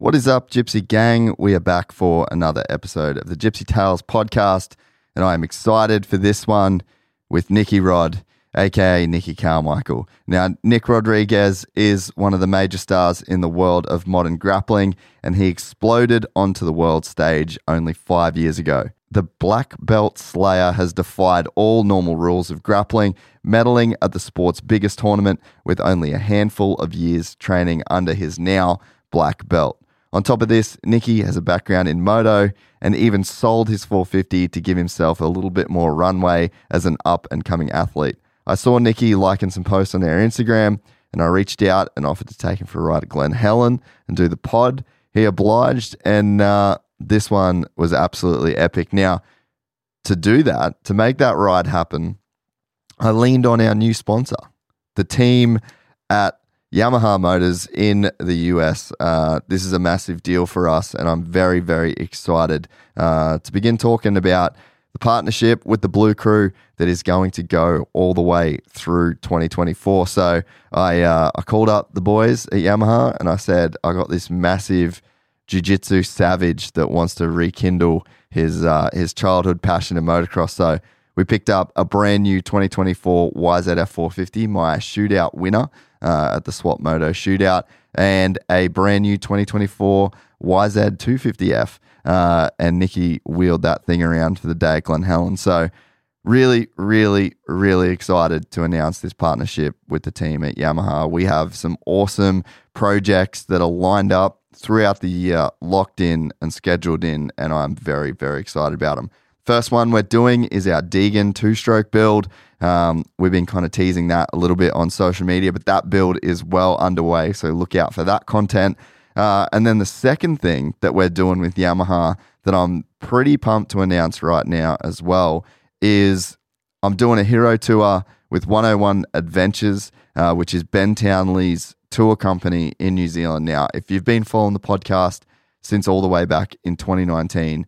What is up, Gypsy Gang? We are back for another episode of the Gypsy Tales podcast, and I am excited for this one with Nicky Rod, aka Nicky Carmichael. Now, Nick Rodriguez is one of the major stars in the world of modern grappling, and he exploded onto the world stage only five years ago. The black belt slayer has defied all normal rules of grappling, medaling at the sport's biggest tournament with only a handful of years training under his now black belt. On top of this, Nicky has a background in moto and even sold his 450 to give himself a little bit more runway as an up and coming athlete. I saw Nicky liking some posts on their Instagram and I reached out and offered to take him for a ride at Glen Helen and do the pod. He obliged, and uh, this one was absolutely epic. Now, to do that, to make that ride happen, I leaned on our new sponsor, the team at Yamaha Motors in the US. Uh, this is a massive deal for us, and I'm very, very excited uh, to begin talking about the partnership with the Blue Crew that is going to go all the way through 2024. So I uh, I called up the boys at Yamaha and I said I got this massive jiu-jitsu savage that wants to rekindle his uh, his childhood passion in motocross. So we picked up a brand new 2024 YZF 450, my shootout winner uh, at the Swap Moto Shootout, and a brand new 2024 YZ 250F. Uh, and Nicky wheeled that thing around for the day at Glen Helen. So, really, really, really excited to announce this partnership with the team at Yamaha. We have some awesome projects that are lined up throughout the year, locked in and scheduled in, and I'm very, very excited about them. First one we're doing is our Deegan two stroke build. Um, we've been kind of teasing that a little bit on social media, but that build is well underway. So look out for that content. Uh, and then the second thing that we're doing with Yamaha that I'm pretty pumped to announce right now as well is I'm doing a hero tour with 101 Adventures, uh, which is Ben Townley's tour company in New Zealand. Now, if you've been following the podcast since all the way back in 2019,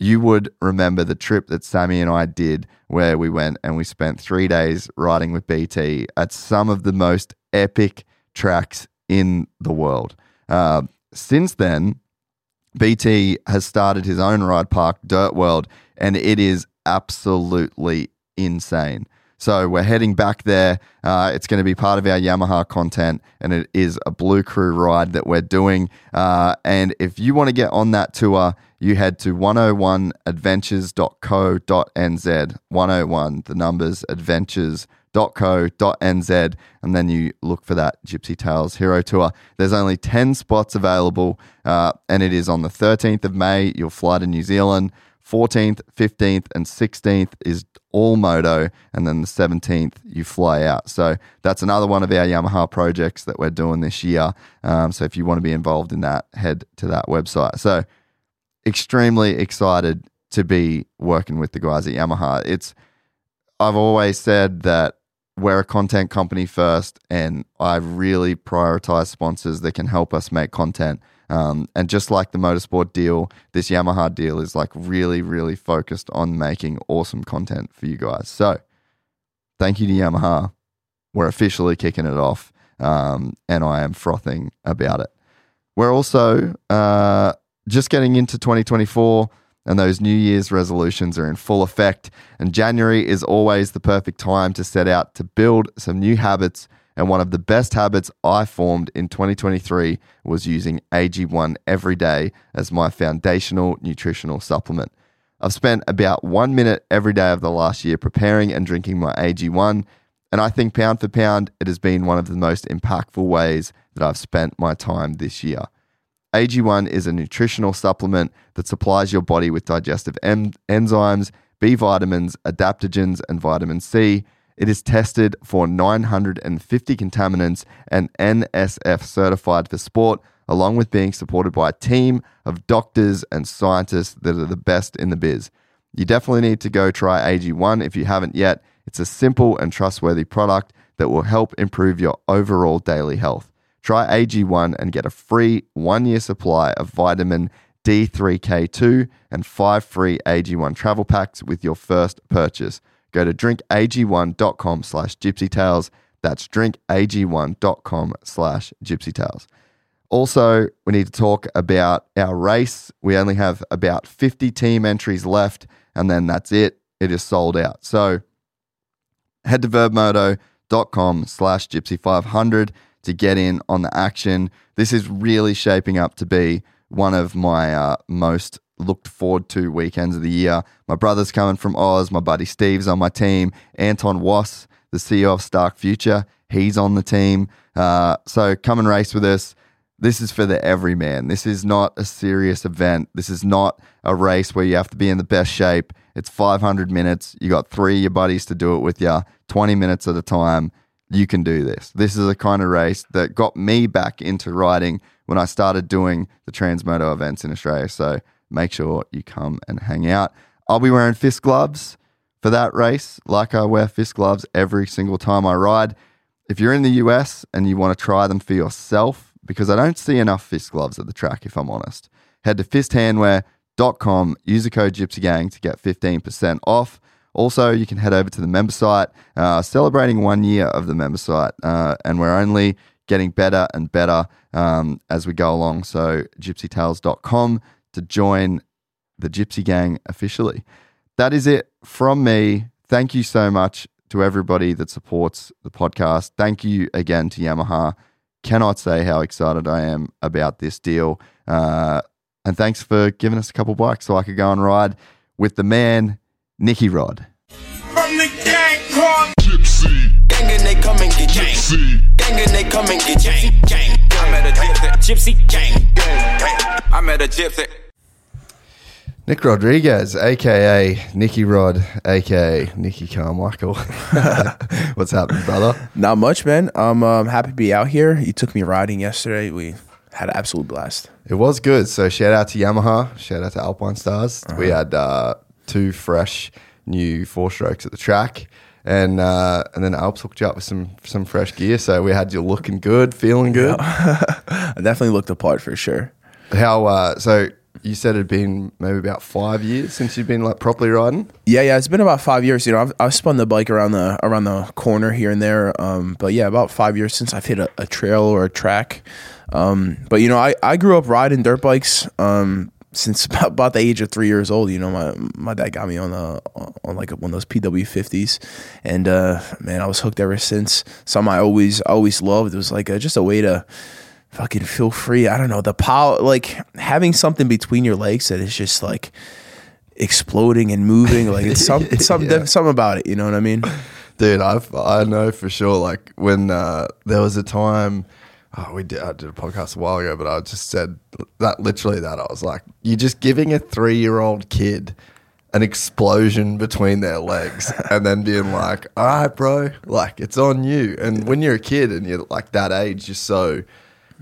you would remember the trip that Sammy and I did where we went and we spent three days riding with BT at some of the most epic tracks in the world. Uh, since then, BT has started his own ride park, Dirt World, and it is absolutely insane. So we're heading back there. Uh, it's going to be part of our Yamaha content, and it is a Blue Crew ride that we're doing. Uh, and if you want to get on that tour, you head to 101adventures.co.nz. 101, the numbers, adventures.co.nz, and then you look for that Gypsy Tales Hero Tour. There's only 10 spots available, uh, and it is on the 13th of May. You'll fly to New Zealand. 14th, 15th, and 16th is all moto, and then the 17th you fly out. So that's another one of our Yamaha projects that we're doing this year. Um, so if you want to be involved in that, head to that website. So extremely excited to be working with the guys at Yamaha. It's I've always said that we're a content company first, and I really prioritize sponsors that can help us make content. Um, and just like the motorsport deal, this Yamaha deal is like really, really focused on making awesome content for you guys. So thank you to Yamaha. We're officially kicking it off, um, and I am frothing about it. We're also uh, just getting into 2024 and those New Year's resolutions are in full effect. And January is always the perfect time to set out to build some new habits And one of the best habits I formed in 2023 was using AG1 every day as my foundational nutritional supplement. I've spent about one minute every day of the last year preparing and drinking my AG1, and I think pound for pound, it has been one of the most impactful ways that I've spent my time this year. AG1 is a nutritional supplement that supplies your body with digestive en- enzymes, B vitamins, adaptogens, and vitamin C. It is tested for 950 contaminants and NSF certified for sport, along with being supported by a team of doctors and scientists that are the best in the biz. You definitely need to go try AG1 if you haven't yet. It's a simple and trustworthy product that will help improve your overall daily health. Try AG1 and get a free one year supply of vitamin D3K2 and five free AG1 travel packs with your first purchase. Go to drinkag1.com slash gypsytales. That's drinkag1.com slash gypsytales. Also, we need to talk about our race. We only have about 50 team entries left, and then that's it. It is sold out. So head to vurbmoto.com slash gypsy500 to get in on the action. This is really shaping up to be one of my uh, most looked forward to weekends of the year. My brother's coming from Oz. My buddy Steve's on my team. Anton Wass, the CEO of Stark Future, he's on the team. Uh, so come and race with us. This is for the everyman. This is not a serious event. This is not a race where you have to be in the best shape. It's 500 minutes. You got three of your buddies to do it with you, 20 minutes at a time. You can do this. This is a kind of race that got me back into riding when I started doing the Transmoto events in Australia. So make sure you come and hang out. I'll be wearing fist gloves for that race, like I wear fist gloves every single time I ride. If you're in the US and you want to try them for yourself, because I don't see enough fist gloves at the track, if I'm honest, head to fisthandwear.com, use the code GypsyGang to get 15% off. Also, you can head over to the member site, uh, celebrating one year of the member site, uh, and we're only getting better and better um, as we go along. So, gypsytales.com to join the Gypsy Gang officially. That is it from me. Thank you so much to everybody that supports the podcast. Thank you again to Yamaha. Cannot say how excited I am about this deal. Uh, and thanks for giving us a couple bikes so I could go and ride with the man, Nicky Rod. From the gang called Gypsy. Gang and they come and get Gypsy. Gang and they come and get Gypsy. Gang. I met a gypsy. Gypsy. Gang. Gang. I met a gypsy. Nick Rodriguez, aka Nicky Rod, aka Nicky Carmichael. What's happening, brother? Not much, man. I'm um, happy to be out here. You took me riding yesterday. We had an absolute blast. It was good. So shout out to Yamaha, shout out to Alpinestars. We had uh, two fresh new four strokes at the track. And uh, and then Alps hooked you up with some some fresh gear, so we had you looking good, feeling good. I definitely looked apart for sure. How uh, so? You said it'd been maybe about five years since you've been like properly riding. Yeah, yeah, it's been about five years. You know, I've, I've spun the bike around the around the corner here and there. Um, but yeah, about five years since I've hit a, a trail or a track. Um, but you know, I, I grew up riding dirt bikes. Um, since about, about the age of three years old, you know, my my dad got me on a on like one of those PW fifties, and uh, man, I was hooked ever since. Something I always always loved. It was like a, just a way to fucking feel free. I don't know the power, like having something between your legs that is just like exploding and moving. Like it's some, it's something, Yeah. something about it. You know what I mean? Dude, I've I know for sure. Like when uh, there was a time, oh, we did I did a podcast a while ago, but I just said that literally that I was like, you're just giving a three year old kid an explosion between their legs, and then being like, all right, bro, like it's on you. And when you're a kid and you're like that age, you're so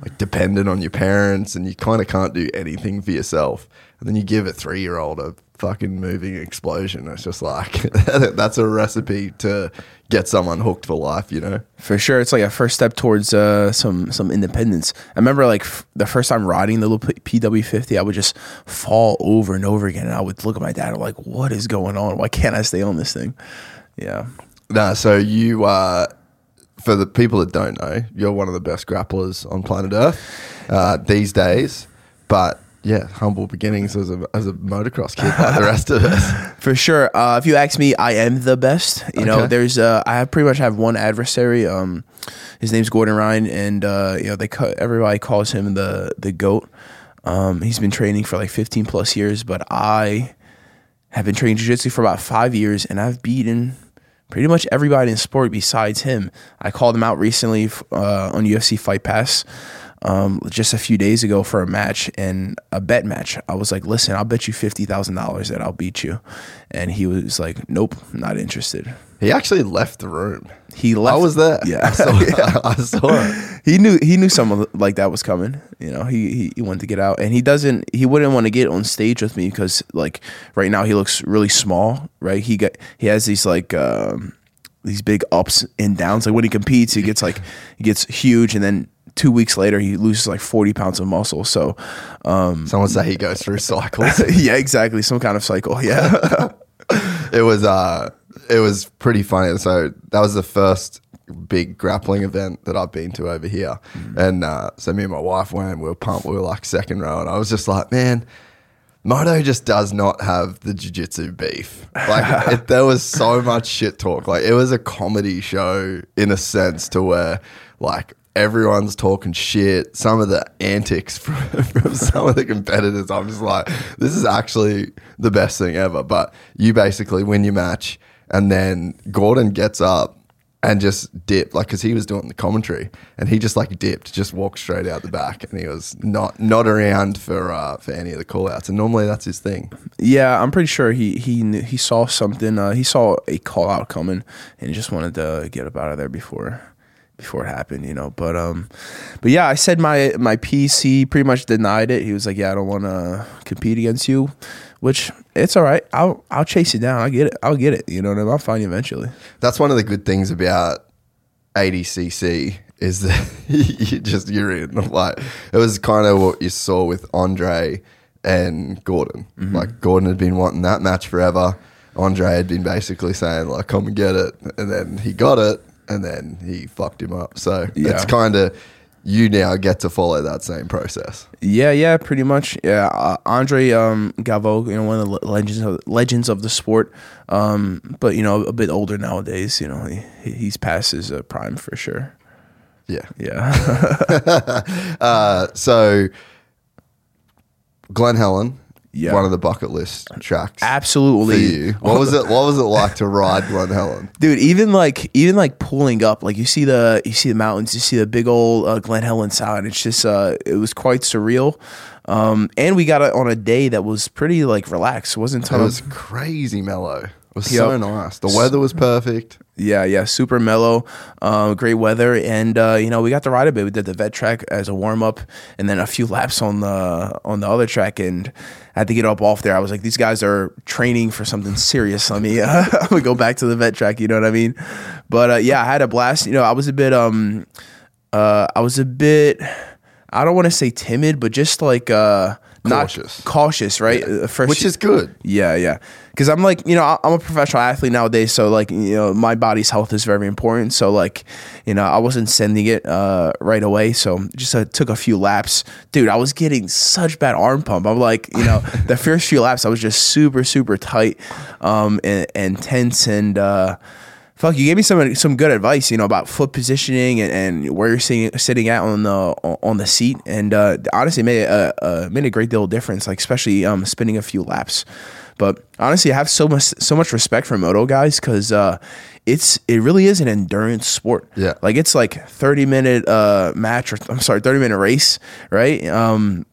like dependent on your parents, and you kind of can't do anything for yourself. And then you give a three year old a fucking moving explosion. It's just like that's a recipe to get someone hooked for life, you know? For sure, it's like a first step towards uh, some some independence. I remember like f- the first time riding the little P- PW50, I would just fall over and over again, and I would look at my dad and like, "What is going on? Why can't I stay on this thing?" Yeah, Nah, so you uh for the people that don't know, you're one of the best grapplers on planet Earth uh, these days. But yeah, humble beginnings as a as a motocross kid like the rest of us. For sure. Uh, if you ask me, I am the best. You know, there's uh, I have pretty much have one adversary. Um, his name's Gordon Ryan, and uh, you know they ca- everybody calls him the the goat. Um, he's been training for like 15 plus years, but I have been training jiu-jitsu for about five years, and I've beaten pretty much everybody in sport besides him. I called him out recently uh, on UFC Fight Pass um, just a few days ago for a match and a bet match. I was like, "Listen, I'll bet you fifty thousand dollars that I'll beat you," and he was like, "Nope, not interested." He actually left the room. He left. I was there. Yeah. I saw, I saw it. he knew he knew something like that was coming. You know, he, he he wanted to get out, and he doesn't. He wouldn't want to get on stage with me because like right now he looks really small. Right, he got he has these like. Um, these big ups and downs. Like when he competes, he gets like he gets huge, and then two weeks later he loses like forty pounds of muscle. So, um, Someone say he goes through cycles. yeah, exactly, some kind of cycle. Yeah, it was uh it was pretty funny. So that was the first big grappling event that I've been to over here. And uh, so me and my wife went, we were pumped, we were like second row, and I was just like, man, Moto just does not have the jiu-jitsu beef. Like it, there was so much shit talk. Like it was a comedy show in a sense to where like everyone's talking shit. Some of the antics from, from some of the competitors, I'm just like, this is actually the best thing ever. But you basically win your match, and then Gordon gets up and just dipped, like because he was doing the commentary, and he just like dipped, just walked straight out the back, and he was not not around for uh, for any of the call outs. And normally that's his thing. yeah. I'm pretty sure he he knew, he saw something. Uh, he saw a call out coming, and just wanted to get up out of there before before it happened. You know, but um, but yeah, I said my my. He pretty much denied it. He was like, "Yeah, I don't want to compete against you," which it's all right. I'll I'll chase you down. I get it. I'll get it. You know what I mean? I'll find you eventually. That's one of the good things about ADCC is that you just you're in. Like it was kind of what you saw with Andre and Gordon. Mm-hmm. Like Gordon had been wanting that match forever. Andre had been basically saying like, "Come and get it," and then he got it, and then he fucked him up. So Yeah. it's kind of you now get to follow that same process. Yeah, yeah, pretty much. Yeah, uh, Andre um, Galvão, you know, one of the legends of legends of the sport. Um, but you know, a bit older nowadays. You know, he he's past his uh, prime for sure. Yeah. Yeah, Uh, so Glen Helen, Yeah. one of the bucket list tracks. for absolutely. you. What was it? What was it like to ride Glen Helen? dude even like even like pulling up like you see the you see the mountains you see the big old uh, glen helen sound it's just uh it was quite surreal um and we got it on a day that was pretty like relaxed it wasn't It was of crazy mellow. Was so nice. The weather was perfect. yeah yeah super mellow uh, great weather and uh you know we got to ride a bit we did the vet track as a warm-up and then a few laps on the on the other track and I had to get up off there. I was like, these guys are training for something serious. Let me, uh, I'm gonna go back to the vet track. You know what I mean? But uh, yeah, I had a blast. You know, I was a bit, um, uh, I was a bit, I don't want to say timid, but just like uh, Cautious. not cautious, right? Uh, First, Which is good. yeah, yeah. Because I'm like, you know, I'm a professional athlete nowadays, so like, you know, my body's health is very important. So like, you know, I wasn't sending it uh, right away. So just uh, took a few laps, dude. I was getting such bad arm pump. I'm like, you know, the first few laps, I was just super, super tight, um, and, and tense, and uh, fuck, you gave me some some good advice, you know, about foot positioning and, and where you're sitting sitting at on the on the seat, and uh, honestly, made a, a made a great deal of difference, like especially um, spinning a few laps. But honestly, I have so much so much respect for moto guys because uh, it's it really is an endurance sport. Yeah. like it's like thirty minute uh, match or I'm sorry, thirty minute race, right? Um,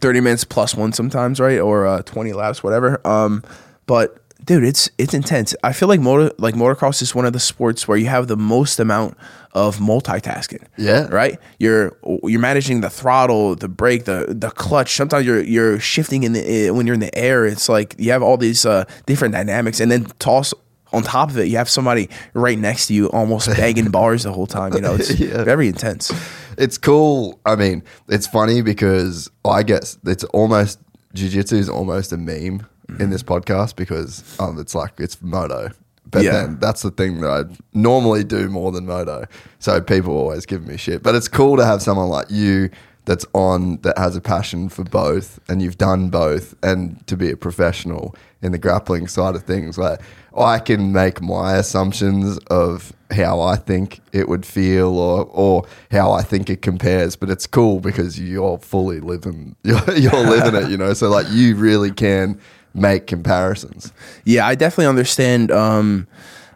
30 minutes plus one sometimes, right? Or uh, 20 laps, whatever. Um, but dude, it's it's intense. I feel like motor like motocross is one of the sports where you have the most amount of multitasking. Yeah. Right? You're you're managing the throttle, the brake, the the clutch. Sometimes you're you're shifting in the eh, when you're in the air. It's like you have all these uh, different dynamics and then toss on top of it, you have somebody right next to you almost banging bars the whole time. You know, it's Yeah. very intense. It's cool. I mean, it's funny because I guess it's almost jiu-jitsu is almost a meme in this podcast because um, it's like it's moto. But Yeah. then that's the thing that I normally do more than moto. So people always give me shit. But it's cool to have someone like you that's on that has a passion for both and you've done both and to be a professional in the grappling side of things like I can make my assumptions of how I think it would feel or or how I think it compares but it's cool because you're fully living you're, you're living it you know so like you really can make comparisons Yeah, I definitely understand. Um,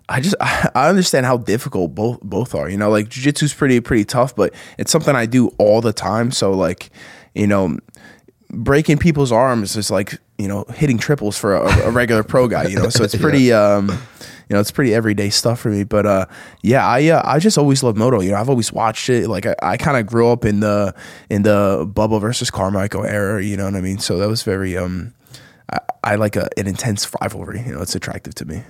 I just I understand how difficult both both are. You know, like jujitsu's pretty pretty tough, but it's something I do all the time. So like, you know, breaking people's arms is like you know hitting triples for a, a regular pro guy. You know, so it's pretty. Um, you know, it's pretty everyday stuff for me, but uh, yeah, I uh, I just always loved moto. You know, I've always watched it. Like I, I kind of grew up in the in the Bubba versus Carmichael era. You know what I mean? So that was very um, I, I like a, an intense rivalry. You know, it's attractive to me.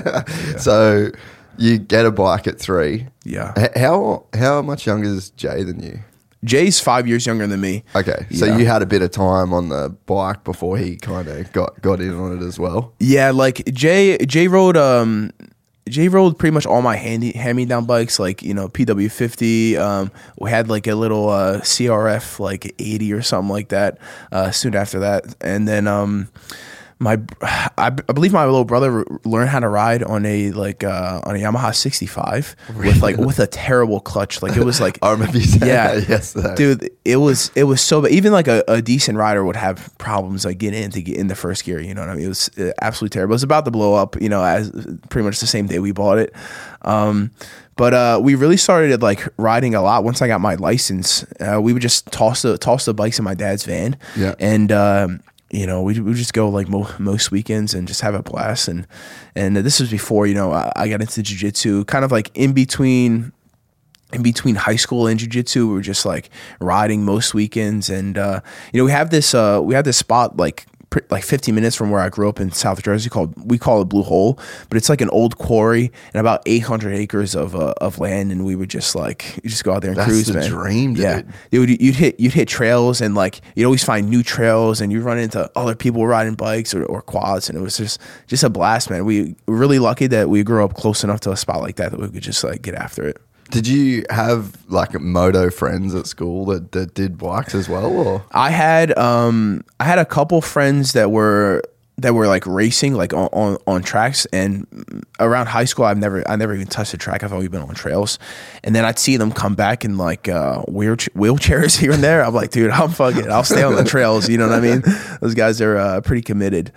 so you get a bike at 3 Yeah. How how much younger is Jay than you Jay's five years younger than me. Okay, so Yeah. you had a bit of time on the bike before he kind of got got in on it as well. Yeah, like Jay Jay rode um Jay rode pretty much all my handy hand me down bikes, like you know PW fifty. Um, we had like a little uh, CRF like eighty or something like that. Uh, soon after that, and then um, my I, I believe my little brother learned how to ride on a like uh, on a Yamaha sixty five with like with a terrible clutch. Like it was like I remember you yeah, that yesterday. dude. It was it was so bad. Even like a, a decent rider would have problems like getting in to get in the first gear. You know what I mean? It was uh, absolutely terrible. It was about to blow up. You know, as pretty much the same day we bought it. Um, but uh, we really started like riding a lot once I got my license. Uh, we would just toss the toss the bikes in my dad's van. Yeah. and. Um, you know, we we just go like mo- most weekends and just have a blast. And and this was before you know I, I got into jujitsu, kind of like in between in between high school and jujitsu, we were just like riding most weekends, and uh, you know we have this uh, we have this spot like like 15 minutes from where I grew up in South Jersey called we call it Blue Hole, but it's like an old quarry and about 800 acres of uh, of land, and we would just like you just go out there and That's cruise, the man. dream, Yeah, dude. Dude, you'd hit you'd hit trails and like you'd always find new trails and you run into other people riding bikes or, or quads and it was just just a blast, man. We were really lucky that we grew up close enough to a spot like that that we could just like get after it. Did you have like moto friends at school that, that did bikes as well, or? I had um I had a couple friends that were that were like racing like on, on, on tracks. And around high school I've never I never even touched a track. I've always been on trails. And then I'd see them come back in like uh wheel wheelchairs here and there. I'm like dude I'm fucking I'll stay on the trails. You know what I mean? Those guys are uh, pretty committed.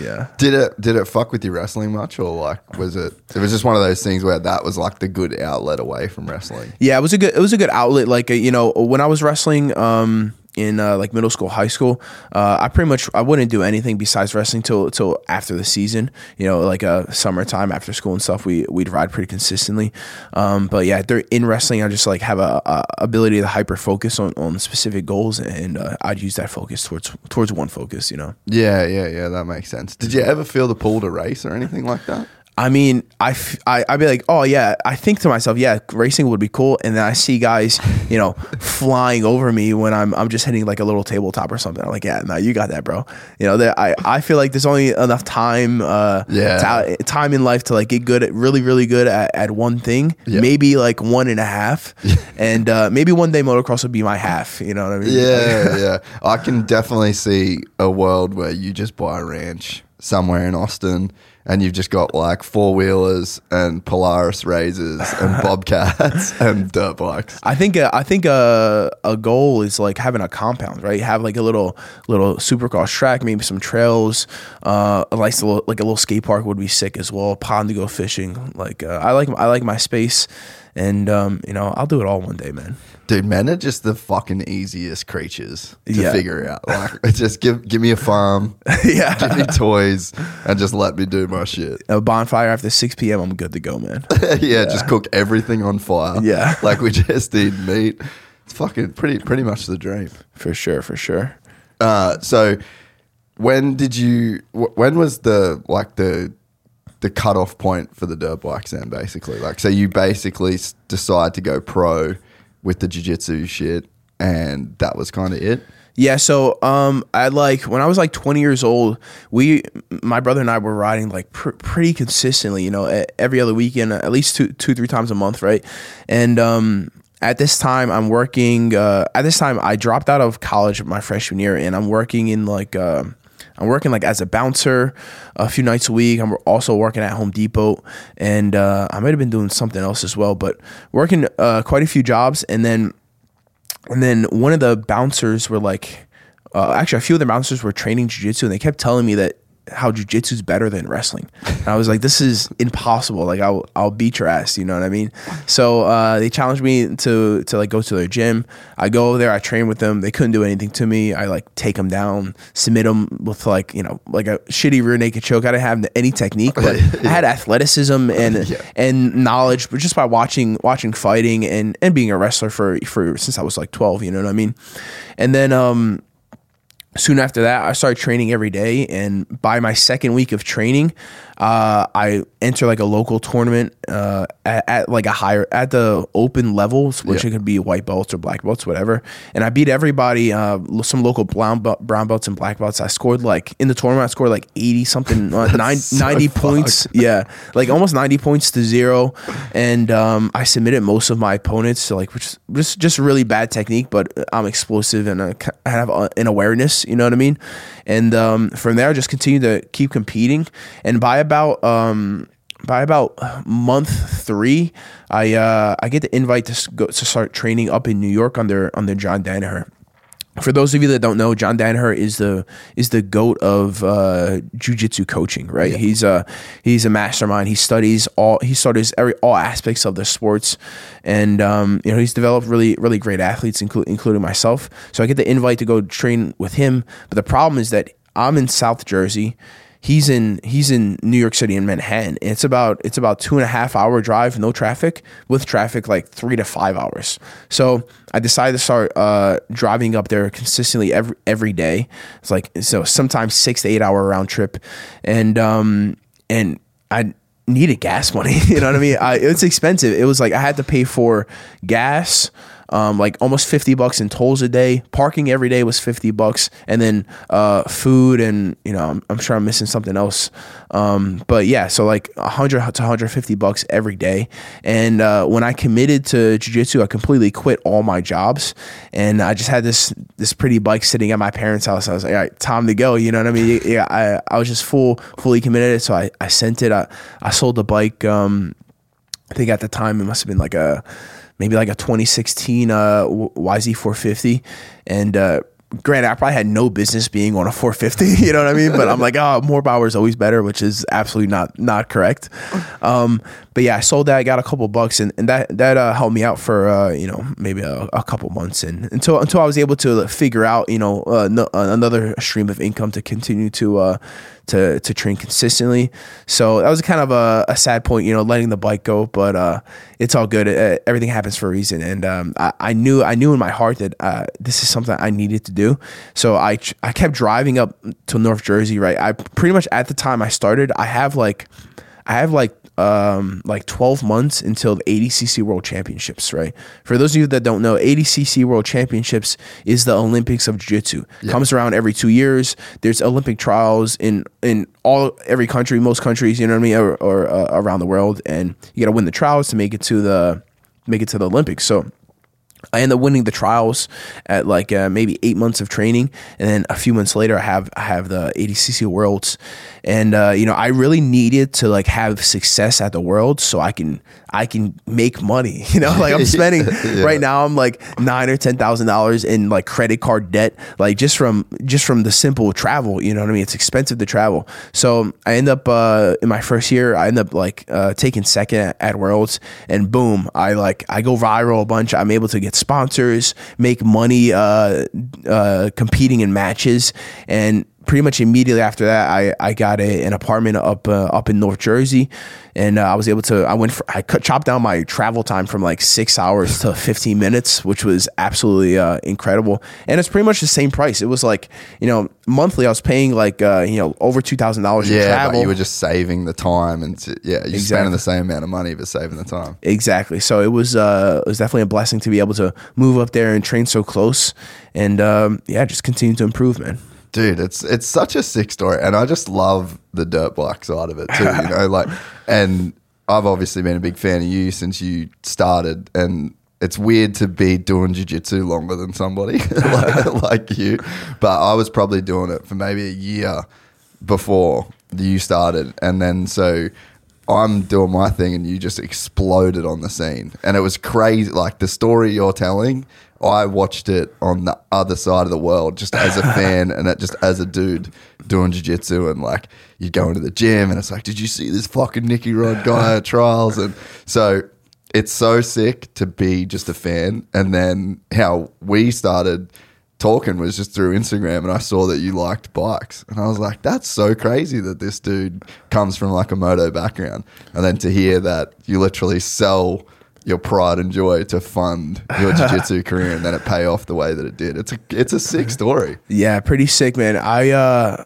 Yeah. Did it did it fuck with your wrestling much, or like was it? It was just one of those things where that was like the good outlet away from wrestling. Yeah, it was a good it was a good outlet. Like uh, you know, when I was wrestling um, in uh, like middle school, high school, uh, I pretty much I wouldn't do anything besides wrestling till till after the season. You know, like uh, summertime after school and stuff. We we'd ride pretty consistently. Um, but yeah, there, in wrestling, I just like have a, a ability to hyper focus on, on specific goals, and uh, I'd use that focus towards towards one focus. You know. Yeah, yeah, yeah. That makes sense. Did you ever feel the pull to race or anything like that? I mean, I, f- I, I'd be like, oh yeah, I think to myself, yeah, racing would be cool. And then I see guys, you know, flying over me when I'm, I'm just hitting like a little tabletop or something. I'm like, yeah, no, you got that, bro. You know, that I, I feel like there's only enough time, uh, Yeah. ta- time in life to like get good at really, really good at, at one thing, Yeah. maybe like one and a half. and, uh, maybe one day motocross would be my half, you know what I mean? Yeah, yeah. I can definitely see a world where you just buy a ranch somewhere in Austin and you've just got like four wheelers and Polaris RZRs and Bobcats and dirt bikes. I think uh, I think uh, a goal is like having a compound, right? Have like a little little supercross track, maybe some trails. Uh, a nice little like a little skate park would be sick as well. A pond to go fishing. Like uh, I like I like my space, and um, you know I'll do it all one day, man. Dude, men are just the fucking easiest creatures to Yeah. figure out. Like, just give give me a farm, yeah, give me toys, and just let me do my shit. a bonfire after six p.m. I'm good to go, man. yeah, just cook everything on fire. Yeah. like we just eat meat. It's fucking pretty pretty much the dream. for sure, for sure. Uh, so when did you? When was the like the the cutoff point for the dirt bikes? Then basically, like, so you basically decide to go pro with the jiu-jitsu shit, and that was kind of it. Yeah, so um, I like when I was like 20 years old, we, my brother and I were riding like pr- pretty consistently, you know, every other weekend, at least two, two, three times a month, right? And um, at this time I'm working. Uh, at this time, I dropped out of college my freshman year, and I'm working in like. Uh, I'm working like as a bouncer a few nights a week. I'm also working at Home Depot, and uh, I might have been doing something else as well. But working uh, quite a few jobs, and then and then one of the bouncers were like, uh, actually, a few of the bouncers were training jujitsu, and they kept telling me that how jujitsu is better than wrestling. And I was like, this is impossible. Like I'll I'll beat your ass. You know what I mean? So uh, they challenged me to to like go to their gym. I go over there. I train with them. They couldn't do anything to me. I like take them down, submit them with like you know like a shitty rear naked choke. I didn't have any technique, but I had athleticism and and knowledge, but just by watching watching fighting and and being a wrestler for for since I was like twelve. You know what I mean? And then um soon after that, I started training every day. And by my second week of training, uh, I enter like a local tournament uh, at, at, like a higher at the open levels, which Yeah. it could be white belts or black belts, whatever. And I beat everybody, uh, some local brown, belt, brown belts and black belts. I scored like in the tournament, I scored like eighty something, uh, nine, so 90 points. Yeah, like almost ninety points to zero. And um, I submitted most of my opponents to like which is just just really bad technique, but I'm explosive and uh, I have uh, an awareness. You know what I mean? And um, from there, I just continued to keep competing. And by about um, by about month three, I uh, I get the invite to go to start training up in New York under under John Danaher. For those of you that don't know, John Danaher is the is the goat of uh, jujitsu coaching. Right? He's a he's a mastermind. He studies all he studies every all aspects of the sports, and um, you know he's developed really really great athletes, inclu- including myself. So I get the invite to go train with him. But the problem is that I'm in South Jersey he's in he's in New York City in Manhattan. It's about it's about two and a half hour drive, no traffic. With traffic, like three to five hours. So I decided to start uh, driving up there consistently every every day. It's like so sometimes six to eight hour round trip, and um and I needed gas money. You know what I mean? I, it's expensive. It was like I had to pay for gas um, like almost 50 bucks in tolls a day. Parking every day was 50 bucks. And then uh, food and, you know, I'm, I'm sure I'm missing something else. Um, but yeah, so like 100 to 150 bucks every day. And uh, when I committed to jujitsu, I completely quit all my jobs. And I just had this this pretty bike sitting at my parents' house. I was like, all right, time to go. You know what I mean? Yeah, I, I was just full, fully committed. So I, I sent it. I, I sold the bike. Um, I think at the time it must have been like a maybe like a 2016 uh, YZ450, and uh, granted, I probably had no business being on a 450. You know what I mean? But I'm like, oh, more power is always better, which is absolutely not not correct. Um, but yeah, I sold that. I got a couple bucks, and, and that that uh, helped me out for uh, you know maybe a, a couple months, and until until I was able to figure out you know uh, no, another stream of income to continue to. To to train consistently. So that was kind of a, a sad point, you know, letting the bike go. But uh, it's all good. Uh, everything happens for a reason, and um, I, I knew I knew in my heart that uh, this is something I needed to do. So I I kept driving up to North Jersey. Right, I pretty much at the time I started, I have like I have like um, like 12 months until the ADCC World Championships, right? For those of you that don't know, ADCC World Championships is the Olympics of Jiu-Jitsu. Comes around every two years. There's Olympic trials in in all every country, most countries, you know what I mean, or, or uh, around the world, and you got to win the trials to make it to the make it to the Olympics. So I end up winning the trials at like uh, maybe eight months of training, and then a few months later, I have I have the ADCC Worlds, and uh, you know I really needed to like have success at the world so I can I can make money. You know, like I'm spending right now I'm like nine or ten thousand dollars in like credit card debt, like just from just from the simple travel. You know what I mean? It's expensive to travel, so I end up uh, in my first year, I end up like uh, taking second at, at Worlds, and boom, I like I go viral a bunch. I'm able to get sponsors, make money, uh, uh, competing in matches, and pretty much immediately after that, I, I got a, an apartment up uh, up in North Jersey, and uh, I was able to. I went for I cut chopped down my travel time from like six hours to 15 minutes, which was absolutely uh, incredible. And it's pretty much the same price. It was like you know monthly. I was paying like uh, you know over two thousand dollars in Yeah, travel. but you were just saving the time, and t- yeah, you're Exactly. spending the same amount of money but saving the time. Exactly. So it was uh, it was definitely a blessing to be able to move up there and train so close, and um, yeah, just continue to improve, man. Dude, it's it's such a sick story, and I just love the dirt bike side of it too. You know, like, and I've obviously been a big fan of you since you started, and it's weird to be doing jiu-jitsu longer than somebody like, like you but i was probably doing it for maybe a year before you started and then so i'm doing my thing and you just exploded on the scene and it was crazy like the story you're telling i watched it on the other side of the world just as a fan and it just as a dude doing jiu-jitsu and like you go into the gym and it's like did you see this fucking nicky rod guy at trials? And so it's so sick to be just a fan. And then how we started talking was just through Instagram, and I saw that you liked bikes, and I was like, that's so crazy that this dude comes from like a moto background, and then to hear that you literally sell your pride and joy to fund your jiu-jitsu career and then it pay off the way that it did. It's a it's a sick story. Yeah, pretty sick, man. I uh,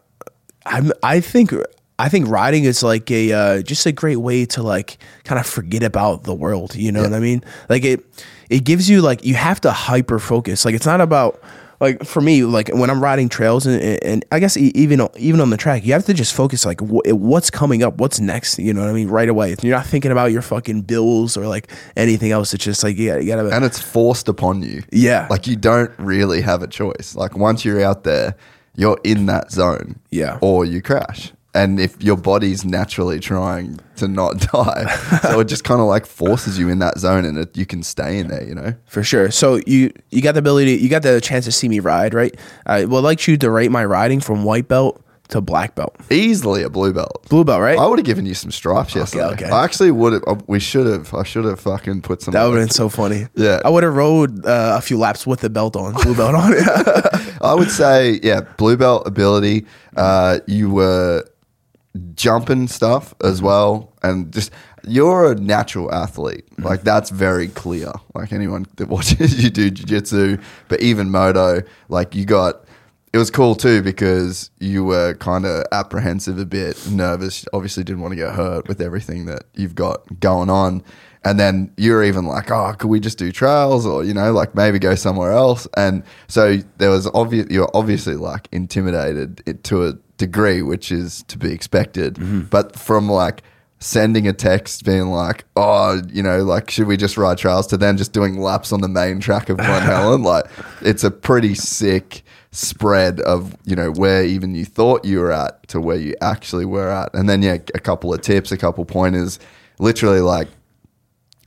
I'm I think I think riding is like a uh, just a great way to like kind of forget about the world. You know what I mean? Like it it gives you like you have to hyper focus. Like it's not about like for me like when I'm riding trails and, and I guess even even on the track you have to just focus like wh- what's coming up, what's next. You know what I mean? Right away. You're not thinking about your fucking bills or like anything else. It's just like yeah, you gotta And it's forced upon you. Yeah. Like you don't really have a choice. Like once you're out there, you're in that zone. Yeah. Or you crash. And if your body's naturally trying to not die, so it just kind of like forces you in that zone, and it, you can stay in there. You know. For sure. So you you got the ability, you got the chance to see me ride, right? I would like you to rate my riding from white belt to black belt, Easily a blue belt. blue belt, right? I would have given you some stripes yesterday. okay. I actually would have. We should have. I should have fucking put some. that would have been so funny. Yeah. I would have rode uh, a few laps with the belt on, blue belt on. I would say, yeah, blue belt ability. Uh, you were jumping stuff as mm-hmm. well, and just you're a natural athlete. Mm-hmm. Like that's very clear. Like anyone that watches you do jiu-jitsu, but even moto, like you got. It was cool too because you were kind of apprehensive a bit, nervous. Obviously, didn't want to get hurt with everything that you've got going on. And then you're even like, oh, could we just do trails or, you know, like maybe go somewhere else? And so there was obvious, you're obviously like intimidated it to a degree, which is to be expected. Mm-hmm. But from like sending a text being like, oh, you know, like, should we just ride trails to then just doing laps on the main track of Glen Helen? Like, it's a pretty sick spread of, you know, where even you thought you were at to where you actually were at. And then, yeah, a couple of tips, a couple pointers, literally like,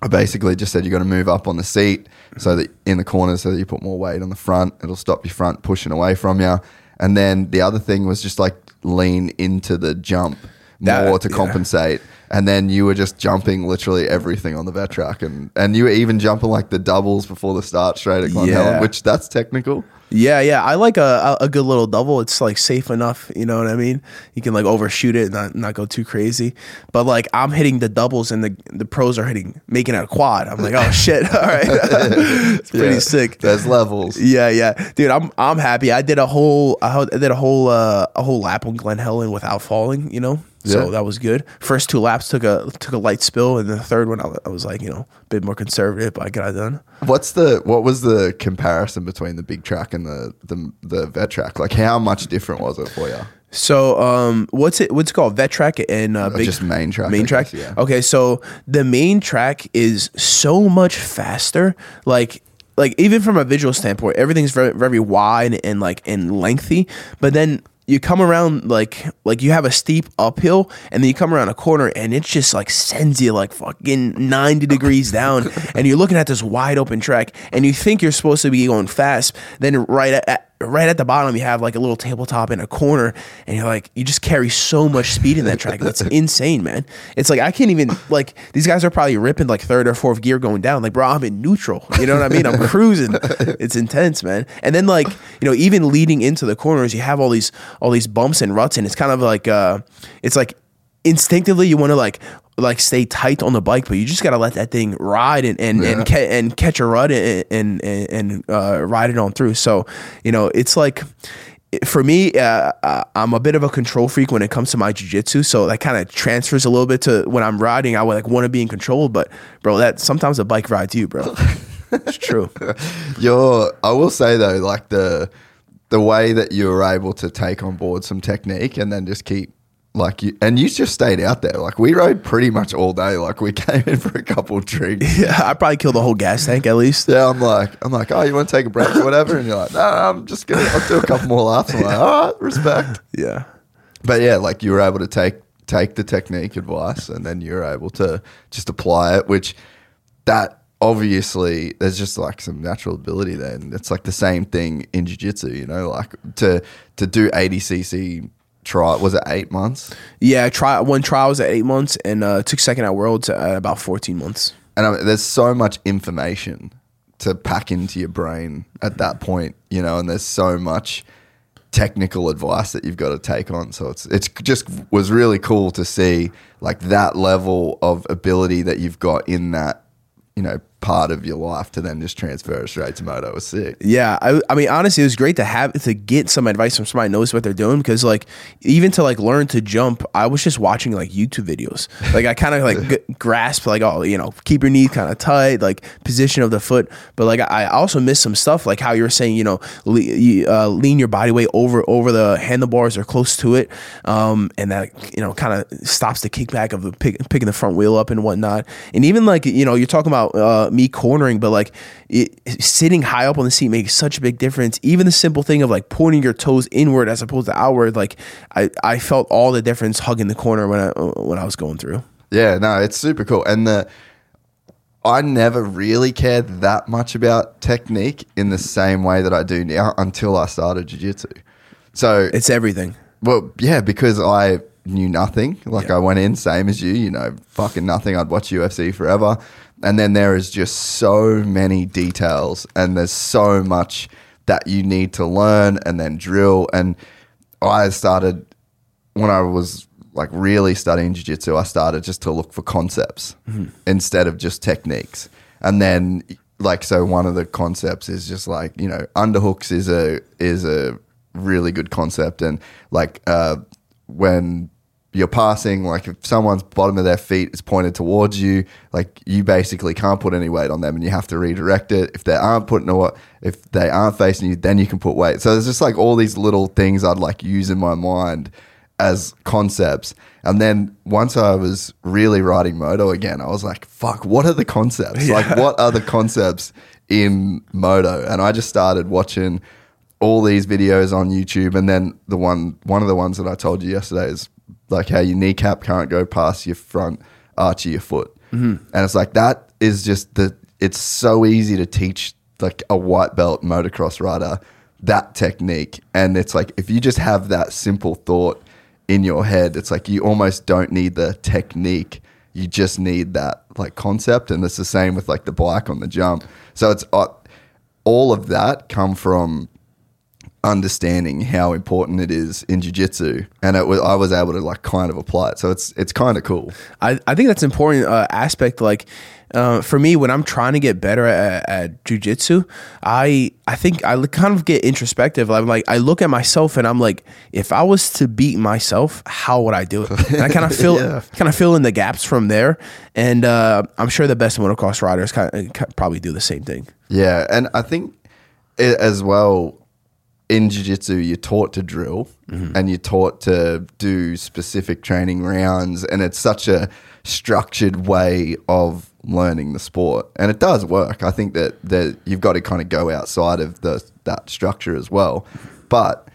I basically just said you got to move up on the seat so that in the corner so that you put more weight on the front. It'll stop your front pushing away from you. And then the other thing was just like lean into the jump That- more to yeah. compensate. And then you were just jumping literally everything on the vet track, and and you were even jumping like the doubles before the start straight at Glen Yeah. Helen, which that's technical. Yeah, yeah. I like a, a good little double. It's like safe enough. You know what I mean? You can like overshoot it, and not not go too crazy. But like I'm hitting the doubles, and the the pros are hitting making it a quad. I'm like, oh shit! All right, it's pretty Yeah. sick. That's levels. Yeah, yeah, dude. I'm I'm happy. I did a whole I did a whole uh, a whole lap on Glen Helen without falling. You know, so Yeah. that was good. First two laps took a took a light spill, and the third one I, I was like, you know, a bit more conservative, but I got it done. What's the what was the comparison between the big track and the the, the vet track? Like how much different was it for you? So, um, what's it? What's it called? Vet track and uh, big just main track, Main track. guess, yeah. Okay, so the main track is so much faster. Like, like even from a visual standpoint, everything's very, very wide and like and lengthy. But then you come around like like you have a steep uphill, and then you come around a corner, and it just like sends you like fucking ninety degrees down, and you're looking at this wide open track, and you think you're supposed to be going fast. Then right at, at right at the bottom you have like a little tabletop in a corner and you're like you just carry so much speed in that track. That's insane man. It's like i can't even like these guys are probably ripping like third or fourth gear going down. Like bro i'm in neutral. You know what i mean? I'm cruising. It's intense man. And then like you know even leading into the corners you have all these all these bumps and ruts and it's kind of like uh it's like instinctively you want to like like stay tight on the bike, but you just gotta let that thing ride and and and, ca- and catch a rut and and and, uh, ride it on through. So you know, it's like for me, uh, uh, I'm a bit of a control freak when it comes to my jujitsu. So that kind of transfers a little bit to when I'm riding. I would like want to be in control, but bro, that sometimes the bike rides you, bro. it's true. You're, I will say though, like the the way that you were able to take on board some technique and then just keep like you, and you just stayed out there. Like we rode pretty much all day. Like we came in for a couple of drinks. Yeah, I probably killed the whole gas tank at least. Yeah, I'm like, I'm like, oh, you want to take a break or whatever? And you're like, no, no, I'm just gonna, I'll do a couple more laps. I'm like, all right, respect. Yeah. But yeah, like you were able to take take the technique advice, and then you're able to just apply it. Which that obviously there's just like some natural ability there, and it's like the same thing in jiu-jitsu. You know, like to to do 80 try was it eight months? Yeah, try one trial was at eight months and uh, took second at Worlds at about fourteen months. And I mean, there's so much information to pack into your brain at that point, you know, and there's so much technical advice that you've got to take on. So it's it's just was really cool to see like that level of ability that you've got in that, you know, part of your life to then just transfer straight to moto was sick. Yeah, I, I mean, honestly, it was great to have to get some advice from somebody knows what they're doing because, like, even to like learn to jump, I was just watching like YouTube videos. Like, I kind of like g- grasp like, oh, you know, keep your knee kind of tight, like position of the foot. But like, I also missed some stuff, like how you were saying, you know, le- uh, lean your body weight over over the handlebars or close to it, um, and that you know kind of stops the kickback of the pick, picking the front wheel up and whatnot. And even like you know, you're talking about uh, me cornering, but like it, sitting high up on the seat makes such a big difference. Even the simple thing of like pointing your toes inward as opposed to outward, like I, I felt all the difference hugging the corner when I when I was going through. Yeah, no, it's super cool. And the I never really cared that much about technique in the same way that I do now until I started jiu-jitsu. So It's everything. Well, yeah, because I knew nothing. Like Yeah. I went in, same as you, you know, fucking nothing. I'd watch UFC forever. And then there is just so many details and there's so much that you need to learn and then drill. And I started when I was like really studying jiu-jitsu, I started just to look for concepts instead of just techniques. And then like so one of the concepts is just like, you know, underhooks is a is a really good concept and like uh when you're passing, like if someone's bottom of their feet is pointed towards you, like you basically can't put any weight on them and you have to redirect it. If they aren't putting a, if they aren't facing you, then you can put weight. So there's just like all these little things I'd like use in my mind as concepts. And then once I was really riding moto again, I was like, fuck, what are the concepts? Like what are the concepts in moto? And I just started watching all these videos on YouTube, and then the one one of the ones that I told you yesterday is like how your kneecap can't go past your front arch of your foot, mm-hmm. and it's like that is just the. It's so easy to teach like a white belt motocross rider that technique, and it's like if you just have that simple thought in your head, it's like you almost don't need the technique. You just need that like concept, and it's the same with like the bike on the jump. So it's uh, all of that come from understanding how important it is in jiu-jitsu and it was, I was able to like kind of apply it so it's it's kind of cool I, I think that's an important uh, aspect. Like uh, for me, when I'm trying to get better at, at jujitsu, I I think I kind of get introspective. I'm like I look at myself and I'm like, if I was to beat myself, how would I do it? And I kind of fill Yeah. kind of fill in the gaps from there. And uh, I'm sure the best motocross riders kind of probably do the same thing. yeah and I think it, as well in jiu-jitsu you're taught to drill mm-hmm. and you're taught to do specific training rounds and it's such a structured way of learning the sport. And it does work. I think that that you've got to kind of go outside of the that structure as well. But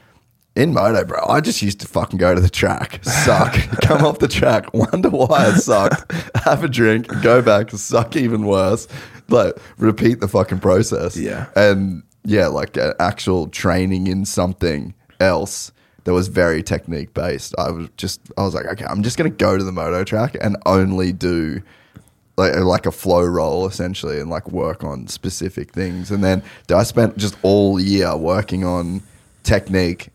in moto, bro, I just used to fucking go to the track, suck, come off the track, wonder why I sucked, have a drink, go back, suck even worse, like repeat the fucking process. Yeah. And yeah, like uh, actual training in something else that was very technique based. I was just, I was like, okay, I'm just going to go to the moto track and only do like like a flow roll essentially and like work on specific things and then I spent just all year working on technique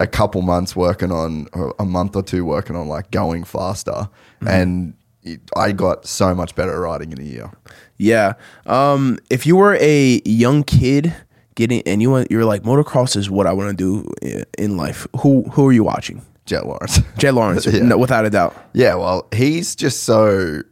a couple months working on or a month or two working on like going faster and it, I got so much better at riding in a year Yeah. Um, if you were a young kid getting and you want, you're like motocross is what I want to do in life. Who who are you watching? Jet Lawrence Jay Lawrence, Yeah. no, without a doubt. Yeah, well, he's just so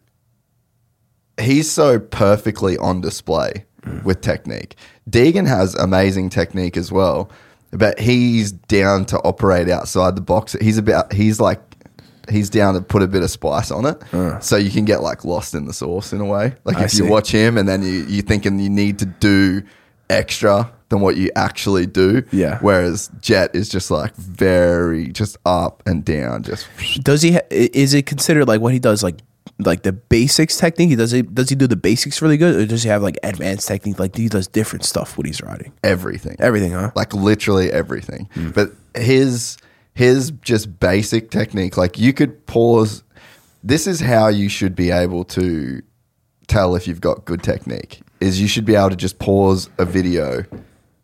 he's so perfectly on display mm. with technique. Deegan has amazing technique as well, but he's down to operate outside the box. He's about he's like he's down to put a bit of spice on it, uh. so you can get like lost in the sauce in a way. Like I if you watch him and then you you thinking you need to do extra than what you actually do. Yeah. Whereas Jet is just like very just up and down, just Does he? Ha- is it considered like what he does like like the basics technique? He does he does he do the basics really good, or does he have like advanced technique? Like he does different stuff when he's riding. everything. Everything, huh? like literally everything. Hmm. But his his just basic technique, like you could pause. This is how you should be able to tell if you've got good technique. Is you should be able to just pause a video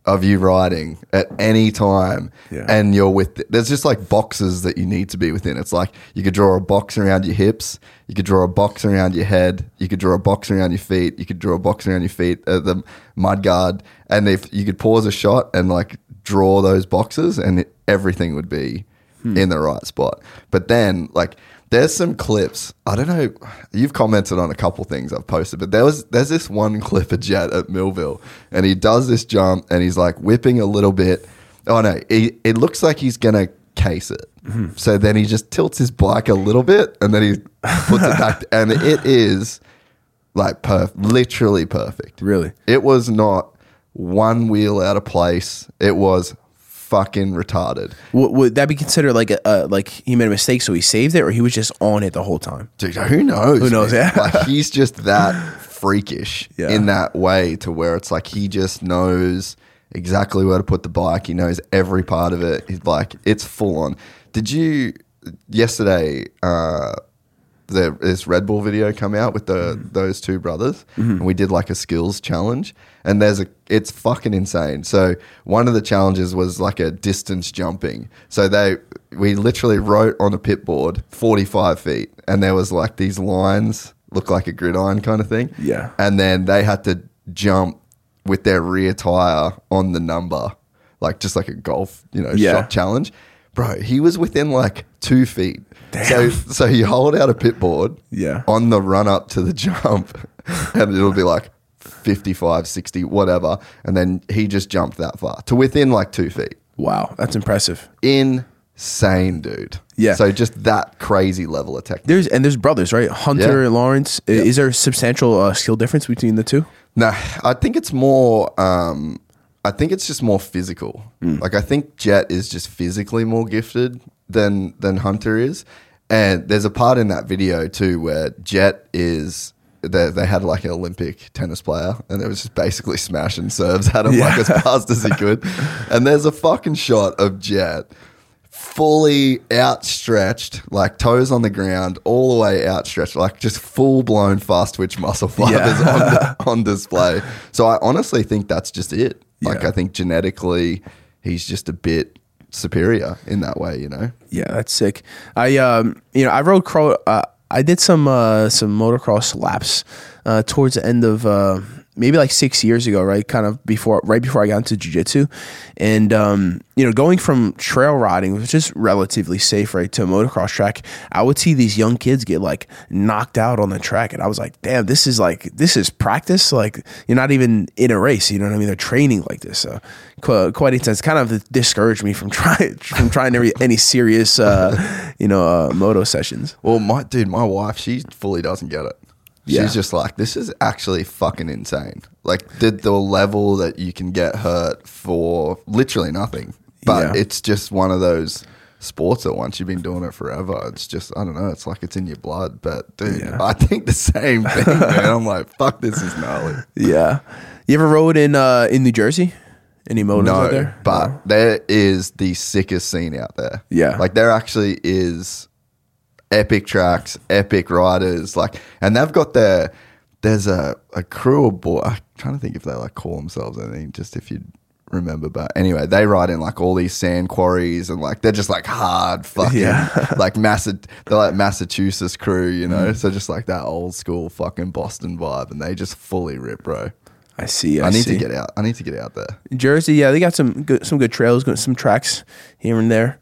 of you riding at any time Yeah. and you're with there's just like boxes that you need to be within it's like you could draw a box around your hips you could draw a box around your head you could draw a box around your feet you could draw a box around your feet at the mud guard and if you could pause a shot and like draw those boxes and it, everything would be hmm. in the right spot but then like there's some clips. I don't know. You've commented on a couple things I've posted, but there was there's this one clip of Jet at Millville, and he does this jump, and he's like whipping a little bit. Oh no, he, it looks like he's gonna case it. Mm-hmm. So then he just tilts his bike a little bit, and then he puts it back, and it is like perf, literally perfect. Really? It was not one wheel out of place. It was fucking retarded. Would, would that be considered like a, uh, like he made a mistake, so he saved it, or he was just on it the whole time? Dude, who knows? Who knows, yeah. like he's just that freakish Yeah. in that way to where it's like he just knows exactly where to put the bike. He knows every part of it. He's like, it's full on. Did you yesterday? Uh, the this Red Bull video come out with the Mm-hmm. those two brothers, and we did like a skills challenge. And there's a, it's fucking insane. So one of the challenges was like a distance jumping. So they, we literally wrote on a pit board 45 feet, and there was like these lines, look like a gridiron kind of thing. Yeah. And then they had to jump with their rear tire on the number, like just like a golf, you know, Yeah. shot challenge. Bro, he was within like two feet. Damn. So, so you hold out a pit board Yeah. on the run up to the jump, and it'll be like 55, 60, whatever. And then he just jumped that far to within like two feet. Wow, that's impressive. Insane, dude. Yeah. So just that crazy level of technique. There's and there's brothers, right? Hunter Yeah. and Lawrence. I- Is there a substantial uh, skill difference between the two? No, I think it's more. Um, I think it's just more physical. Like I think Jet is just physically more gifted than than Hunter is, and there's a part in that video too where Jet is. They, they had like an Olympic tennis player, and it was just basically smashing serves at him like as fast as he could. And there's a fucking shot of Jet fully outstretched, like toes on the ground, all the way outstretched, like just full blown fast twitch muscle fibers on, on display. So I honestly think that's just it. Like Yeah. I think genetically, he's just a bit superior in that way. You know? Yeah, that's sick. I um, you know, I rode crow. Uh, I did some uh, some motocross laps uh, towards the end of uh, maybe like six years ago, right? Kind of before, right before I got into jujitsu, and um, you know, going from trail riding, which is relatively safe, right, to a motocross track, I would see these young kids get like knocked out on the track, and I was like, damn, this is like this is practice. Like you're not even in a race, you know what I mean? They're training like this. So quite, intense. Kind of discouraged me from trying from trying any, any serious, uh, you know, uh, moto sessions. Well, my dude, my wife, she fully doesn't get it. She's Yeah. just like, this is actually fucking insane. Like the the level that you can get hurt for literally nothing. But Yeah. it's just one of those sports that once you've been doing it forever, it's just I don't know, it's like it's in your blood. But dude, Yeah. I think the same thing, man. I'm like, fuck, this is gnarly. Yeah. You ever rode in uh, in New Jersey? Any motos out No, there? but No. there is the sickest scene out there. Yeah. Like there actually is epic tracks, epic riders, like and they've got their there's a, a crew of boy I'm trying to think if they like call themselves anything, just if you remember but anyway, they ride in like all these sand quarries and like they're just like hard fucking Yeah. like Massa they're like Massachusetts crew, you know? Mm. So just like that old school fucking Boston vibe and they just fully rip, bro. I see. I, I need see. to get out. I need to get out there. Jersey. Yeah, they got some good some good trails, some tracks here and there.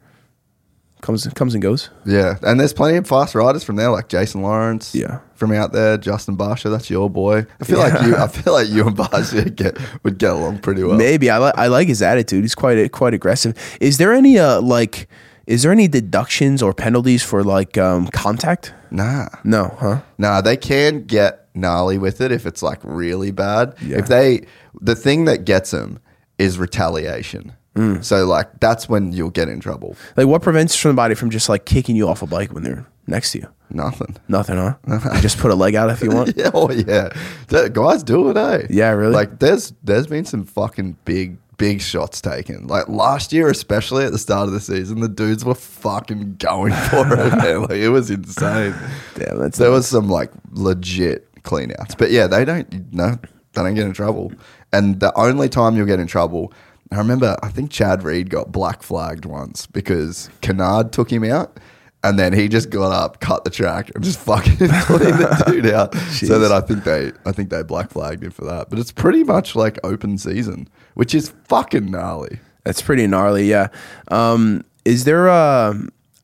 Comes comes and goes. Yeah, and there's plenty of fast riders from there, like Jason Lawrence. Yeah. from out there, Justin Barcia. That's your boy. I feel like you. I feel like you and Barcia get would get along pretty well. Maybe I like I like his attitude. He's quite quite aggressive. Is there any uh like Is there any deductions or penalties for like um, contact? Nah. No, huh? Nah, they can get gnarly with it if it's like really bad. Yeah. If they, the thing that gets them is retaliation. Mm. So like that's when you'll get in trouble. Like, what prevents somebody from just like kicking you off a bike when they're next to you? Nothing. Nothing, huh? You just put a leg out if you want. Yeah, oh yeah, guys do it, eh? Yeah, really? Like there's there's been some fucking big big shots taken. Like last year, especially at the start of the season, the dudes were fucking going for it. Man. Like it was insane. Damn, that's there was some like legit clean outs. But yeah, they don't no, they don't get in trouble. And the only time you'll get in trouble, I remember I think Chad Reed got black flagged once because Kennard took him out. And then he just got up, cut the track, and just fucking cleaned the dude out. so that I think they, I think they black flagged him for that. But it's pretty much like open season, which is fucking gnarly. That's pretty gnarly, yeah. Um, is there a?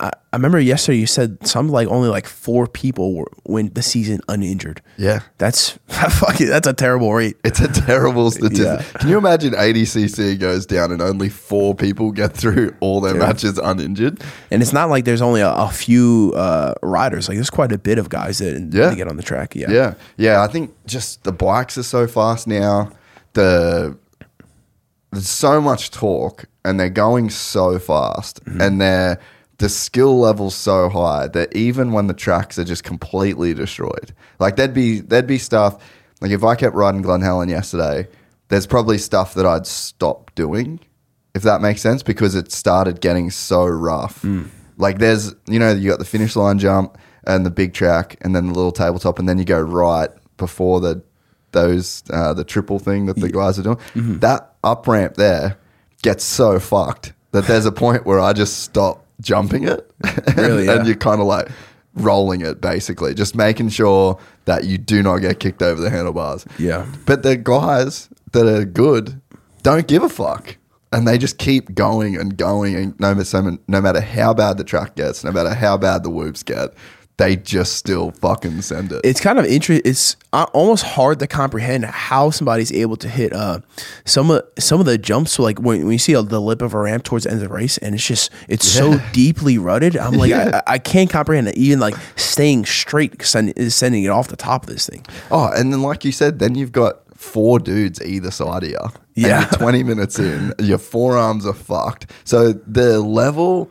I I remember yesterday you said something like only like four people were, went the season uninjured. Yeah, That's fucking that's a terrible rate. It's a terrible statistic. Yeah. Can you imagine ADCC goes down and only four people get through all their matches uninjured? And it's not like there's only a, a few uh, riders. Like there's quite a bit of guys that, Yeah. get on the track. Yeah. Yeah, yeah. I think just the bikes are so fast now. The there's so much talk, and they're going so fast, and they're the skill level's so high that even when the tracks are just completely destroyed, like there'd be there'd be stuff like if I kept riding Glen Helen yesterday, there's probably stuff that I'd stop doing, if that makes sense, because it started getting so rough. Like there's you know you got the finish line jump and the big track, and then the little tabletop, and then you go right before the those uh, the triple thing that the guys are doing. That up ramp there gets so fucked that there's a point where I just stop jumping it, and, yeah. and you're kind of like rolling it basically, just making sure that you do not get kicked over the handlebars. Yeah. But the guys that are good don't give a fuck. And they just keep going and going, and no, matter- no matter how bad the track gets, no matter how bad the whoops get, they just still fucking send it. It's kind of interesting. It's uh, almost hard to comprehend how somebody's able to hit uh, some of some of the jumps. So like when, when you see a, the lip of a ramp towards the end of the race, and it's just it's so deeply rutted. I'm like I, I can't comprehend it. Even like staying straight, send, is sending it off the top of this thing. Oh, and then like you said, then you've got four dudes either side of you. And Yeah. you're 20 minutes in, your forearms are fucked. So the level,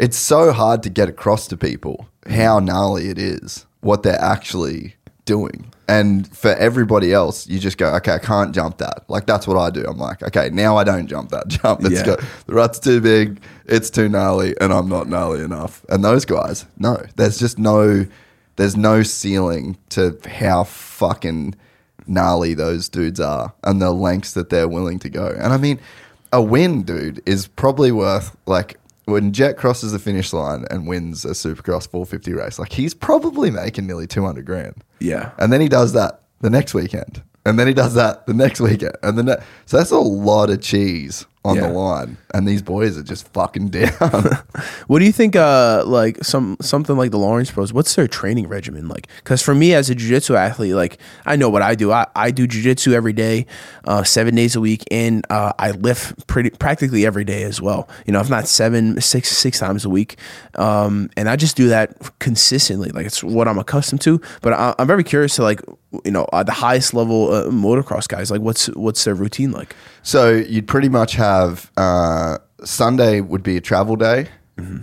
it's so hard to get across to people how gnarly it is, what they're actually doing. And for everybody else, you just go, okay, I can't jump that. Like that's what I do. I'm like, okay, now I don't jump that jump. It's Yeah. go, the rut's too big, it's too gnarly, and I'm not gnarly enough. And those guys, no, there's just no, there's no ceiling to how fucking gnarly those dudes are and the lengths that they're willing to go. And I mean, a win, dude, is probably worth like when Jet crosses the finish line and wins a Supercross 450 race, like he's probably making nearly 200 grand. Yeah. And then he does that the next weekend. And then he does that the next weekend. And then that, so that's a lot of cheese on Yeah. the line. And these boys are just fucking down. What do you think? Uh, like some something like the Lawrence Bros. What's their training regimen like? Because for me as a jiu-jitsu athlete, like I know what I do. I, I do jiu-jitsu every day, uh, seven days a week, and uh, I lift pretty practically every day as well. You know, if not seven, six, six times a week, um, and I just do that consistently. Like it's what I'm accustomed to. But I, I'm very curious to like you know uh, the highest level uh, motocross guys. Like what's what's their routine like? So you'd pretty much have uh, Sunday would be a travel day,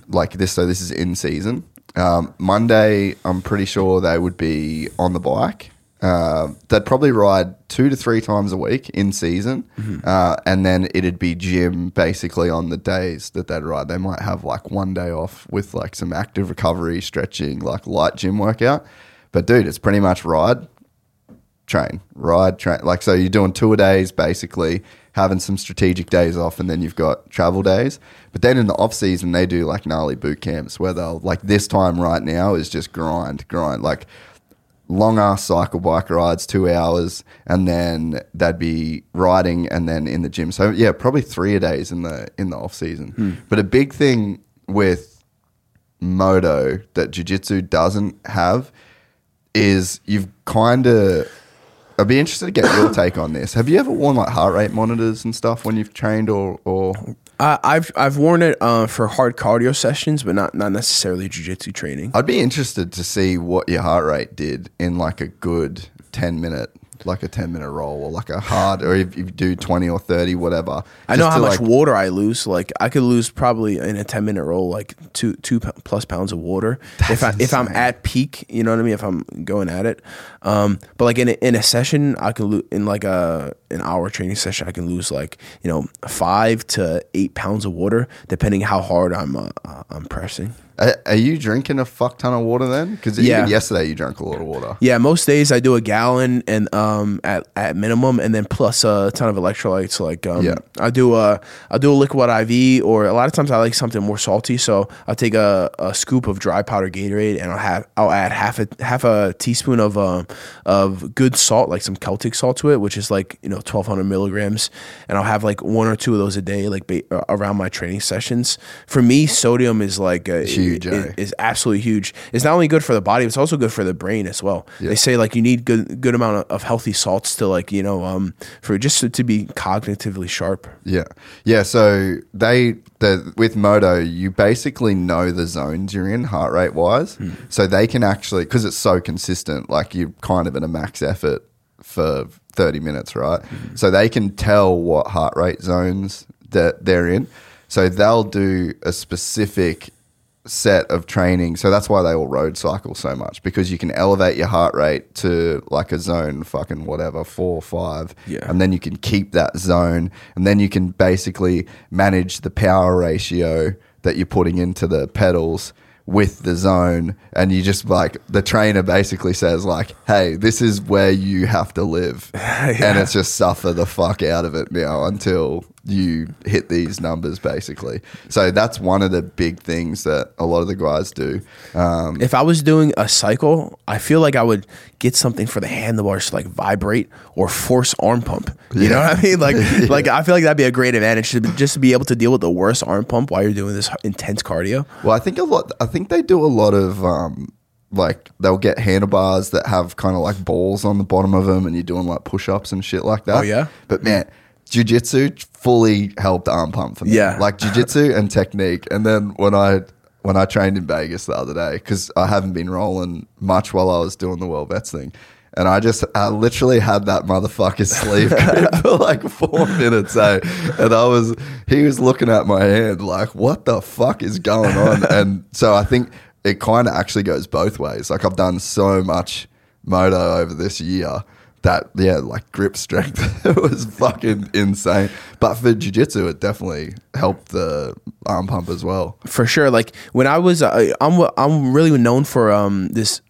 like this. So this is in season. Um, Monday, I'm pretty sure they would be on the bike. Uh, they'd probably ride two to three times a week in season, uh, and then it'd be gym basically on the days that they'd ride. They might have like one day off with like some active recovery, stretching, like light gym workout. But dude, it's pretty much ride, train, ride, train. Like, so you're doing tour days basically, having some strategic days off, and then you've got travel days. But then in the off season, they do like gnarly boot camps where they'll, like, this time right now is just grind, grind. Like, long ass cycle bike rides, two hours, and then they'd be riding and then in the gym. So yeah, probably three a days in the in the off season. Hmm. But a big thing with moto that jiu-jitsu doesn't have is you've kind of I'd be interested to get your take on this. Have you ever worn like heart rate monitors and stuff when you've trained or or I, I've I've worn it uh, for hard cardio sessions, but not not necessarily jujitsu training. I'd be interested to see what your heart rate did in like a good 10 minute, like a 10 minute roll or like a hard, or if you do 20 or 30, whatever. I know how much like- water I lose. Like I could lose probably in a ten minute roll, like two two plus pounds of water. if I if I'm at peak, you know what I mean. If I'm going at it, um, but like in a, in a session, I can lose in like a an hour training session, I can lose like you know five to eight pounds of water, depending how hard I'm uh, uh, I'm pressing. Are, are you drinking a fuck ton of water then? Because Yeah. even yesterday you drank a lot of water. Yeah, most days I do a gallon and um at, at minimum, and then plus a ton of electrolytes. Like um, Yeah. I do a I do a liquid IV, or a lot of times I like something more salty. So I'll take a, a scoop of dry powder Gatorade, and I'll have I'll add half a half a teaspoon of um of good salt, like some Celtic salt to it, which is like you know twelve hundred milligrams, and I'll have like one or two of those a day, like ba- uh, around my training sessions. For me, sodium is like a, Huge, is- eh? is absolutely huge. It's not only good for the body, it's also good for the brain as well. They say like you need good good amount of, of healthy salts to like you know um for just to, to be cognitively sharp. Yeah, yeah. So they the with moto, you basically know the zones you're in heart rate wise, Hmm. so they can actually because it's so consistent. Like you're kind of in a max effort for 30 minutes, right? Hmm. So they can tell what heart rate zones that they're in. So they'll do a specific set of training. So that's why they all road cycle so much because you can elevate your heart rate to like a zone fucking whatever, four or five. Yeah. And then you can keep that zone. And then you can basically manage the power ratio that you're putting into the pedals with the zone. And you just like, the trainer basically says, like, hey, this is where you have to live. And it's just suffer the fuck out of it now until you hit these numbers basically. So that's one of the big things that a lot of the guys do. Um, If I was doing a cycle, I feel like I would get something for the handlebars to like vibrate or force arm pump. You know what I mean? Like, like I feel like that'd be a great advantage to be- just to be able to deal with the worst arm pump while you're doing this intense cardio. well, I think a lot. I think they do a lot of um, like they'll get handlebars that have kind of like balls on the bottom of them, and you're doing like push ups and shit like that. Oh, yeah? But man, jujitsu fully helped arm pump for me. Yeah. like jujitsu and technique. And then when I when I trained in Vegas the other day, because I haven't been rolling much while I was doing the World Vets thing. And I just, I literally had that motherfucker's sleeve for like four minutes, eh? And I was, he was looking at my hand like, what the fuck is going on? And so I think it kind of actually goes both ways. Like I've done so much moto over this year that, yeah, like grip strength was fucking insane. But for jiu-jitsu, it definitely helped the arm pump as well. for sure. Like when I was, uh, I'm I'm really known for um this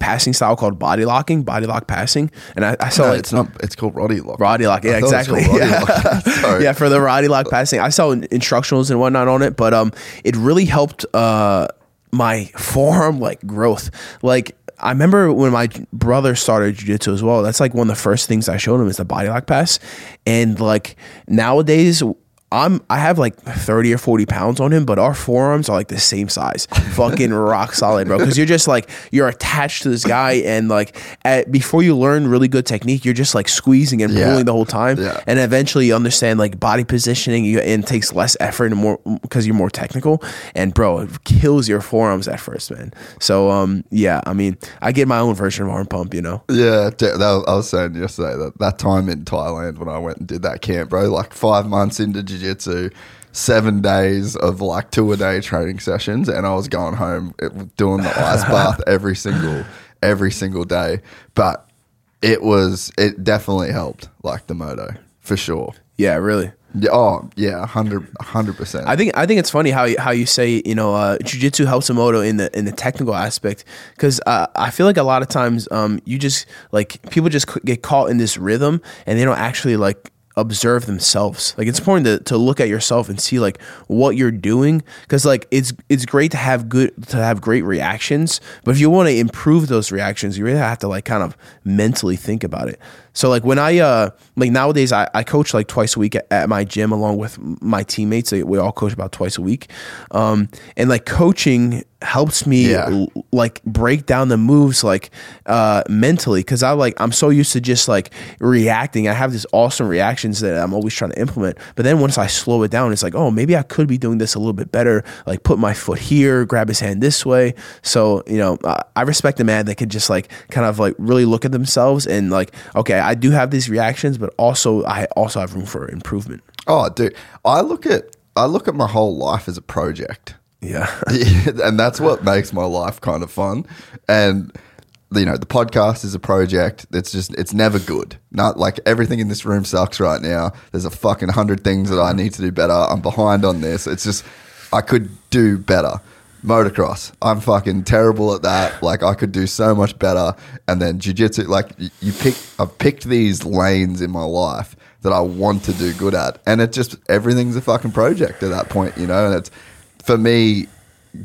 passing style called body locking, body lock passing, and I, I saw No, like it's not, it's called Roddy Lock. Roddy lock, yeah, I thought it was exactly. Yeah. Lock. Yeah, for the Roddy lock passing, I saw instructionals and whatnot on it, but um, it really helped uh my forearm like growth. Like I remember when my brother started jiu-jitsu as well. That's like one of the first things I showed him is the body lock pass, and like nowadays. I'm I have like 30 or 40 pounds on him, but our forearms are like the same size. Fucking rock solid, bro. Cause you're just like you're attached to this guy and like at, before you learn really good technique, you're just like squeezing and Yeah. pulling the whole time. Yeah. And eventually you understand like body positioning you, and takes less effort and more because you're more technical. And bro, it kills your forearms at first, man. So um yeah, I mean I get my own version of arm pump, you know. Yeah, that was, I was saying yesterday that that time in Thailand when I went and did that camp, bro, like five months into jiu-jitsu, seven days of like two a day training sessions, and I was going home doing the ice bath every single every single day. But it was it definitely helped, like the moto for sure. Yeah, really. Yeah, oh yeah, hundred hundred percent. I think I think it's funny how you, how you say you know uh, jujitsu helps Emoto in the in the technical aspect because uh, I feel like a lot of times um, you just like people just get caught in this rhythm and they don't actually like observe themselves. Like it's important to, to look at yourself and see like what you're doing because like it's it's great to have good to have great reactions but if you want to improve those reactions you really have to like kind of mentally think about it So like when I uh like nowadays I, I coach like twice a week at, at my gym along with my teammates. We all coach about twice a week, um, and like coaching helps me Yeah. l- like break down the moves like uh mentally because I like I'm so used to just like reacting. I have these awesome reactions that I'm always trying to implement, but then once I slow it down, it's like oh maybe I could be doing this a little bit better. Like put my foot here, grab his hand this way. So you know I I respect a man that can just like kind of like really look at themselves and like okay I do have these reactions, but also I also have room for improvement. Oh, dude, I look at I look at my whole life as a project. Yeah. and that's what makes my life kind of fun. And you know, the podcast is a project It's just it's never good. Not like everything in this room sucks right now. There's a fucking hundred things that I need to do better. I'm behind on this. It's just I could do better. Motocross, I'm fucking terrible at that. Like I could do so much better. And then jujitsu, like you pick, I've picked these lanes in my life that I want to do good at, and it just everything's a fucking project at that point, you know. And it's for me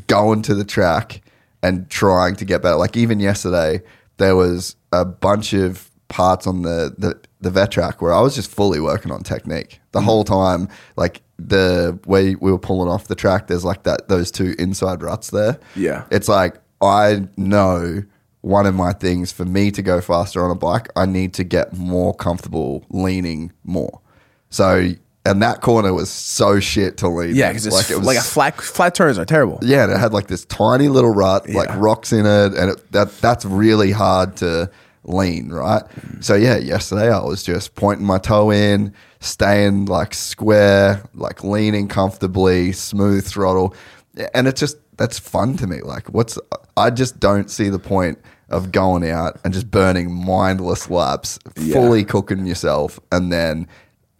going to the track and trying to get better. Like even yesterday, there was a bunch of parts on the the, the vet track where I was just fully working on technique the Mm. whole time. Like the way we were pulling off the track, there's like that those two inside ruts there. Yeah. it's like I know one of my things for me to go faster on a bike, I need to get more comfortable leaning more. So. And that corner was so shit to lean. Yeah, because it's like, a flat flat turns are terrible. Yeah, and it had like this tiny little rut, like rocks in it, and it, that that's really hard to lean, right? So yeah, yesterday I was just pointing my toe in, staying like square, like leaning comfortably, smooth throttle, and it's just that's fun to me. Like, what's I just don't see the point of going out and just burning mindless laps, fully cooking yourself, and then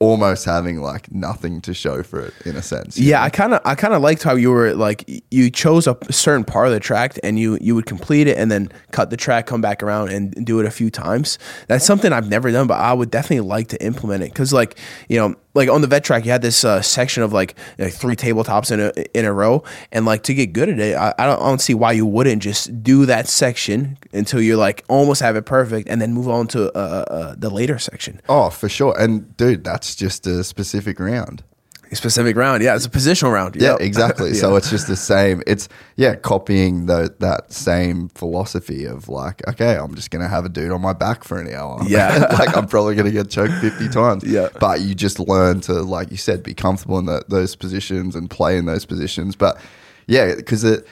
almost having like nothing to show for it in a sense. Yeah, know? I kind of I kind of liked how you were like you chose a certain part of the track and you you would complete it and then cut the track, come back around and do it a few times. That's something I've never done, but I would definitely like to implement it because like you know like on the vet track you had this uh, section of like, like three tabletops in a in a row and like to get good at it, I, I don't I don't see why you wouldn't just do that section until you're like almost have it perfect and then move on to uh, uh, the later section. Oh, for sure. And dude, that's just a specific round. Specific round, yeah, it's a positional round. Yeah, Yep. exactly. So it's just the same. It's yeah, copying the that same philosophy of like, okay, I'm just gonna have a dude on my back for an hour. Yeah. like I'm probably gonna get choked 50 times. Yeah. but you just learn to, like you said, be comfortable in the, those positions and play in those positions. But yeah, because it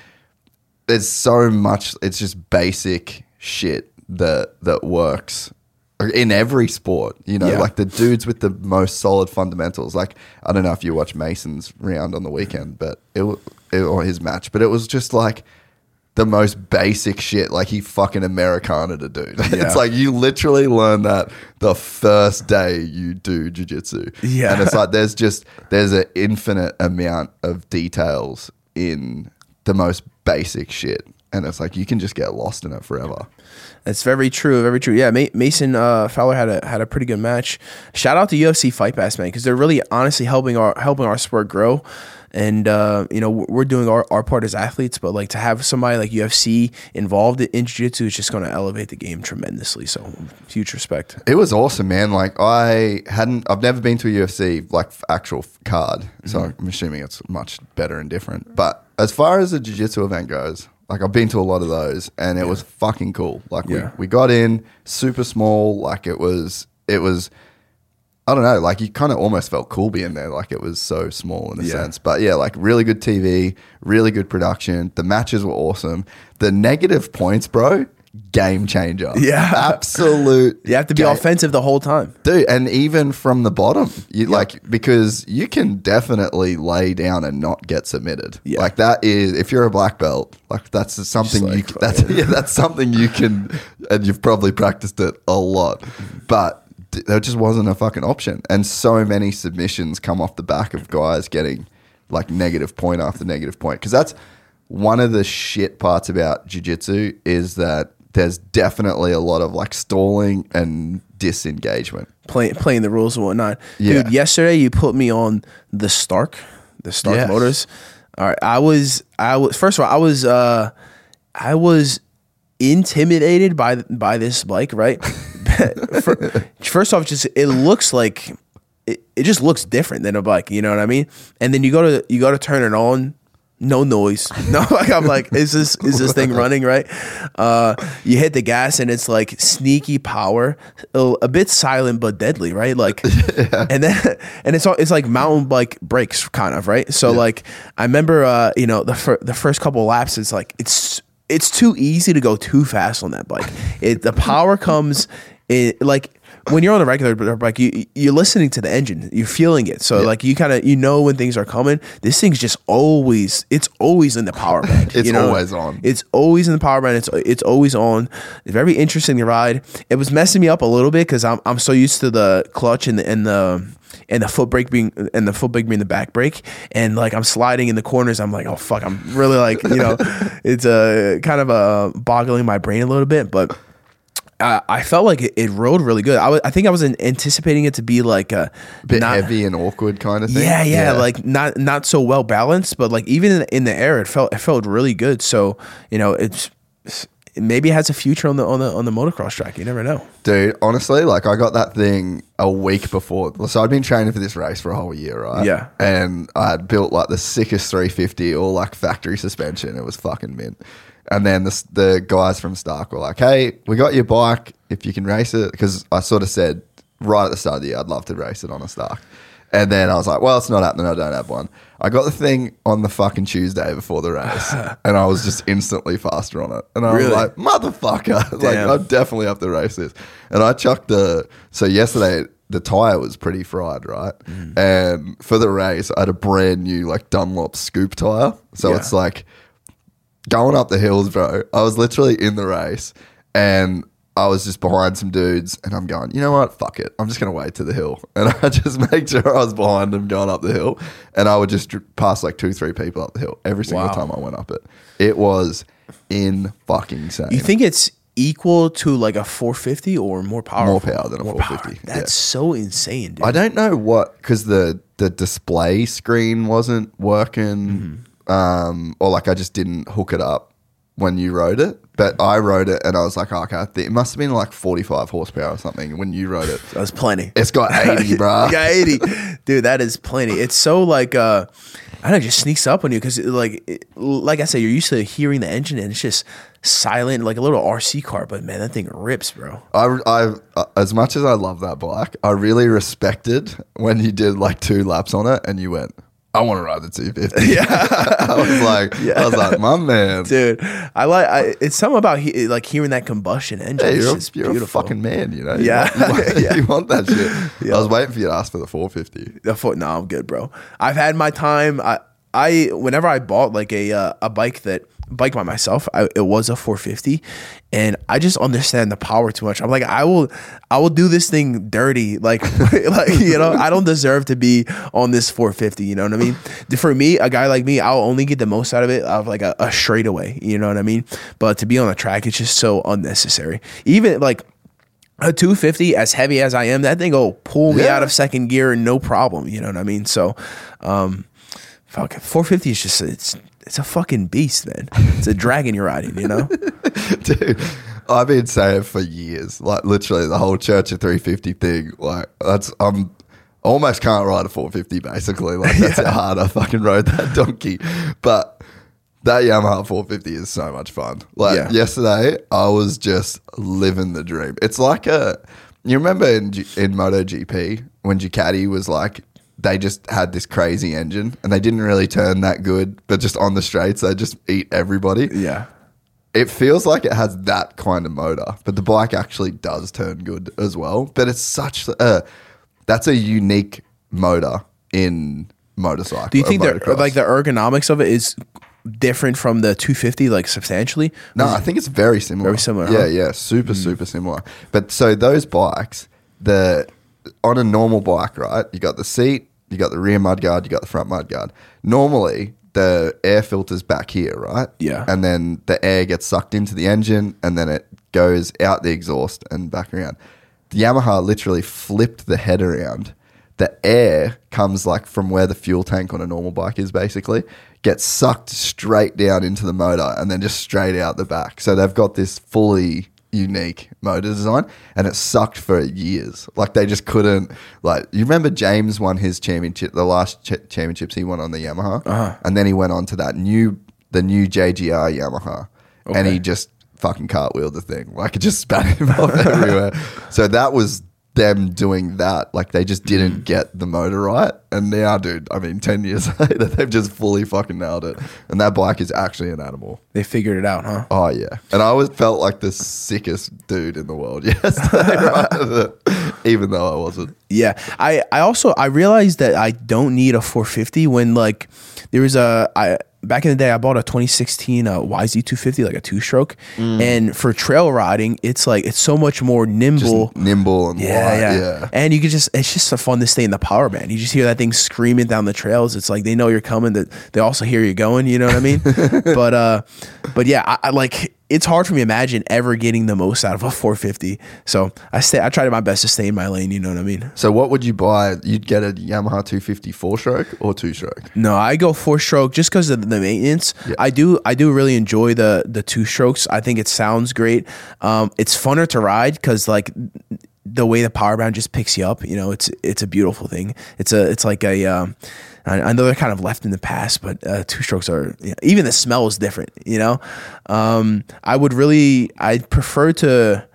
there's so much. It's just basic shit that that works in every sport. You know, Yeah. like the dudes with the most solid fundamentals. Like I don't know if you watch Mason's round on the weekend, but it, it or his match, but it was just like the most basic shit. Like he fucking Americana to dude. Yeah. it's like you literally learn that the first day you do jujitsu. Yeah. and it's like there's just there's an infinite amount of details in the most basic shit. And it's like you can just get lost in it forever. That's very true, very true. Yeah, Ma- Mason uh, Fowler had a had a pretty good match. Shout out to UFC Fight Pass, man, because they're really honestly helping our helping our sport grow. And uh, you know we're doing our, our part as athletes, but like to have somebody like UFC involved in jiu-jitsu is just going to elevate the game tremendously. So huge respect. It was awesome, man. Like I hadn't, I've never been to a UFC like actual card, so Mm-hmm. I'm assuming it's much better and different. But as far as the jiu-jitsu event goes, like I've been to a lot of those, and it was fucking cool. Like Yeah. we we got in super small, like it was it was. I don't know, like you kind of almost felt cool being there, like it was so small in a Yeah. sense. But yeah, like really good TV, really good production. The matches were awesome. The negative points, bro, game changer. Yeah. absolute. You have to be game- offensive the whole time. dude and even from the bottom you like because you can definitely lay down and not get submitted Yeah. like that is if you're a black belt like that's something like, you can, that's yeah that's something you can and you've probably practiced it a lot but there just wasn't a fucking option and so many submissions come off the back of guys getting like negative point after negative point because that's one of the shit parts about jiu-jitsu is that there's definitely a lot of like stalling and disengagement playing playing the rules and whatnot. Yeah. Dude, yesterday you put me on the Stark, the Stark Yes. Motors. All right, I was I was first of all I was uh I was intimidated by by this bike, right? fir- first off, just it looks like it, it just looks different than a bike. You know what I mean? And then you go to you go to turn it on. No noise. No, like I'm like, is this is this thing running right? Uh, you hit the gas and it's like sneaky power, a, bit silent but deadly, right? Like, and then and it's all it's like mountain bike brakes, kind of, right? So like, I remember, uh, you know, the fir- the first couple laps, it's like it's it's too easy to go too fast on that bike. It the power comes in like when you're on a regular bike, you you're listening to the engine, you're feeling it. So like you kind of you know when things are coming. This thing's just always it's always in the power band. It's you know? always on. It's always in the power band. It's it's always on. It's very interesting to ride. It was messing me up a little bit because I'm I'm so used to the clutch and the and the and the foot brake being and the foot brake being the back brake and like I'm sliding in the corners I'm like oh fuck I'm really like you know it's uh, kind of uh, boggling my brain a little bit but I felt like it, it rode really good I think I was an- anticipating it to be like a bit not- heavy and awkward kind of thing. yeah, yeah, like not not so well balanced, but like even in, in the air, it felt it felt really good. So you know, it's maybe it has a future on the on the on the motocross track. You never know. Dude, honestly, like I got that thing a week before. So I'd been training for this race for a whole year, right? Yeah. And I had built like the sickest 350, all like factory suspension. It was fucking mint. And then the, the guys from Stark were like, hey, we got your bike if you can race it. Because I sort of said right at the start of the year, I'd love to race it on a Stark. And then I was like, well, it's not happening. I don't have one. I got the thing on the fucking Tuesday before the race, and I was just instantly faster on it. And I Really? was like, motherfucker. like, Damn. I definitely have to race this. And I chucked the, so yesterday, the tire was pretty fried, right? Mm. And for the race, I had a brand new, like, Dunlop scoop tire. So Yeah. it's like, going up the hills, bro. I was literally in the race and I was just behind some dudes and I'm going, you know what? Fuck it. I'm just going to wait to the hill. And I just make sure I was behind them going up the hill. And I would just pass like two, three people up the hill every single Wow. time I went up it. It was in fucking insane. You think it's equal to like a 450 or more power? More power than a More 450, That's yeah. so insane, dude. I don't know what because the the display screen wasn't working, Mm-hmm. Um, or like I just didn't hook it up when you rode it. But I rode it and I was like, oh, okay, it must have been like forty five horsepower or something when you rode it. That's plenty. It's got eighty, bro. You got 80. Dude, that is plenty. It's so like uh I don't know, it just sneaks up on you because like it, like I said, you're used to hearing the engine and it's just silent, like a little RC car. But man, that thing rips, bro. I, I, uh, as much as I love that bike, I really respected when you did like two laps on it and you went, I want to ride the 250. Yeah. I was like, I was like, my man. Dude, I like I, it's something about he, like hearing that combustion engine. Yeah, it's you're, you're a beautiful. fucking man, you know? Yeah. want- You want, Yeah. you want that shit. I was waiting for you to ask for the 450. The foot, no, I'm good, bro. I've had my time. I, I, whenever I bought like a uh, a bike that bike by myself, I, it was a 450, and I just understand the power too much. I'm like, I will, I will do this thing dirty, like, like you know, I don't deserve to be on this 450. You know what I mean? For me, a guy like me, I'll only get the most out of it of like a, a straightaway. You know what I mean? But to be on a track, it's just so unnecessary. Even like a 250 as heavy as I am, that thing will pull me Yeah. out of second gear no problem. You know what I mean? So, um, fuck, 450 is just it's it's a fucking beast, man. It's a dragon you're riding. You know? Dude, I've been saying for years, like literally the whole Church of 350 thing. Like, that's, I'm almost can't ride a 450 basically. Like, that's how hard I fucking rode that donkey. But that Yamaha 450 is so much fun. Like, Yeah. yesterday, I was just living the dream. It's like a, you remember in, G, in MotoGP when Ducati was like, they just had this crazy engine and they didn't really turn that good, but just on the straights, they just eat everybody yeah. it feels like it has that kind of motor, but the bike actually does turn good as well. But it's such a that's a unique motor in motorcycle. Do you think motocross. like the ergonomics of it is different from the 250, like substantially? No, I think it's very similar. Very similar, Yeah, huh? yeah, super, hmm. super similar. But so those bikes, the on a normal bike, right? You got the seat, you got the rear mudguard, you got the front mudguard. Normally, the air filter's back here, right? Yeah. And then the air gets sucked into the engine, and then it goes out the exhaust and back around. The Yamaha literally flipped the head around. The air comes like from where the fuel tank on a normal bike is, basically, gets sucked straight down into the motor and then just straight out the back. So they've got this fully unique motor design, and it sucked for years. Like they just couldn't. Like you remember James won his championship, the last ch- championships he won on the Yamaha, Uh-huh. and then he went on to that new, the new JGR Yamaha, and he just fucking cartwheeled the thing. Like it just spat him off everywhere. So that was them doing that. Like they just didn't Mm. get the motor right. And now, dude, I mean, 10 years later, they've just fully fucking nailed it. And that bike is actually an animal. They figured it out, huh? Oh, yeah. And I always felt like the sickest dude in the world yesterday, right? Even though I wasn't. Yeah, I I also I realized that I don't need a 450 when like there was a I back in the day I bought a 2016 uh, YZ250 like a two stroke, Mm. and for trail riding it's like it's so much more nimble. Just nimble and yeah, light. yeah, Yeah. and you could just it's just so fun to stay in the power band. You just hear that thing screaming down the trails. It's like they know you're coming. That they also hear you going. You know what I mean? but uh, but yeah, I, I like it's hard for me to imagine ever getting the most out of a 450. So I stay. I tried my best to stay in my lane. You know what I mean? So what would you buy? You'd get a Yamaha 250 four stroke or two stroke? No, I go four stroke just because of the maintenance. I do I do really enjoy the the two strokes. I think it sounds great. Um, it's funner to ride because like the way the power band just picks you up. You know, it's it's a beautiful thing. It's a it's like a. Um, I I know they're kind of left in the past, but uh, two strokes are you know, even the smell is different. You know, um, I would really I'd prefer to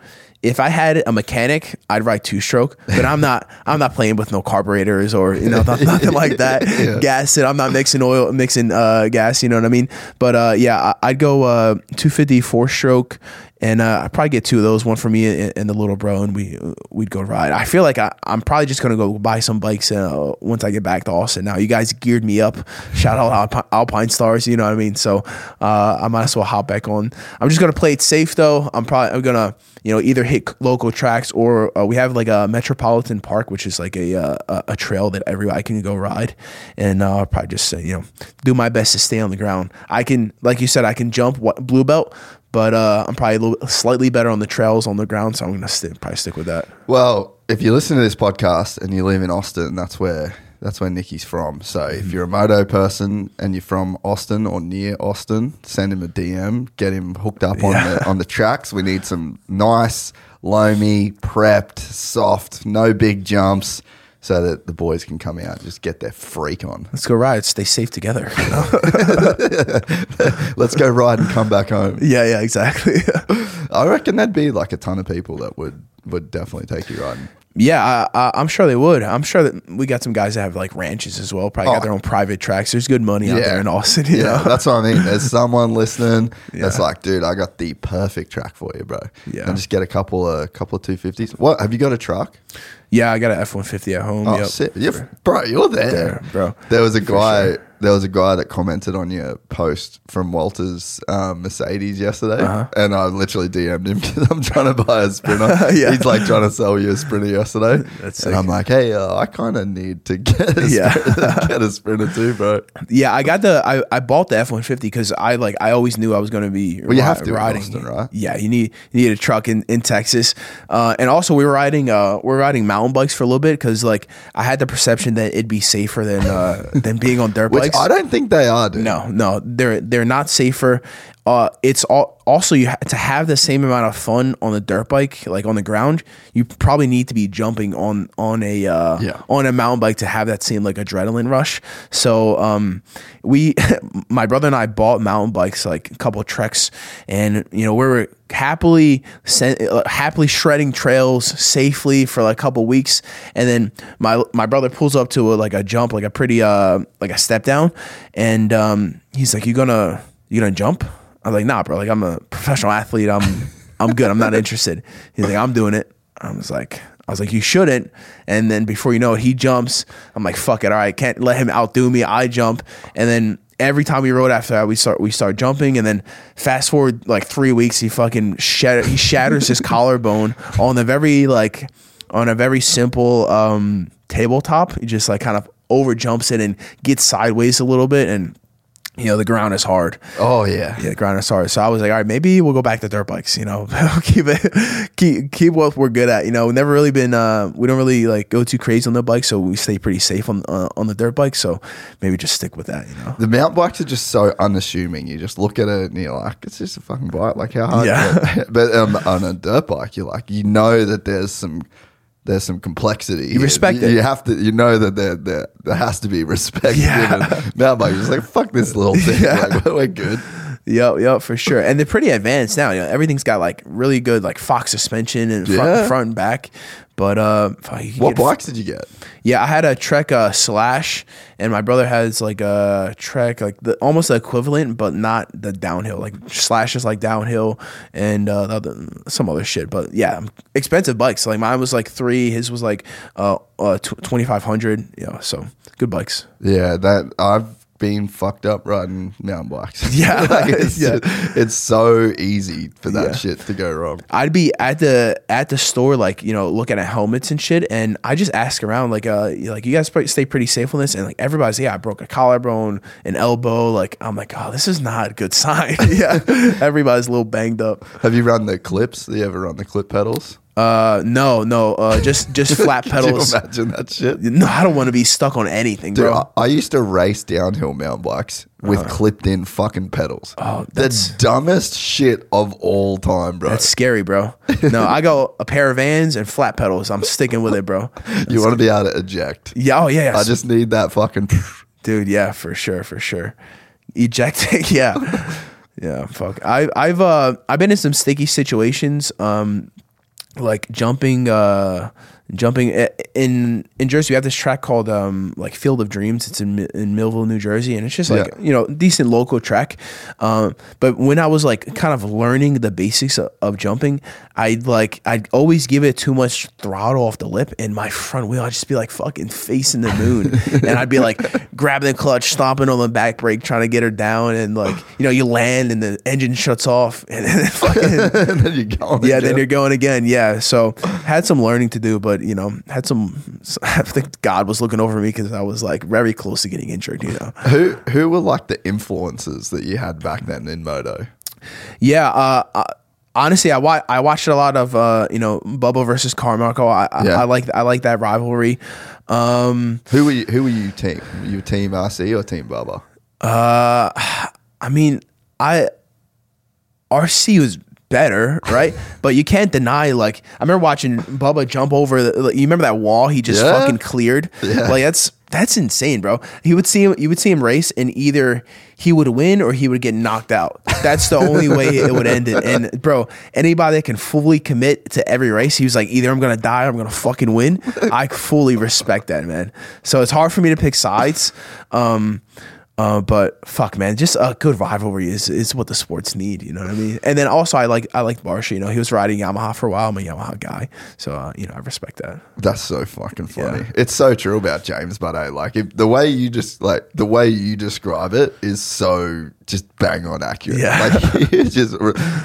if I had a mechanic, I'd ride two stroke, but I'm not. I'm not playing with no carburetors or you know nothing, like that. Gas it. I'm not mixing oil, mixing uh, gas. You know what I mean? But uh, yeah, I, I'd go uh, 250 four stroke, and uh, I'd probably get two of those, one for me and, and the little bro, and we we'd go ride. I feel like I, I'm probably just gonna go buy some bikes uh, once I get back to Austin. Now you guys geared me up. Shout out Alpine, Alpinestars. You know what I mean? So uh, I might as well hop back on. I'm just gonna play it safe though. I'm probably I'm gonna you know either hit local tracks or uh, we have like a Metropolitan Park, which is like a uh, a, trail that everybody can go ride, and uh, I'll probably just uh, you know do my best to stay on the ground. I can, like you said, I can jump what, blue belt, but uh, I'm probably a little slightly better on the trails on the ground, so I'm gonna st- probably stick with that. Well, if you listen to this podcast and you live in Austin, that's where that's where Nicky's from. So if you're a moto person and you're from Austin or near Austin, send him a DM, get him hooked up on the on the tracks. We need some nice, loamy, prepped, soft, no big jumps, so that the boys can come out and just get their freak on. Let's go ride. Stay safe together. you know? Let's go ride and come back home. yeah, yeah, exactly. I reckon there'd be like a ton of people that would would definitely take you riding. Yeah, I, I, I'm sure they would. I'm sure that we got some guys that have like ranches as well. Probably Oh. got their own private tracks. There's good money out there in Austin. You yeah, know? that's what I mean. There's someone listening that's like, dude, I got the perfect track for you, bro. Yeah. And just get a couple of couple of two fifties. What have you got a truck? Yeah, I got an F150 at home. Oh, yep. sick. You're- bro, you're there. There, bro. There was a guy. sure. There was a guy that commented on your post from Walter's um, Mercedes yesterday, Uh-huh. and I literally DM'd him because I'm trying to buy a Sprinter. Yeah. He's like trying to sell you a Sprinter yesterday, That's and sick. I'm like, hey, uh, I kind of need to get a Yeah. Sprinter, get a Sprinter too, bro. Yeah, I got the I, I bought the F one fifty because I like I always knew I was going to be Well, you ri- have to riding. Austin, right? Yeah, you need you need a truck in, in Texas, uh, and also we were riding uh, we are riding mountain bikes for a little bit because like I had the perception that it'd be safer than uh, than being on dirt Which I don't think they are, dude. No, no, they're they're not safer. Uh, it's all, also you ha- to have the same amount of fun on the dirt bike, like on the ground. You probably need to be jumping on on a uh, Yeah. on a mountain bike to have that same like adrenaline rush. So um, we, my brother and I bought mountain bikes like a couple of treks, and you know we were happily sen- uh, happily shredding trails safely for like a couple weeks, and then my my brother pulls up to a, like a jump, like a pretty uh like a step down, and um, he's like, "You gonna you gonna jump?" I was like, "Nah, bro. Like I'm a professional athlete. I'm I'm good. I'm not interested." He's like, "I'm doing it." I was like. I was like, you shouldn't. And then before you know it, he jumps. I'm like, fuck it. All right, can't let him outdo me. I jump. And then every time we rode after that, we start we start jumping. And then fast forward like three weeks, he fucking shatter he shatters his collarbone on a very like on a very simple um tabletop. He just like kind of over jumps it and gets sideways a little bit and you know the ground is hard. Oh yeah. Yeah, the ground is hard. So I was like, all right, maybe we'll go back to dirt bikes. You know, keep it, keep keep what we're good at. You know, never really been. Uh, we don't really like go too crazy on the bike, so we stay pretty safe on uh, on the dirt bike. So maybe just stick with that. You know. The mountain bikes are just so unassuming. You just look at it and you're like, it's just a fucking bike. Like how hard? Yeah. but um, on a dirt bike, you're like, you know that there's some. There's some complexity. You respect you, it. You have to. You know that there there, there has to be respect. Yeah. given. Mountain bike, you're just like fuck this little thing. Like we're good. Yep, yep, for sure. And they're pretty advanced now. You know, everything's got like really good like Fox suspension and front, Yeah. front and back. But uh, you What bikes did you get? Yeah, I had a Trek uh, Slash, and my brother has like a Trek, like the almost the equivalent, but not the downhill. Like Slash is like downhill, and uh, the other, some other shit. But yeah, expensive bikes. Like mine was like three, his was like uh, uh twenty five hundred. Yeah, so good bikes. Yeah, that I've been fucked up riding mountain bikes. Yeah, Like, it's, yeah. it's so easy for that Yeah. shit to go wrong. I'd be at the at the store, like you know, looking at helmets and shit, and I just ask around, like, uh, like you guys probably stay pretty safe on this, and like everybody's, yeah, I broke a collarbone, an elbow, like I'm like, oh, this is not a good sign. yeah, everybody's a little banged up. Have you run the clips? Do you ever run the clip pedals? Uh, no, no, uh, just just flat Could pedals. you imagine that shit? No, I don't want to be stuck on anything, Dude, bro. I, I used to race downhill mountain bikes with clipped in fucking pedals. Oh, the that's- dumbest shit of all time, bro. That's scary, bro. No, I go a pair of Vans and flat pedals. I'm sticking with it, bro. you want to be able to eject. Yeah, oh yeah, I just need that fucking. dude yeah for sure for sure ejecting yeah yeah fuck i i've uh i've been in some sticky situations um like jumping uh jumping in in Jersey we have this track called um like Field of Dreams it's in in Millville New Jersey and it's just like Yeah. you know decent local track um but when I was like kind of learning the basics of, of jumping I'd like I'd always give it too much throttle off the lip and my front wheel I'd just be like fucking facing the moon and I'd be like grabbing the clutch stomping on the back brake trying to get her down and like you know you land and the engine shuts off and then fucking and then you go. yeah, then you're going again. Yeah, so had some learning to do, but you know, had some. I think God was looking over me because I was like very close to getting injured. You know. Who who were like the influences that you had back then in moto? Yeah. Uh, uh, honestly, I wa- I watched a lot of uh, you know Bubba versus Carmichael. I I, Yeah. I like I like that rivalry. Um, Who were you? Who were you team? Were you team RC or team Bubba? uh, I mean, I RC was better, right? but you can't deny like I remember watching Bubba jump over. The, like, you remember that wall he just Yeah. fucking cleared? Yeah. Like that's that's insane, bro. He would see him. You would see him race, and either he would win or he would get knocked out. That's the only way it would end it. And bro, anybody that can fully commit to every race, he was like, either I'm gonna die or I'm gonna fucking win. I fully respect that, man. So it's hard for me to pick sides. Um, uh, but fuck, man, just a good rivalry is is what the sports need. You know what I mean? And then also, I like I like Barcia. You know, he was riding Yamaha for a while. I'm a Yamaha guy, so uh, you know I respect that. That's so fucking funny. Yeah. It's so true about James, but I like if, the way you just like the way you describe it is so just bang on accurate. Yeah. like it's just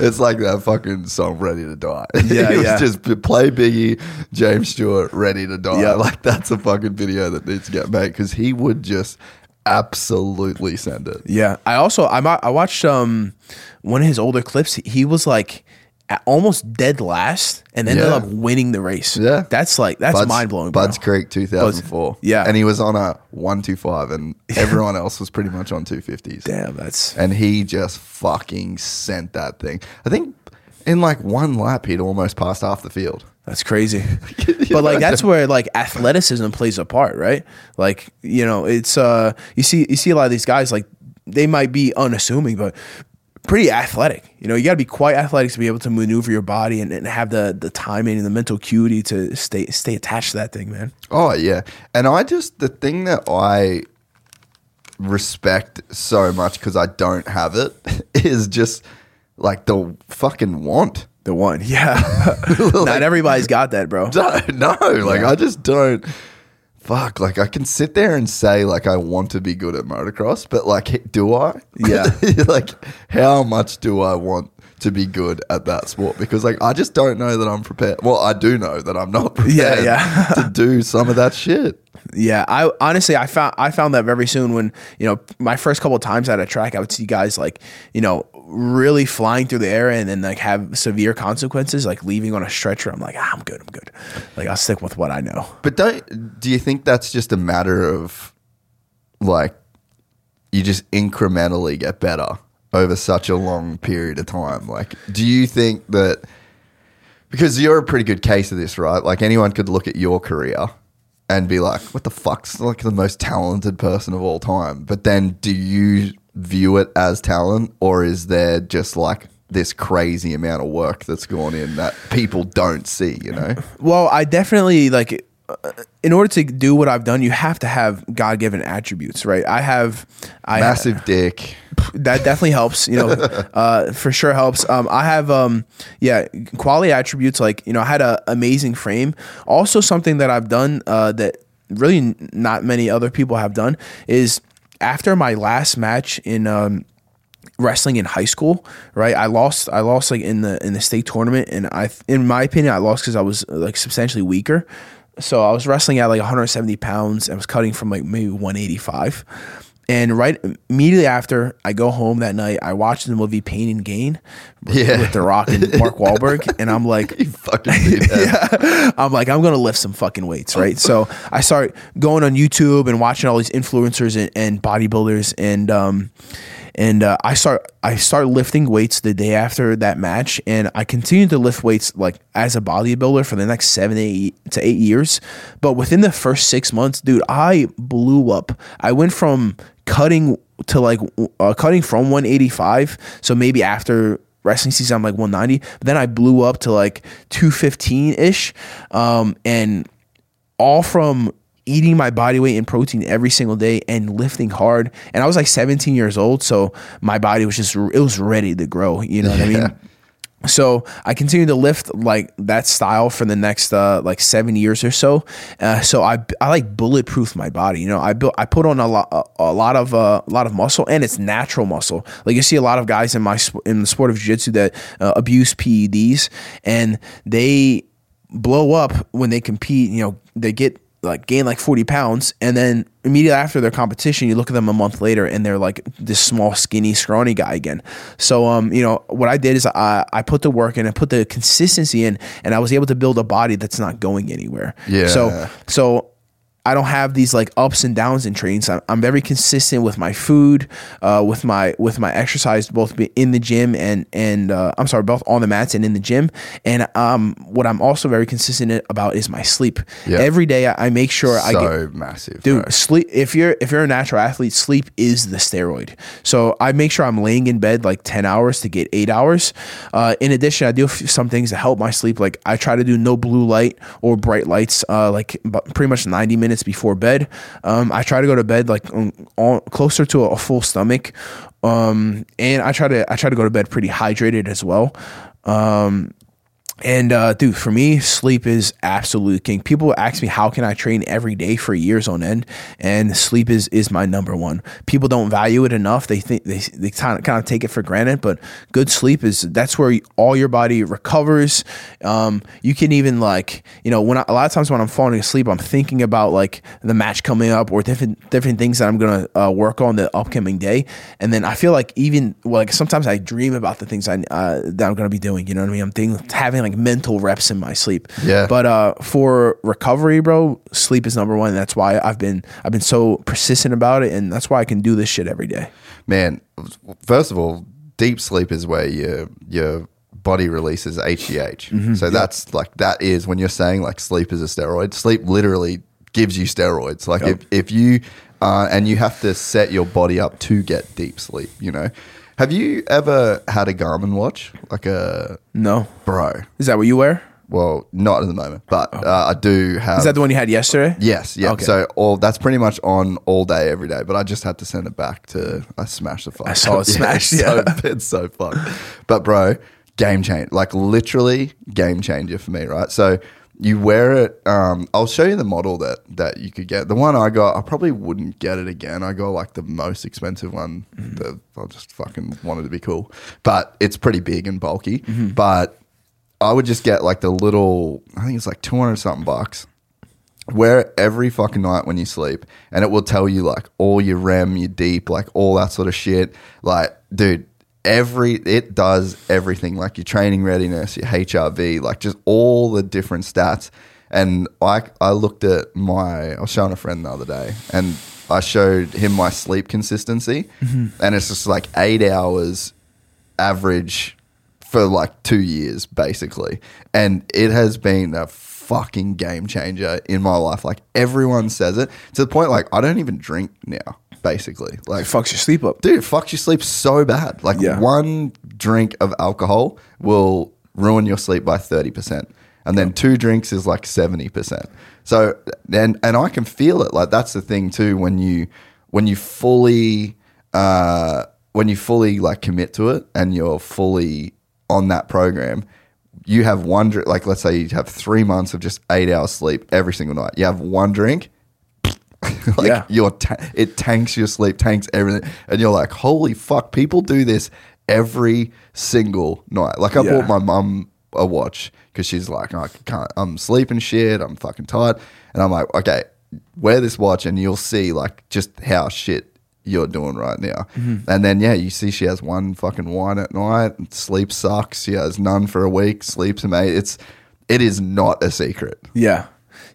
it's like that fucking song "Ready to Die." Yeah, it was yeah. just play Biggie, James Stewart, "Ready to Die." Yeah. Like that's a fucking video that needs to get made because he would just absolutely send it. Yeah, I also I I watched um one of his older clips. He, he was like almost dead last, and ended Yeah. up winning the race. Yeah. that's like that's Buds- mind blowing. Budds Creek 2004. yeah. and he was on a 125, and everyone else was pretty much on 250s. Damn, that's and he just fucking sent that thing. I think in like one lap, he'd almost passed half the field. That's crazy. but like that's where like athleticism plays a part, right? Like, you know, it's uh you see you see a lot of these guys like they might be unassuming, but pretty athletic. You know, you gotta be quite athletic to be able to maneuver your body and, and have the the timing and the mental acuity to stay stay attached to that thing, man. Oh yeah, and I just the thing that I respect so much because I don't have it is just like the fucking want. The one. Yeah. Not everybody's got that, bro. No, no, like I just don't fuck, like I can sit there and say like I want to be good at motocross, but like, do I? Yeah. like, how much do I want to be good at that sport? Because like, I just don't know that I'm prepared. Well, I do know that I'm not prepared Yeah, yeah. to do some of that shit. Yeah, I honestly I found I found that very soon when you know my first couple of times at a track I would see guys like you know really flying through the air and then like have severe consequences like leaving on a stretcher. I'm like ah, I'm good, I'm good. Like I'll stick with what I know. But don't do you think that's just a matter of like you just incrementally get better over such a long period of time? Like, do you think that because you're a pretty good case of this, right? Like anyone could look at your career and be like, "What the fuck's like the most talented person of all time?" But then, do you view it as talent, or is there just like this crazy amount of work that's gone in that people don't see? You know? Well, I definitely like. uh, In order to do what I've done, you have to have God given attributes, right? I have, I Massive dick. that definitely helps you know uh, for sure helps um, i have um, yeah quality attributes like you know i had an amazing frame also something that i've done uh, that really n- not many other people have done is after my last match in um, wrestling in high school, right? I lost. I lost like in the in the state tournament, and I, in my opinion, I lost because I was like substantially weaker. So I was wrestling at like 170 pounds. I was cutting from like maybe 185. And right immediately after I go home that night, I watch the movie Pain and Gain with, Yeah. with The Rock and Mark Wahlberg, and I'm like, You fucking did. I'm like, I'm gonna lift some fucking weights, right? so I start going on YouTube and watching all these influencers and, and bodybuilders, and um, and uh, I start I start lifting weights the day after that match, and I continue to lift weights like as a bodybuilder for the next seven eight to eight years. But within the first six months, dude, I blew up. I went from cutting to like uh, cutting from 185, so maybe after wrestling season I'm like 190 but then I blew up to like 215 ish um and all from eating my body weight in protein every single day and lifting hard and I was like 17 years old so my body was just it was ready to grow you know what I mean so I continued to lift like that style for the next uh, like seven years or so. Uh, so I, I like bulletproof my body. You know, I built I put on a lot a, lot of uh, a lot of muscle and it's natural muscle. Like you see a lot of guys in my in the sport of jiu-jitsu that uh, abuse PEDs and they blow up when they compete. You know, they get like gain like 40 pounds and then immediately after their competition you look at them a month later and they're like this small skinny scrawny guy again so um you know what i did is i i put the work in and put the consistency in and i was able to build a body that's not going anywhere Yeah. so so I don't have these like ups and downs in trains. I'm, I'm very consistent with my food, uh, with my with my exercise, both in the gym and and uh, I'm sorry, both on the mats and in the gym. And um, what I'm also very consistent about is my sleep. Yeah. Every day I, I make sure I get so massive, dude bro. sleep if you're if you're a natural athlete sleep is the steroid so i make sure i'm laying in bed like 10 hours to get 8 hours uh, in addition i do some things to help my sleep like i try to do no blue light or bright lights uh, like pretty much 90 minutes before bed. Um, i try to go to bed like on, closer to a, a full stomach. Um, and i try to i try to go to bed pretty hydrated as well. Um, and uh, dude, for me, sleep is absolute king. People ask me how can I train every day for years on end, and sleep is is my number one. People don't value it enough. They think they they kind of take it for granted, but good sleep is that's where all your body recovers. Um, you can even like you know when I, a lot of times when I'm falling asleep, I'm thinking about like the match coming up or different different things that I'm gonna uh, work on the upcoming day, and then I feel like even well, like sometimes I dream about the things I uh, that I'm gonna be doing. You know what I mean? I'm thinking having like mental reps in my sleep. Yeah. But uh, for recovery, bro, sleep is number one. That's why I've been I've been so persistent about it, and that's why I can do this shit every day. man. First of all, deep sleep is where your your body releases HGH. Mm-hmm. so that's like that is when you're saying like sleep is a steroid. Sleep literally gives you steroids. Like if if you uh, and you have to set your body up to get deep sleep. You know. Have you ever had a Garmin watch like a No, bro? is that what you wear? Well, not at the moment, but uh, I do have. Oh. Is that the one you had yesterday? Yes, yeah. Okay. So all that's pretty much on all day, every day. But I just had to send it back to. I smashed the fuck. I saw it smashed, yeah. so, it's so fucked. But bro, game change, Like literally game changer for me, right? So you wear it. Um, I'll show you the model that that you could get. The one I got, I probably wouldn't get it again. I got like the most expensive one. That I just fucking wanted to be cool, but it's pretty big and bulky. But I would just get like the little. I think it's like two hundred something bucks. Wear it every fucking night when you sleep, and it will tell you like all your REM, your deep, like all that sort of shit. Like, dude, every it does everything like your training readiness, your HRV, like just all the different stats. And I I looked at my I was showing a friend the other day, and I showed him my sleep consistency, mm-hmm. and it's just like eight hours average for like two years basically, and it has been a fucking game changer in my life. Like everyone says it to the point like I don't even drink now. Basically, like It fucks your sleep up. dude, it fucks your sleep so bad. Like Yeah. one drink of alcohol will ruin your sleep by thirty percent, and then two drinks is like seventy percent. So and and I can feel it. Like that's the thing too. When you when you fully uh, when you fully like commit to it and you're fully on that program. You have one drink, like let's say you have three months of just eight hours sleep every single night. You have one drink, like Yeah. your ta- it tanks your sleep, tanks everything, and you're like, holy fuck, people do this every single night. Like I Yeah. bought my mum a watch because she's like, I can't, I'm sleeping shit, I'm fucking tired, and I'm like, okay, wear this watch and you'll see like just how shit you're doing right now. Mm-hmm. And then yeah, you see she has one fucking wine at night, sleep sucks. She has none for a week, sleeps amazing. It's it is not a secret. Yeah.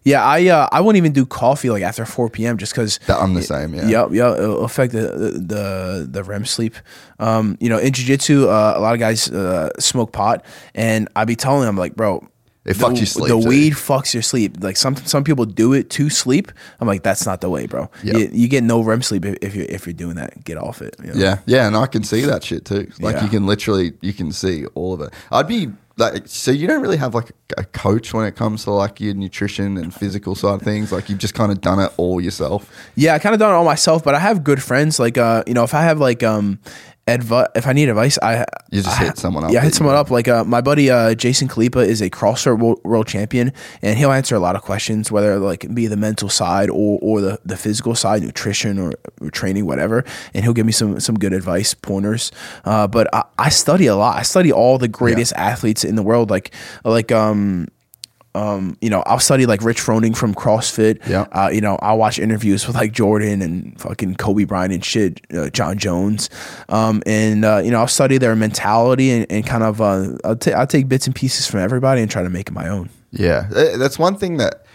Yeah, I uh, I wouldn't even do coffee like after 4 p.m. just because. I'm the same, yeah. Yep, yeah, it'll affect the, the the the REM sleep. Um, you know, in jiu-jitsu, uh, a lot of guys uh, smoke pot, and I'd be telling them like, bro, It the, fucks your sleep, The weed fucks your sleep. Like some some people do it to sleep. I'm like, that's not the way, bro. Yep. You, you get no REM sleep if, if you're if you're doing that. Get off it. you know? Yeah, yeah, and I can see that shit too. Like Yeah. you can literally, you can see all of it. I'd be like, so you don't really have like a coach when it comes to like your nutrition and physical side of things. Like you've just kind of done it all yourself. Yeah, I kind of done it all myself, but I have good friends. Like, uh, you know, if I have like um, advice, if I need advice, I You just I- hit someone up Yeah, I hit someone know. up. Like, uh, my buddy uh, Jason Khalipa is a CrossFit world, world champion, and he'll answer a lot of questions, whether like it be the mental side or or the, the physical side, nutrition or, or training, whatever. And he'll give me some some good advice, pointers. Uh, but I, I study a lot. I study all the greatest athletes in the world. Like like um um, you know, I'll study like Rich Froning from CrossFit. Yeah. Uh, you know, I'll watch interviews with like Jordan and fucking Kobe Bryant and shit, uh, Jon Jones. Um, and, uh, you know, I'll study their mentality and, and kind of, uh, I'll, ta- I'll take bits and pieces from everybody and try to make it my own. Yeah, that's one thing that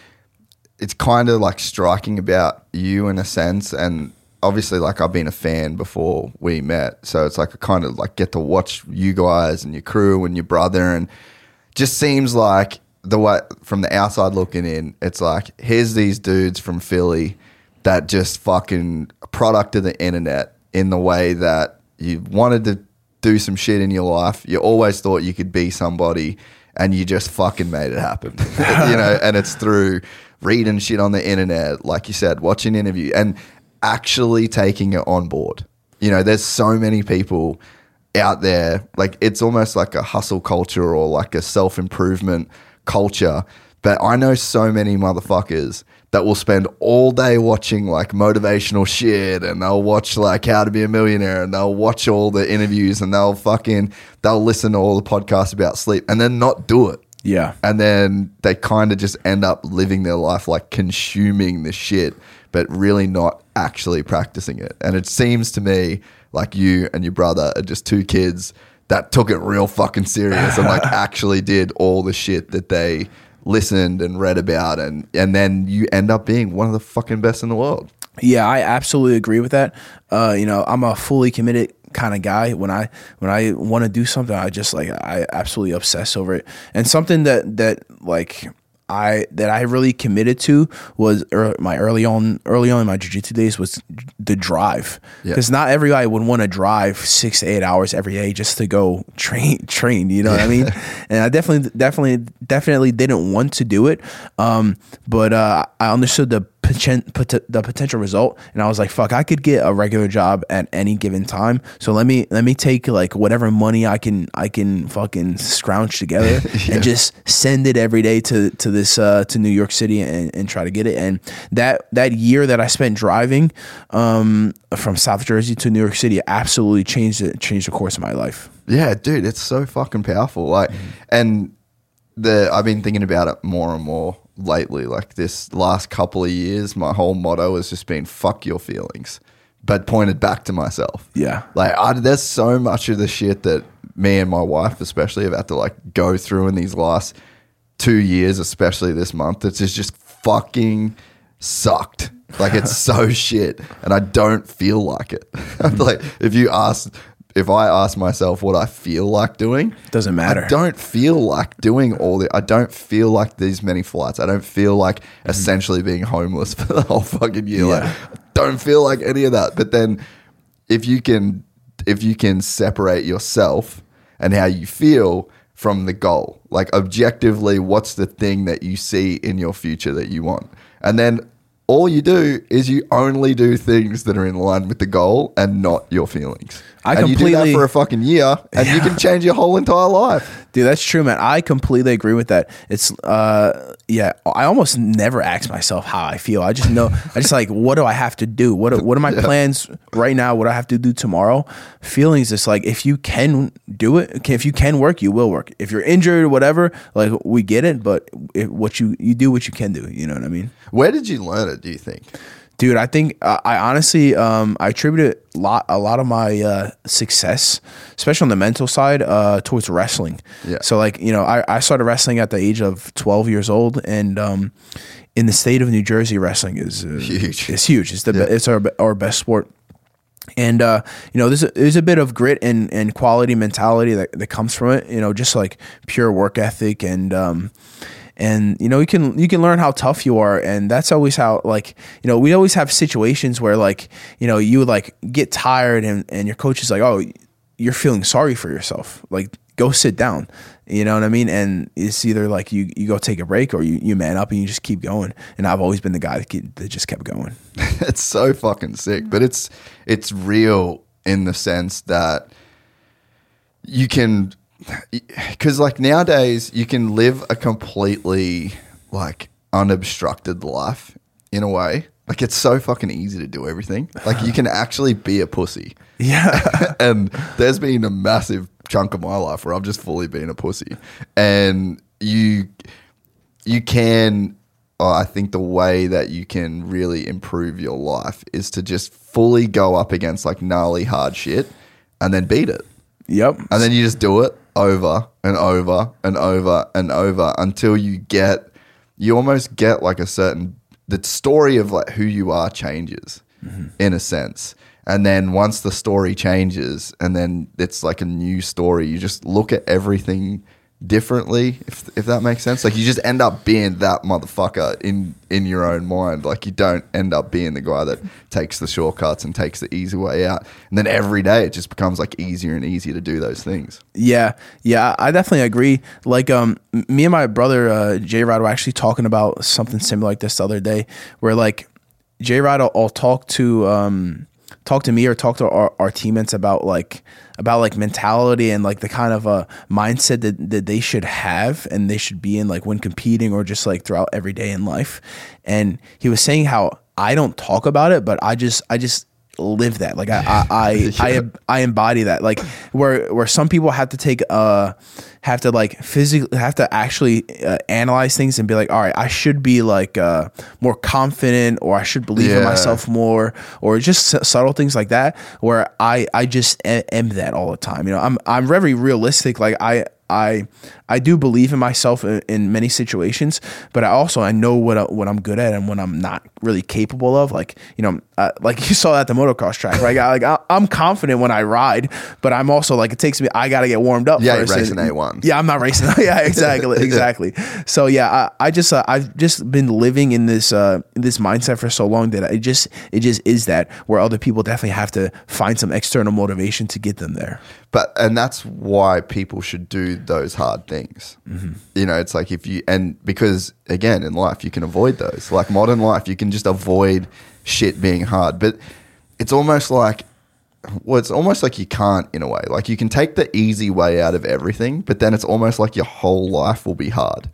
it's kind of like striking about you in a sense, and obviously, like I've been a fan before we met, so it's like I kind of like get to watch you guys and your crew and your brother, and just seems like the way from the outside looking in, it's like here's these dudes from Philly that just fucking product of the internet in the way that you wanted to do some shit in your life. You always thought you could be somebody and you just fucking made it happen. you know, and it's through reading shit on the internet, like you said, watching interview and actually taking it on board. You know, there's so many people out there, like it's almost like a hustle culture or like a self improvement culture. But I know so many motherfuckers that will spend all day watching like motivational shit and they'll watch like how to be a millionaire and they'll watch all the interviews and they'll fucking they'll listen to all the podcasts about sleep and then not do it. Yeah. And then they kind of just end up living their life like consuming the shit, but really not actually practicing it. And it seems to me like you and your brother are just two kids that took it real fucking serious and like actually did all the shit that they listened and read about and and then you end up being one of the fucking best in the world. Yeah, I absolutely agree with that. Uh, you know, I'm a fully committed kind of guy. When I when I want to do something, I just like I absolutely obsess over it. And something that that like I that I really committed to was ear my early on early on in my jiu-jitsu days was the drive. Yeah. because not everybody would want to drive six to eight hours every day just to go train train you know what I mean? And I definitely definitely definitely didn't want to do it. Um, but uh, I understood the poten- pot- the potential result, and I was like, "Fuck, I could get a regular job at any given time. So let me let me take like whatever money I can I can fucking scrounge together and just send it every day to to this uh, to New York City and, and try to get it. And that that year that I spent driving um, from South Jersey to New York City absolutely changed it changed the course of my life. Yeah, dude, it's so fucking powerful. Like, and the I've been thinking about it more and more lately. Like this last couple of years, my whole motto has just been "fuck your feelings," but pointed back to myself. Yeah. like I, there's so much of the shit that me and my wife, especially, have had to like go through in these last two years, especially this month. It's just just fucking sucked. Like it's so shit, and I don't feel like it. like if you ask, if I ask myself what I feel like doing, Doesn't matter. I don't feel like doing all the. I don't feel like these many flights. I don't feel like mm-hmm. essentially being homeless for the whole fucking year. Like, Yeah. I don't feel like any of that. But then, if you can, if you can separate yourself and how you feel from the goal, like objectively, what's the thing that you see in your future that you want, and then. All you do is you only do things that are in line with the goal and not your feelings. I and you do that completely- for a fucking year, and you can change your whole entire life. Dude, that's true, man. I completely agree with that. It's uh yeah, I almost never ask myself how I feel. I just know I just like what do I have to do? What are, what are my plans right now? What do I have to do tomorrow? Feelings is like if you can do it, if you can work, you will work. If you're injured or whatever, like we get it, but if, what you you do what you can do, you know what I mean? Where did you learn it? Do you think? Dude, I think uh, I honestly um, I attribute a lot a lot of my uh, success, especially on the mental side, uh, towards wrestling. Yeah. So like you know, I, I started wrestling at the age of twelve years old, and um, in the state of New Jersey, wrestling is uh, Huge. It's huge. It's the be- it's our our best sport. And uh, you know, there's a, there's a bit of grit and, and quality mentality that, that comes from it. You know, just like pure work ethic and um, and you know you can you can learn how tough you are. And that's always how like you know we always have situations where like you know you would like get tired and and your coach is like oh you're feeling sorry for yourself. Like go sit down. You know what i mean? And it's either like you you go take a break or you, you man up and you just keep going. And i've always been the guy that, keep, that just kept going. It's so fucking sick, but it's it's real in the sense that you can because like nowadays you can live a completely like unobstructed life in a way. Like it's so fucking easy to do everything. Like you can actually be a pussy. yeah and there's been a massive chunk of my life where I've just fully been a pussy. And you you can uh, I think the way that you can really improve your life is to just fully go up against like gnarly hard shit and then beat it. yep And then you just do it over and over and over and over until you get you almost get like a certain the story of like who you are changes mm-hmm. in a sense. And then once the story changes and then it's like a new story, you just look at everything differently if if that makes sense. Like you just end up being that motherfucker in in your own mind. Like you don't end up being the guy that takes the shortcuts and takes the easy way out. And then every day it just becomes like easier and easier to do those things. Yeah, yeah, I definitely agree. Like, um, me and my brother uh, J Rod were actually talking about something similar like this the other day, where like J Rod will, will talk to um, talk to me or talk to our, our teammates about like about like mentality and like the kind of uh, mindset that, that they should have and they should be in like when competing or just like throughout every day in life. And he was saying how I don't talk about it, but I just I just live that. Like I I I, I, I embody that. Like where where some people have to take uh have to like physically have to actually uh, analyze things and be like, all right, I should be like uh more confident or I should believe in myself more or just s- subtle things like that. Where I I just am that all the time. You know, I'm I'm very realistic. Like I. I I do believe in myself in, in many situations, but I also I know what I, what I'm good at and what I'm not really capable of. Like you know, uh, like you saw at the motocross track, right? I, like I, I'm confident when I ride, but I'm also like it takes me. I got to get warmed up. Yeah, first. racing A1s. Yeah, I'm not racing. yeah, exactly, exactly. So yeah, I, I just uh, I've just been living in this uh, this mindset for so long that it just it just is that where other people definitely have to find some external motivation to get them there. but and that's why people should do those hard things. Mm-hmm. You know, it's like if you and because again in life you can avoid those. Like modern life, you can just avoid shit being hard. But it's almost like well, it's almost like you can't in a way. Like you can take the easy way out of everything, but then it's almost like your whole life will be hard.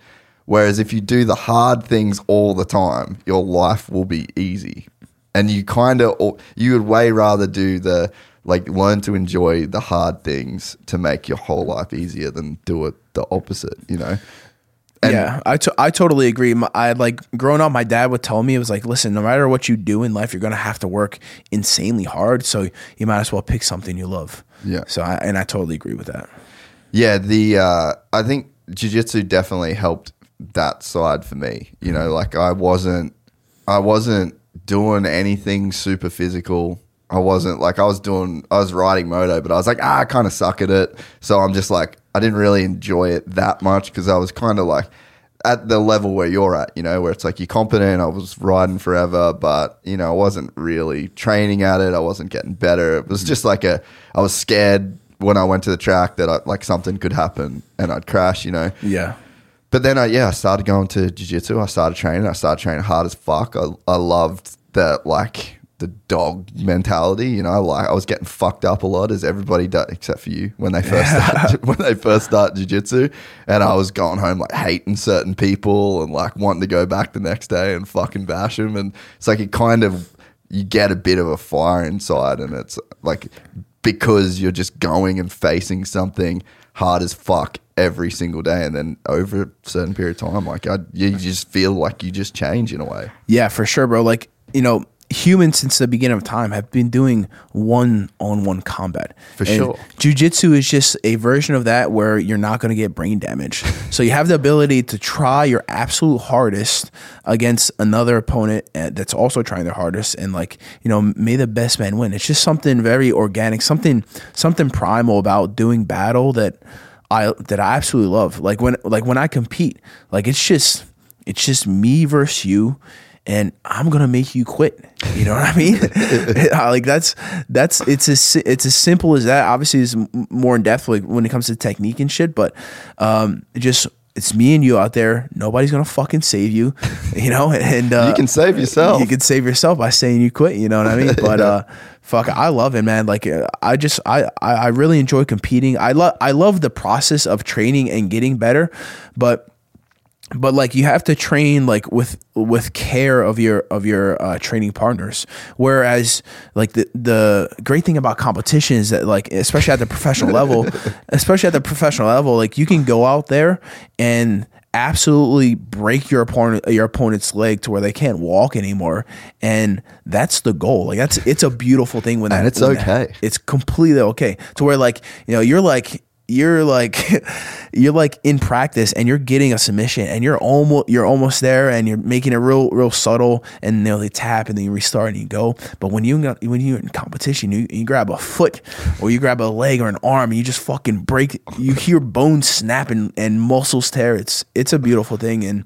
Whereas if you do the hard things all the time, your life will be easy. And you kind of, you would way rather do the, like, learn to enjoy the hard things to make your whole life easier than do it the opposite, you know? And- yeah, I, to- I totally agree. My- I like growing up, my dad would tell me it was like, listen, no matter what you do in life, you're gonna have to work insanely hard. So you might as well pick something you love. Yeah. So I and I totally agree with that. Yeah, the uh, I think jiu-jitsu definitely helped that side for me. You know, like I wasn't I wasn't doing anything super physical. I wasn't like I was doing I was riding moto, but I was like, ah, I kind of suck at it. So I'm just like I didn't really enjoy it that much because I was kind of like at the level where you're at, you know, where it's like you're competent. I was riding forever, but you know, I wasn't really training at it. I wasn't getting better. It was hmm. just like a I was scared when I went to the track that I, like something could happen and I'd crash, you know. Yeah. But then I yeah, I started going to jiu-jitsu. I started training. I started training hard as fuck. I, I loved that like the dog mentality, you know, I like I was getting fucked up a lot as everybody does except for you when they first start when they first start jiu-jitsu. And I was going home like hating certain people and like wanting to go back the next day and fucking bash them and it's like it kind of you get a bit of a fire inside and it's like because you're just going and facing something hard as fuck every single day and then over a certain period of time like I, you just feel like you just change in a way. Yeah, for sure, bro. Like, you know, humans since the beginning of time have been doing one on one combat. For And sure. Jiu-jitsu is just a version of that where you're not going to get brain damage. so you have the ability to try your absolute hardest against another opponent uh, that's also trying their hardest and like, you know, may the best man win. It's just something very organic, something something primal about doing battle that I that I absolutely love. Like when like when I compete, like it's just it's just me versus you and I'm gonna make you quit. You know what I mean? like that's that's it's as it's as simple as that. Obviously, it's more in depth like when it comes to technique and shit. But um, just it's me and you out there. Nobody's gonna fucking save you. You know, and uh, You can save yourself. You can save yourself by saying you quit. You know what I mean? But uh, fuck, I love it, man. Like I just I I I really enjoy competing. I love I love the process of training and getting better, but but like you have to train like with with care of your of your uh, training partners. Whereas like the the great thing about competition is that like especially at the professional level especially at the professional level like you can go out there and absolutely break your opponent your opponent's leg to where they can't walk anymore. And that's the goal. Like that's it's a beautiful thing when that And it's when that- okay. it's completely okay. To where like you know you're like you're like you're like in practice and you're getting a submission and you're almost you're almost there and you're making it real real subtle and know they tap and then you restart and you go. But when you when you're in competition you, you grab a foot or you grab a leg or an arm and you just fucking break you hear bones snap and, and muscles tear. It's it's a beautiful thing and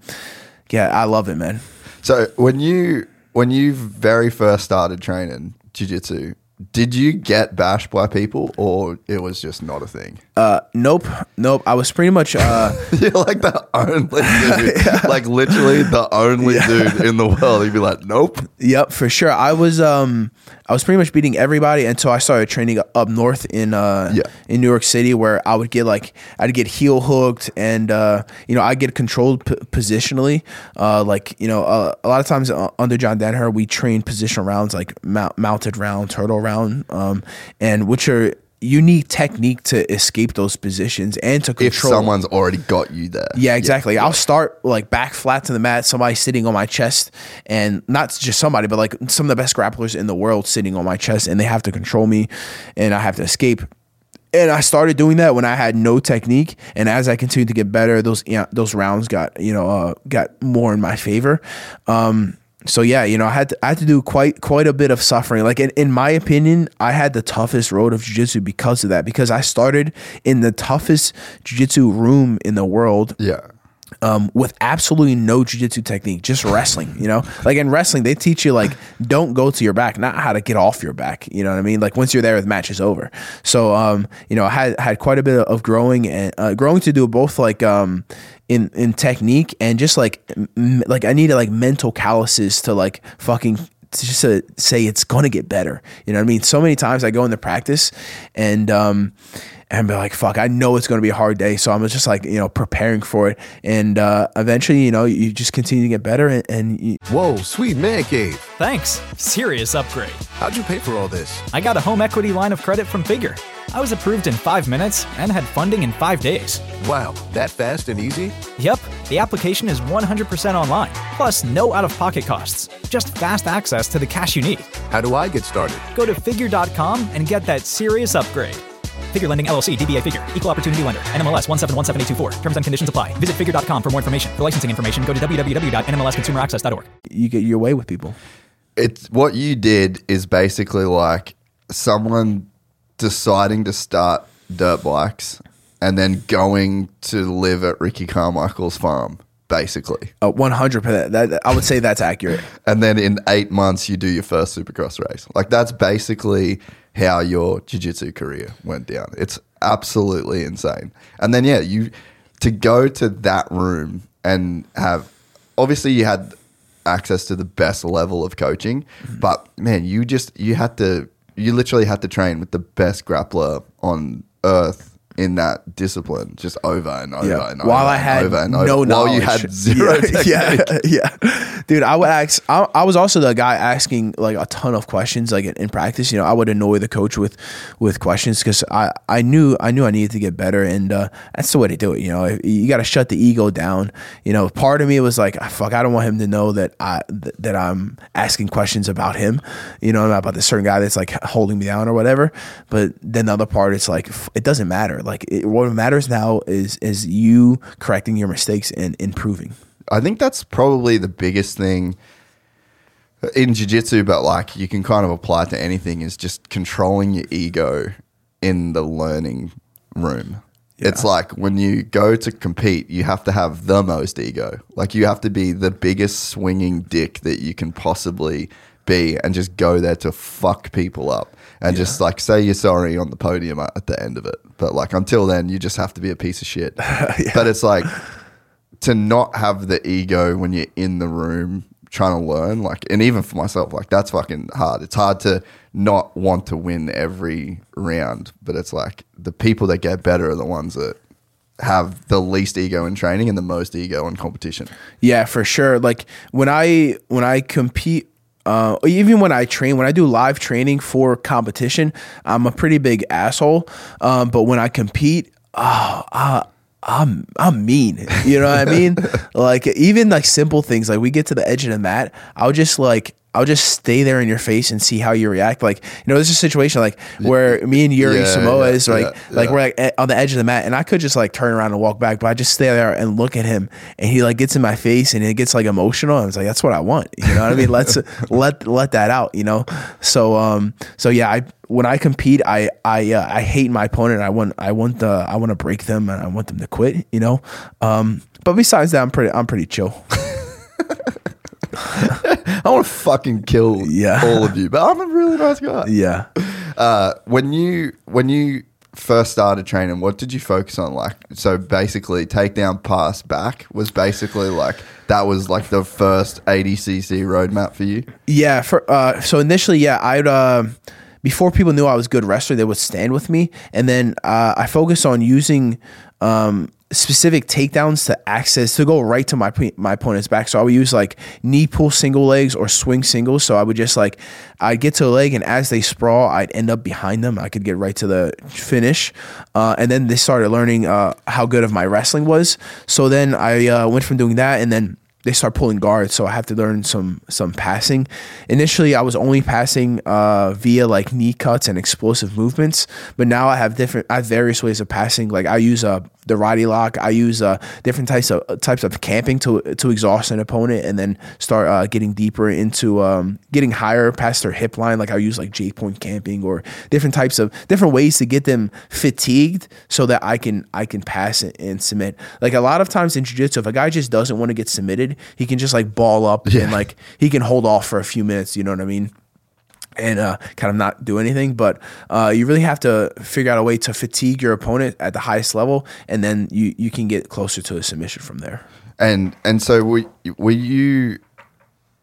yeah I love it man. So when you when you very first started training jiu-jitsu, did you get bashed by people or it was just not a thing? uh nope nope I was pretty much uh You're like the only dude, like literally the only dude in the world. You'd be like, nope. Yep, for sure. I was um I was pretty much beating everybody until I started training up north in uh Yeah. in New York City where I would get like I'd get heel hooked and uh you know I get controlled p- positionally uh like you know uh, a lot of times under John Danaher we train positional rounds like mount, mounted round turtle round um and which are unique technique to escape those positions and to control. If someone's already got you there. yeah, exactly. I'll start like back flat to the mat, somebody sitting on my chest, and not just somebody, but like some of the best grapplers in the world sitting on my chest, and they have to control me, and I have to escape. And I started doing that when I had no technique, and as I continued to get better, those you know, those rounds got you know uh, got more in my favor. Um, so yeah, you know, I had to, I had to do quite quite a bit of suffering. Like in, in my opinion, I had the toughest road of jiu-jitsu because of that. Because I started in the toughest jiu-jitsu room in the world Yeah. Um, with absolutely no jujitsu technique, just wrestling. You know, like in wrestling, they teach you like don't go to your back, not how to get off your back. You know what I mean? Like once you're there, the match is over. So, um, you know, I had had quite a bit of growing and uh, growing to do both like um, in in technique and just like m- like I needed like mental calluses to like fucking to just to say it's gonna get better. You know what I mean? So many times I go into practice and um and be like, fuck, I know it's gonna be a hard day. So I'm just like, you know, preparing for it. And uh eventually, you know, you just continue to get better and, and you, Whoa, sweet man cave. Thanks. Serious upgrade. How'd you pay for all this? I got a home equity line of credit from Figure. I was approved in five minutes and had funding in five days. Wow, that fast and easy? Yep, the application is 100% online, plus no out of pocket costs. Just fast access to the cash you need. How do I get started? Go to figure.com and get that serious upgrade. Figure Lending LLC, DBA Figure, Equal Opportunity Lender, NMLS 1717824. Terms and conditions apply. Visit figure.com for more information. For licensing information, go to www.nmlsconsumeraccess.org. you get your way with people. it's what you did is basically like someone deciding to start dirt bikes and then going to live at Ricky Carmichael's farm, basically. Uh, 100%. That, I would say that's accurate. And then in eight months, you do your first supercross race. Like that's basically how your jiu-jitsu career went down. It's absolutely insane. And then yeah, you to go to that room and have obviously you had access to the best level of coaching, mm-hmm. but man, you just you had to you literally had to train with the best grappler on earth in that discipline just over and over Yeah. and over. While I had over and over. no while you had zero yeah, yeah, yeah, dude. I would ask. I, I was also the guy asking like a ton of questions, like in, in practice. You know, I would annoy the coach with with questions because I I knew I knew I needed to get better, and uh, that's the way to do it. You know, you got to shut the ego down. You know, part of me was like, "Ah, fuck, I don't want him to know that I th- that I'm asking questions about him. You know, about this certain guy that's like holding me down or whatever. But then the other part, it's like f- it doesn't matter. Like it, what matters now is is you correcting your mistakes and improving. I think that's probably the biggest thing in jiu-jitsu but like you can kind of apply to anything is just controlling your ego in the learning room. It's like when you go to compete, you have to have the most ego. Like you have to be the biggest swinging dick that you can possibly be and just go there to fuck people up and just like say you're sorry on the podium at the end of it. But like until then, you just have to be a piece of shit. But it's like to not have the ego when you're in the room trying to learn, like, and even for myself, like, that's fucking hard. It's hard to not want to win every round, but it's like the people that get better are the ones that have the least ego in training and the most ego in competition. Yeah, for sure. Like when I when I compete uh, even when I train, when I do live training for competition, I'm a pretty big asshole. Um, but when I compete, oh, uh, I'm I'm mean. You know what I mean? like even like simple things, like we get to the edge of the mat, I'll just like I'll just stay there in your face and see how you react. Like you know, there's a situation like where me and Yuri Yeah, Simões yeah, like yeah, like we're like on the edge of the mat, and I could just like turn around and walk back, but I just stay there and look at him, and he like gets in my face and it gets like emotional. I was like, that's what I want. You know what I mean? Let's let let that out. You know. So um so yeah, I when I compete, I I uh, I hate my opponent. I want I want the I want to break them and I want them to quit. You know. Um, but besides that, I'm pretty I'm pretty chill. I want to fucking kill Yeah. all of you, but I'm a really nice guy. Yeah. Uh, when you when you first started training, what did you focus on? Like, so basically, takedown, pass, back was basically like that was like the first ADCC roadmap for you. Yeah. For uh, so initially, yeah, I'd uh, before people knew I was a good wrestler, they would stand with me, and then uh, I focused on using um, specific takedowns to access to go right to my my opponent's back. So I would use like knee pull single legs or swing singles. So I would just like I'd get to a leg, and as they sprawl, I'd end up behind them. I could get right to the finish, uh, and then they started learning uh, how good of my wrestling was. So then I uh, went from doing that, and then they start pulling guards, so I have to learn some some passing. Initially, I was only passing uh, via like knee cuts and explosive movements, but now I have different, I have various ways of passing. Like I use uh, the righty lock, I use uh, different types of types of camping to to exhaust an opponent, and then start uh, getting deeper into um, getting higher past their hip line. Like I use like J point camping or different types of different ways to get them fatigued, so that I can I can pass and submit. Like a lot of times in jiu-jitsu, if a guy just doesn't want to get submitted, he can just like ball up and like he can hold off for a few minutes. You know what I mean? and uh, kind of not do anything. But uh, you really have to figure out a way to fatigue your opponent at the highest level, and then you you can get closer to a submission from there. And and so were, were you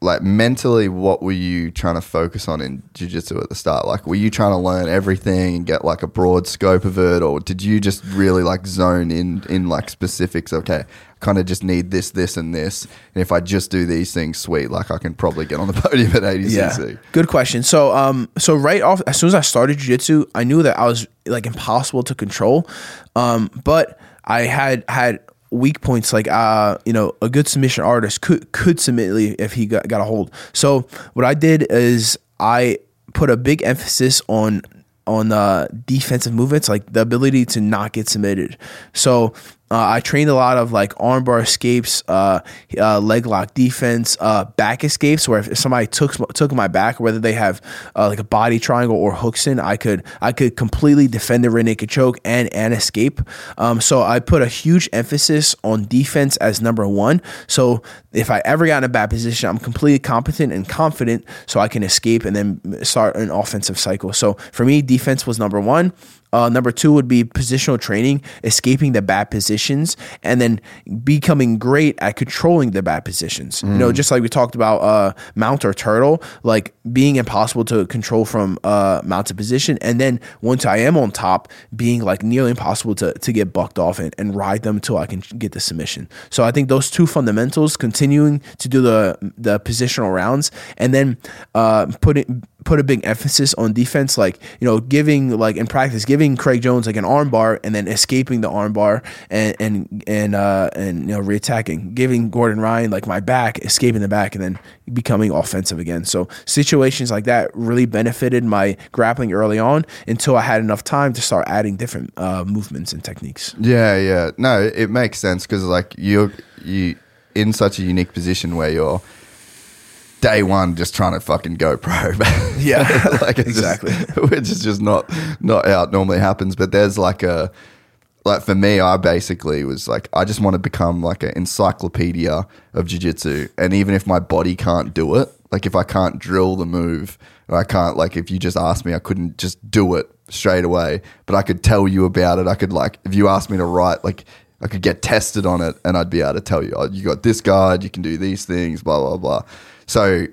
like mentally what were you trying to focus on in jiu-jitsu at the start like were you trying to learn everything and get like a broad scope of it or did you just really like zone in in like specifics okay kind of just need this this and this and if i just do these things sweet like i can probably get on the podium at ADCC Yeah, good question. So, um, so right off, as soon as I started jiu-jitsu, I knew that I was like impossible to control. Um, but I had had weak points like uh, you know, a good submission artist could could submit if he got, got a hold. So what I did is I put a big emphasis on on uh, defensive movements, like the ability to not get submitted. So uh, I trained a lot of like armbar escapes, uh, uh, leg lock defense, uh, back escapes. Where if somebody took took my back, whether they have uh, like a body triangle or hooks in, I could I could completely defend the rear naked choke and and escape. Um, so I put a huge emphasis on defense as number one. So if I ever got in a bad position, I'm completely competent and confident, so I can escape and then start an offensive cycle. So for me, defense was number one. Uh, number two would be positional training, escaping the bad positions, and then becoming great at controlling the bad positions. You know, just like we talked about uh, mount or turtle, like being impossible to control from uh, mounted position, and then once I am on top, being like nearly impossible to, to get bucked off and, and ride them until I can get the submission. So I think those two fundamentals, continuing to do the the positional rounds, and then uh, putting put a big emphasis on defense, like you know, giving like in practice, giving Craig Jones like an armbar and then escaping the armbar and and and uh, and you know reattacking, giving Gordon Ryan like my back, escaping the back, and then becoming offensive again. So situations like that really benefited my grappling early on until I had enough time to start adding different uh, movements and techniques. Yeah, yeah. No, it makes sense because like you're you in such a unique position where you're day one just trying to fucking go pro. Yeah, like it's exactly. Just, which is just not not how it normally happens. But there's like a like for me, I basically was like, I just want to become like an encyclopedia of jujitsu, and even if my body can't do it, like if I can't drill the move, or I can't like if you just asked me, I couldn't just do it straight away, but I could tell you about it. I could like if you asked me to write like. I could get tested on it, and I'd be able to tell you, oh, you got this guard, you can do these things, blah blah blah. So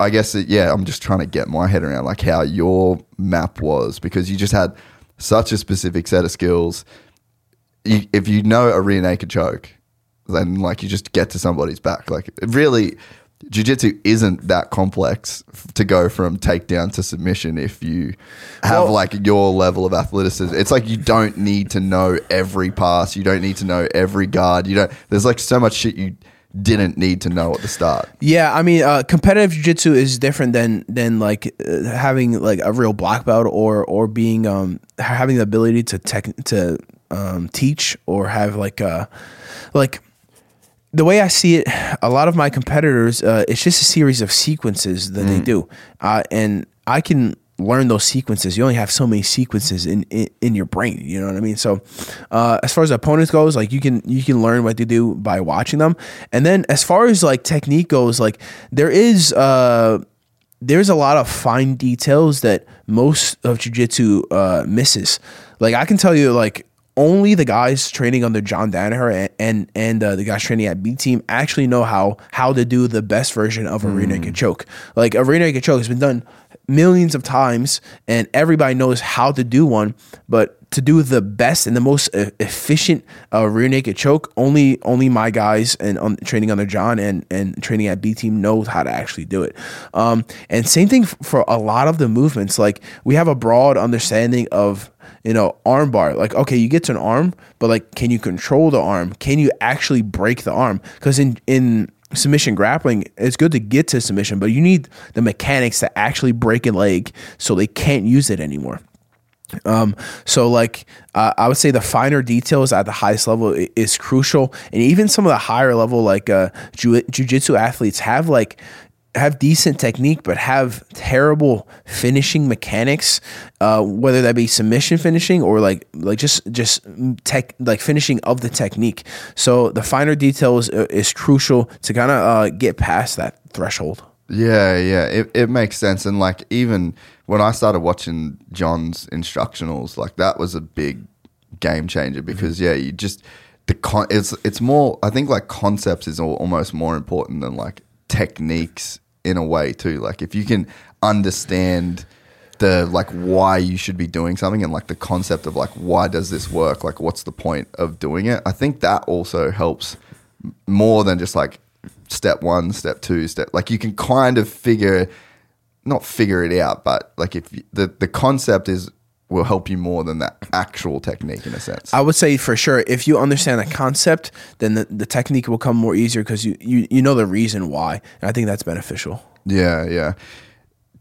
I guess it, yeah, I'm just trying to get my head around like how your map was because you just had such a specific set of skills. You, if you know a rear naked choke, then like you just get to somebody's back. Like really, jujitsu isn't that complex f- to go from takedown to submission if you have Well- like your level of athleticism. It's like you don't need to know every pass. You don't need to know every guard. You don't. There's like so much shit you didn't need to know at the start. Yeah, I mean, uh, competitive jiu-jitsu is different than than like uh, having like a real black belt or or being um having the ability to tech to um teach or have like uh like the way I see it, a lot of my competitors, uh, it's just a series of sequences that they do, uh, and I can learn those sequences. You only have so many sequences in, in, in your brain. You know what I mean? So, uh, as far as opponents goes, like you can you can learn what they do by watching them, and then as far as like technique goes, like there is. Uh, there's a lot of fine details that most of jujitsu uh, misses. Like I can tell you, like only the guys training under John Danaher and and, and uh, the guys training at B Team actually know how how to do the best version of a rear naked choke. Like a rear naked choke has been done millions of times and everybody knows how to do one but to do the best and the most efficient uh, rear naked choke only only my guys and on training under john and and training at b team knows how to actually do it. Um, and same thing for a lot of the movements like we have a broad understanding of you know arm bar like okay you get to an arm but like can you control the arm? Can you actually break the arm? Because in in submission grappling, it's good to get to submission, but you need the mechanics to actually break a leg so they can't use it anymore. Um, so like uh, I would say the finer details at the highest level is crucial, and even some of the higher level like uh, jiu- jujitsu athletes have like have decent technique but have terrible finishing mechanics uh, whether that be submission finishing or like like just just tech like finishing of the technique so the finer details uh, is crucial to kind of uh, get past that threshold Yeah, yeah, it, it makes sense. And like even when I started watching John's instructionals, like that was a big game changer because yeah, you just the con- it's it's more. I think like concepts is al- almost more important than like techniques in a way too. Like if you can understand the like why you should be doing something and like the concept of like why does this work like what's the point of doing it i think that also helps more than just like step one step two step like you can kind of figure not figure it out but like if the the concept is will help you more than that actual technique in a sense I would say for sure, if you understand the concept, then the, the technique will come more easier because you, you you know the reason why. And I think that's beneficial. Yeah, yeah.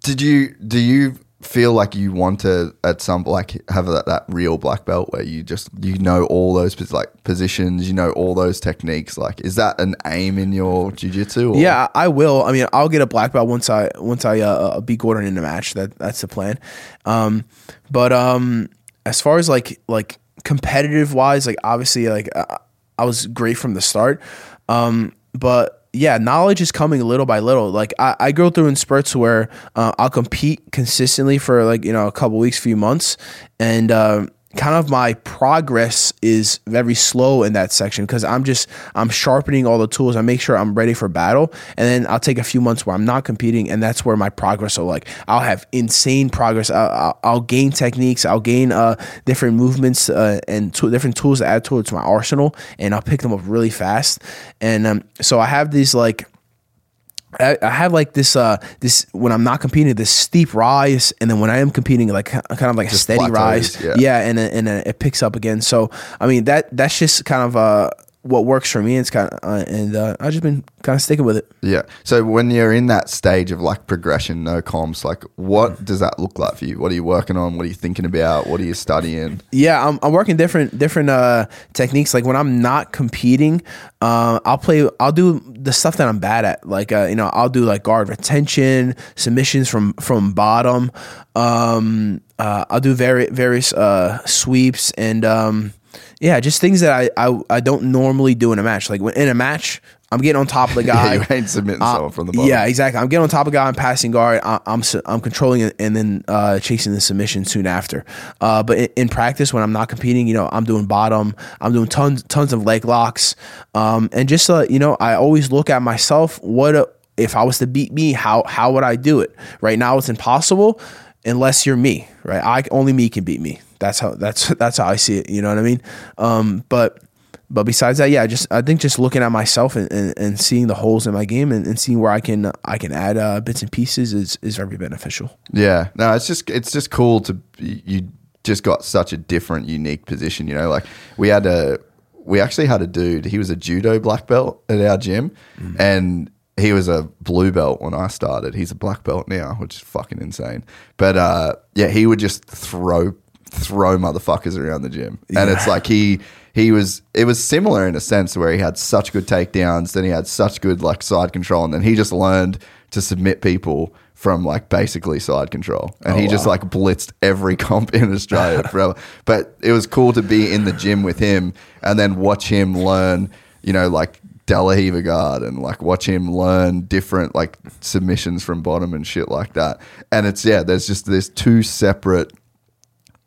Did you do you feel like you want to at some like have that, that real black belt where you just you know all those like positions, you know all those techniques? Like, is that an aim in your jujitsu? or- Yeah, I will. I mean, I'll get a black belt once I once I uh, beat Gordon in a match. That that's the plan. Um, but um, as far as like like competitive wise, like obviously like I, I was great from the start. Um, but yeah, knowledge is coming little by little. Like I, I go through in spurts where uh, I'll compete consistently for like you know a couple weeks, few months, and um, kind of my progress is very slow in that section because I'm just I'm sharpening all the tools. I make sure I'm ready for battle, and then I'll take a few months where I'm not competing, and that's where my progress will like I'll have insane progress. I'll, I'll, gain techniques. I'll gain uh, different movements uh, and to, different tools to add towards my arsenal, and I'll pick them up really fast. And um, so I have these like. I, I have like this uh this when I'm not competing this steep rise and then when I am competing like kind of like a steady plateaus, rise yeah. yeah and and it picks up again so I mean that that's just kind of uh what works for me it's kind of uh, and uh, I've just been kind of sticking with it yeah. So when you're in that stage of like progression, no comps, like what does that look like for you? What are you working on? What are you thinking about? What are you studying? Yeah, I'm, I'm working different different uh, techniques. Like when I'm not competing, uh, I'll play. I'll do the stuff that I'm bad at. Like uh, you know, I'll do like guard retention, submissions from from bottom. Um, uh, I'll do very various uh, sweeps and um, yeah, just things that I, I I don't normally do in a match. Like when in a match, I'm getting on top of the guy. Yeah, you ain't submitting Uh, someone from the bottom. Yeah, exactly. I'm getting on top of a guy. I'm passing guard. I, I'm I'm controlling it and then uh, chasing the submission soon after. Uh, but in, in practice, when I'm not competing, you know, I'm doing bottom. I'm doing tons tons of leg locks. Um, and just uh, you know, I always look at myself. What uh, if I was to beat me? How how would I do it? Right now, it's impossible unless you're me. Right? I only me can beat me. That's how that's that's how I see it. You know what I mean? Um, but but besides that, yeah, just I think just looking at myself and, and, and seeing the holes in my game and, and seeing where I can I can add uh, bits and pieces is is very beneficial. Yeah, no, it's just it's just cool to you just got such a different, unique position. You know, like we had a we actually had a dude. He was a judo black belt at our gym, and he was a blue belt when I started. He's a black belt now, which is fucking insane. But uh, yeah, he would just throw throw motherfuckers around the gym, and it's like he he was it was similar in a sense where he had such good takedowns, then he had such good like side control, and then he just learned to submit people from like basically side control, and oh, he just like blitzed every comp in Australia forever. But it was cool to be in the gym with him and then watch him learn, you know, like De La Riva guard and like watch him learn different like submissions from bottom and shit like that. And it's yeah, there's just there's two separate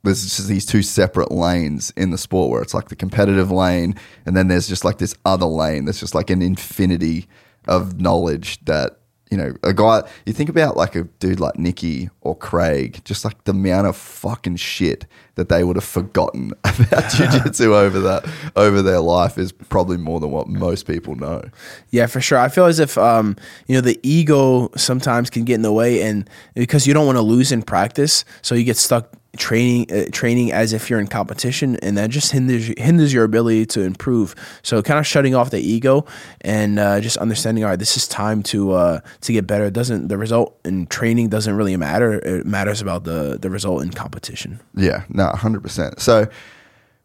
there's just these two separate lanes in the sport where it's like the competitive lane and then there's just like this other lane that's just like an infinity of knowledge that you know, a guy, you think about like a dude like Nicky or Craig, just like the amount of fucking shit that they would have forgotten about jujitsu over that, over their life is probably more than what most people know. Yeah, for sure. I feel as if um, you know the ego sometimes can get in the way, and because you don't want to lose in practice, so you get stuck training uh, training as if you're in competition, and that just hinders hinders your ability to improve. So kind of shutting off the ego and uh, just understanding, all right, this is time to uh, to get better. It doesn't the result in training doesn't really matter. It matters about the the result in competition. Yeah, no, hundred percent. So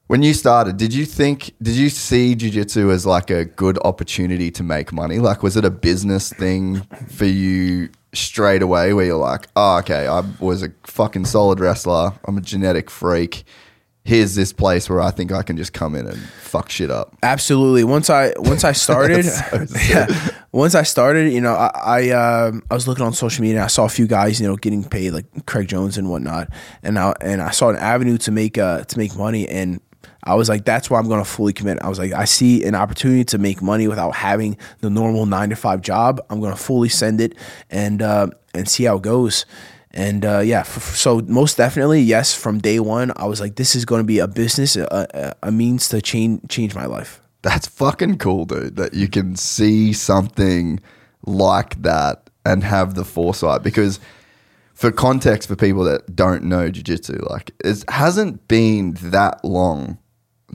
when you started, did you think did you see jujitsu as like a good opportunity to make money? Like was it a business thing for you straight away where you're like, oh okay, I was a fucking solid wrestler, I'm a genetic freak. Here's this place where I think I can just come in and fuck shit up. Absolutely. Once I once I started, yeah, once I started, you know, I I, um I was looking on social media. I saw a few guys, you know, getting paid like Craig Jones and whatnot, and I and I saw an avenue to make uh to make money, and I was like, that's why I'm going to fully commit. I was like, I see an opportunity to make money without having the normal nine to five job. I'm going to fully send it and uh, and see how it goes. And uh, yeah, so most definitely, yes. From day one, I was like, this is going to be a business, a, a, a means to change change my life. That's fucking cool, dude. That you can see something like that and have the foresight. Because, for context, for people that don't know jujitsu, like it hasn't been that long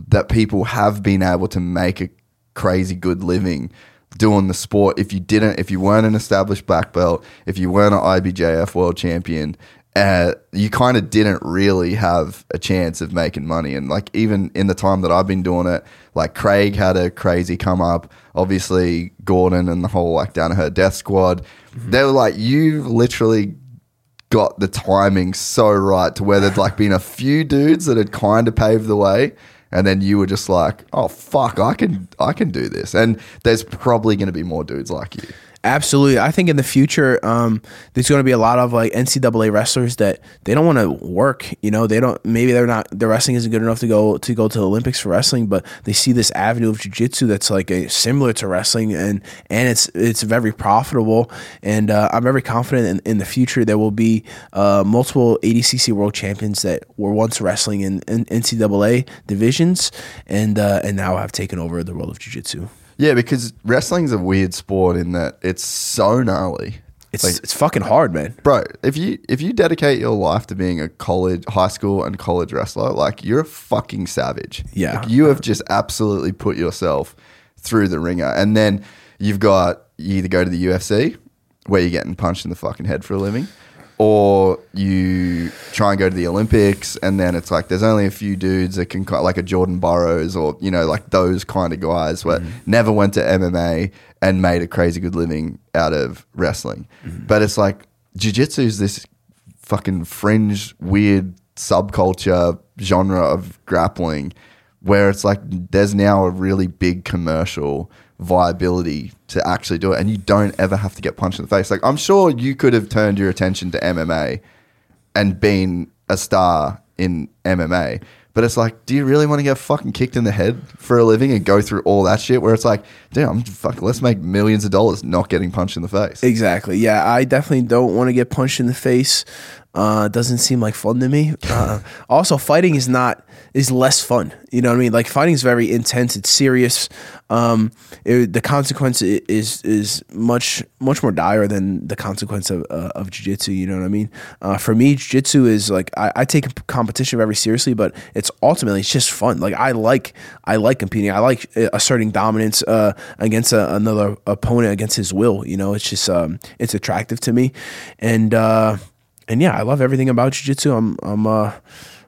that people have been able to make a crazy good living doing the sport. If you didn't, if you weren't an established black belt, if you weren't an IBJJF world champion, uh, you kind of didn't really have a chance of making money. And like even in the time that I've been doing it, like Craig had a crazy come up. Obviously, Gordon and the whole like Danaher death squad, they were like, you've literally got the timing so right to where there'd like been a few dudes that had kind of paved the way. And then you were just like, "Oh fuck, I can, I can do this." And there's probably going to be more dudes like you. Absolutely. I think in the future, um, there's going to be a lot of like NCAA wrestlers that they don't want to work. You know, they don't. Maybe they're not. Their wrestling isn't good enough to go to go to the Olympics for wrestling, but they see this avenue of jujitsu that's like a, similar to wrestling, and and it's it's very profitable. And uh, I'm very confident in, in the future there will be uh, multiple ADCC world champions that were once wrestling in, in NCAA divisions, and uh, and now have taken over the world of jujitsu. Yeah, because wrestling's a weird sport in that it's so gnarly. It's it's fucking hard, man. Bro, if you if you dedicate your life to being a college, high school, and college wrestler, like you're a fucking savage. Yeah. Like, you have just absolutely put yourself through the ringer, and then you've got you either go to the UFC where you're getting punched in the fucking head for a living, or you try and go to the Olympics, and then it's like there's only a few dudes that can like a Jordan Burroughs or you know like those kind of guys where mm-hmm. never went to MMA and made a crazy good living out of wrestling. Mm-hmm. But it's like jiu-jitsu is this fucking fringe weird subculture genre of grappling where it's like there's now a really big commercial viability to actually do it and you don't ever have to get punched in the face like i'm sure you could have turned your attention to mma and been a star in mma but it's like do you really want to get fucking kicked in the head for a living and go through all that shit where it's like damn fuck let's make millions of dollars not getting punched in the face Exactly. Yeah, I definitely don't want to get punched in the face. Uh, doesn't seem like fun to me. Uh, also, fighting is not is less fun. You know what I mean? Like fighting is very intense. It's serious. Um, it, the consequence is is much much more dire than the consequence of uh, of jujitsu. You know what I mean? Uh, for me, jujitsu is like I, I take competition very seriously, but it's ultimately it's just fun. Like I like I like competing. I like uh, asserting dominance uh, against a, another opponent against his will. You know, it's just um, it's attractive to me, and uh, and yeah, I love everything about jiu-jitsu. I'm I'm uh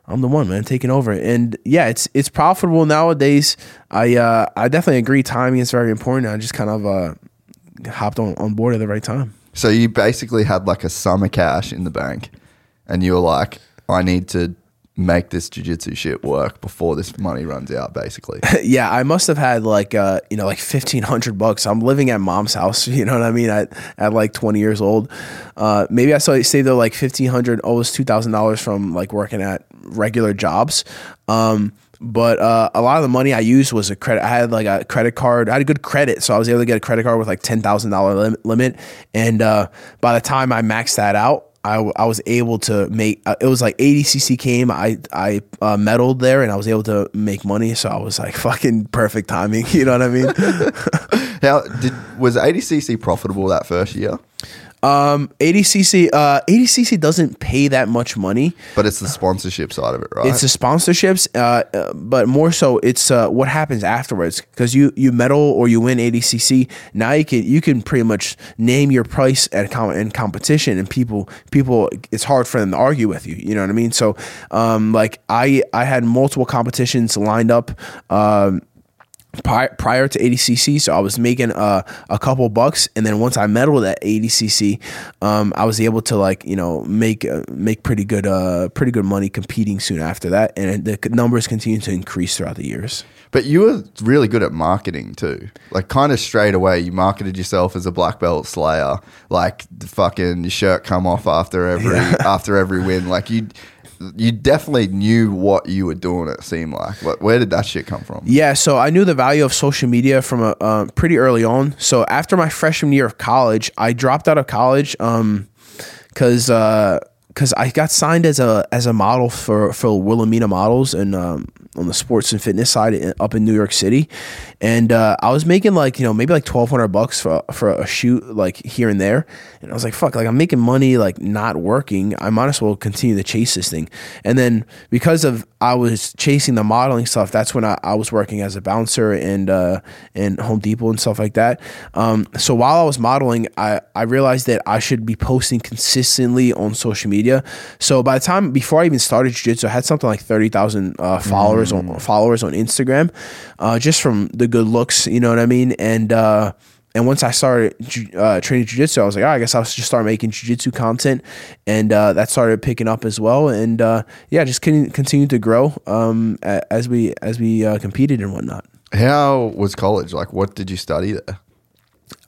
I'm the one man taking over, and yeah, it's it's profitable nowadays. I uh I definitely agree. Timing is very important. I just kind of uh hopped on on board at the right time. So you basically had like a summer cash in the bank, and you were like, "I need to make this jujitsu shit work before this money runs out." Basically, yeah, I must have had like uh, you know like fifteen hundred bucks. I'm living at mom's house. You know what I mean? At at like twenty years old, uh, maybe I saw saved though like fifteen hundred, almost two thousand dollars from like working at regular jobs. Um, but uh, a lot of the money I used was a credit. I had like a credit card. I had a good credit, so I was able to get a credit card with like ten thousand dollar limit. And uh, by the time I maxed that out, I, I was able to make uh, it was like ADCC came I I uh, there and I was able to make money so I was like fucking perfect timing you know what I mean How did was ADCC profitable that first year? Um ADCC uh ADCC doesn't pay that much money But it's the sponsorship side of it, right? It's the sponsorships, uh, uh, but more so, it's uh, what happens afterwards. Because you you medal or you win ADCC, now you can you can pretty much name your price at com- in competition, and people people it's hard for them to argue with you. You know what I mean? So, um, like I I had multiple competitions lined up. Um, prior to ADCC, so I was making uh, a couple bucks, and then once I medaled at ADCC, um, I was able to like you know make uh, make pretty good uh, pretty good money competing soon after that, and the numbers continue to increase throughout the years. But you were really good at marketing too. Like kind of straight away, you marketed yourself as a black belt slayer. Like the fucking your shirt come off after every after every win. Like you, you definitely knew what you were doing. It seemed like. What, where did that shit come from? Yeah, so I knew the value of social media from a um, pretty early on. So after my freshman year of college, I dropped out of college because because I got signed as a as a model for for Wilhelmina Models and um, on the sports and fitness side in, up in New York City, and uh, I was making like you know maybe like twelve hundred bucks for for a shoot like here and there, and I was like fuck like I'm making money like not working. I might as well continue to chase this thing, and then because of I was chasing the modeling stuff, that's when I, I was working as a bouncer and uh, and Home Depot and stuff like that. Um, so while I was modeling, I I realized that I should be posting consistently on social media. So by the time before I even started jiu-jitsu, I had something like thirty thousand uh, followers on followers on Instagram, uh, just from the good looks. You know what I mean? And uh, and once I started uh, training jiu-jitsu, I was like, oh, I guess I'll just start making jiu-jitsu content, and uh, that started picking up as well. And uh, yeah, just con- continued to grow um, as we as we uh, competed and whatnot. How was college? Like, what did you study there?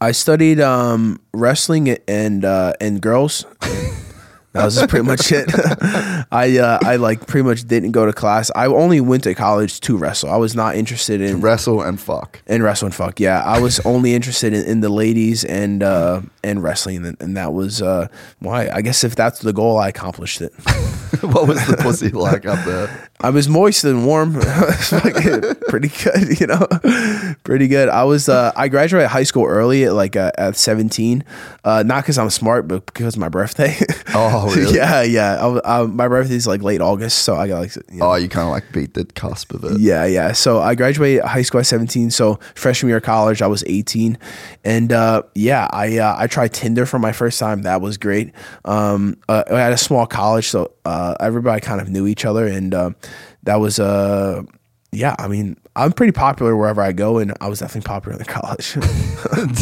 I studied um, wrestling and uh, and girls. That was pretty much it. I uh, I like pretty much didn't go to class. I only went to college to wrestle. I was not interested in Wrestle and fuck. and wrestle and fuck. Yeah, I was only interested in, in the ladies and uh, and wrestling, and, and that was uh, why. I guess if that's the goal, I accomplished it. what was the pussy like up there? I was moist and warm, pretty good, you know, pretty good. I was uh, I graduated high school early, at like uh, at seventeen, uh, not because I'm smart, but because my birthday. Oh, really? yeah, yeah. I, I- my is like late August, so I got like you know, Oh, you kind of like beat the cusp of it. yeah, yeah. So I graduated high school at 17. So freshman year of college, I was 18, and uh, yeah, I uh, I tried Tinder for my first time. That was great. Um, uh, I had a small college, so uh, everybody kind of knew each other, and uh, that was uh, yeah. I mean, I'm pretty popular wherever I go, and I was definitely popular in college.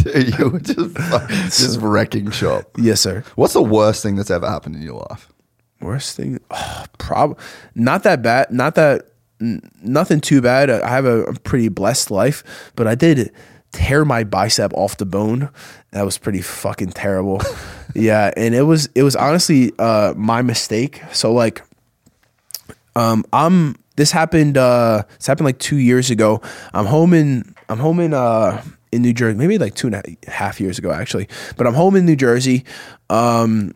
Dude, you were just just wrecking shop. yes, sir. What's the worst thing that's ever happened in your life? Worst thing, oh, prob not that bad. Not that n- nothing too bad. I have a, a pretty blessed life, but I did tear my bicep off the bone. That was pretty fucking terrible. yeah, and it was it was honestly uh, my mistake. So like, um, I'm this happened. Uh, this happened like two years ago. I'm home in I'm home in uh in New Jersey, maybe like two and a half years ago actually. But I'm home in New Jersey. Um,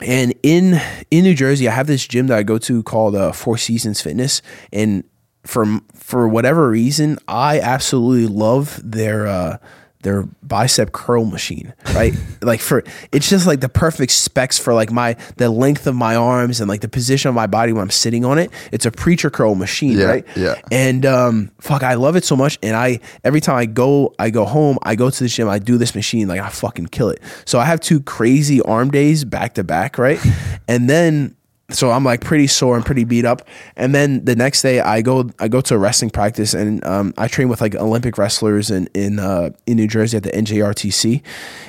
and in in New Jersey, I have this gym that I go to called uh, Four Seasons Fitness, and for for whatever reason, I absolutely love their uh, their bicep curl machine. Right, like for it's just like the perfect specs for like my the length of my arms and like the position of my body when I'm sitting on it. It's a preacher curl machine, Yeah, right? yeah. And um, fuck, I love it so much. And I every time I go, I go home, I go to the gym, I do this machine, like I fucking kill it. So I have two crazy arm days back to back, right? and then so I'm like pretty sore and pretty beat up. And then the next day I go I go to a wrestling practice and um, I train with like Olympic wrestlers in in uh, in New Jersey at the NJRTC,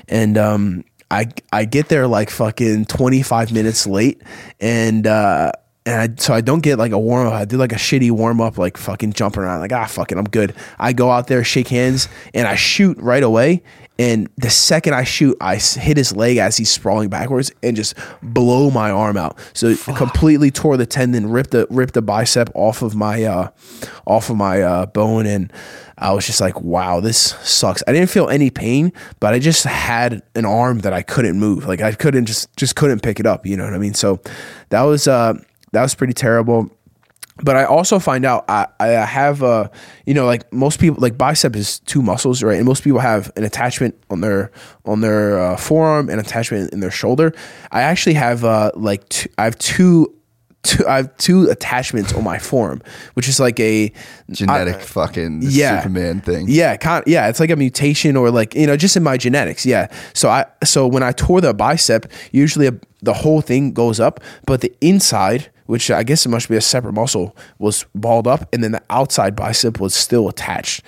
and um, I I get there like fucking 25 minutes late and. Uh, and I, so I don't get like a warm up. I did like a shitty warm up, like fucking jumping around, like ah, fucking I'm good. I go out there, shake hands, and I shoot right away. And the second I shoot, I hit his leg as he's sprawling backwards and just blow my arm out. So it completely tore the tendon, ripped the ripped the bicep off of my uh, off of my uh, bone, and I was just like, wow, this sucks. I didn't feel any pain, but I just had an arm that I couldn't move. Like I couldn't just just couldn't pick it up. You know what I mean? So that was uh, that was pretty terrible but I also find out I, I have a, you know like most people like bicep is two muscles right and most people have an attachment on their on their uh, forearm and attachment in their shoulder I actually have uh like two, I have two two I have two attachments on my forearm which is like a Genetic I- fucking yeah. Superman thing. yeah, kind yeah, it's like a mutation or like you know just in my genetics. Yeah. So I so when I tore the bicep, usually a, the whole thing goes up, but the inside, which I guess it must be a separate muscle, was balled up, and then the outside bicep was still attached.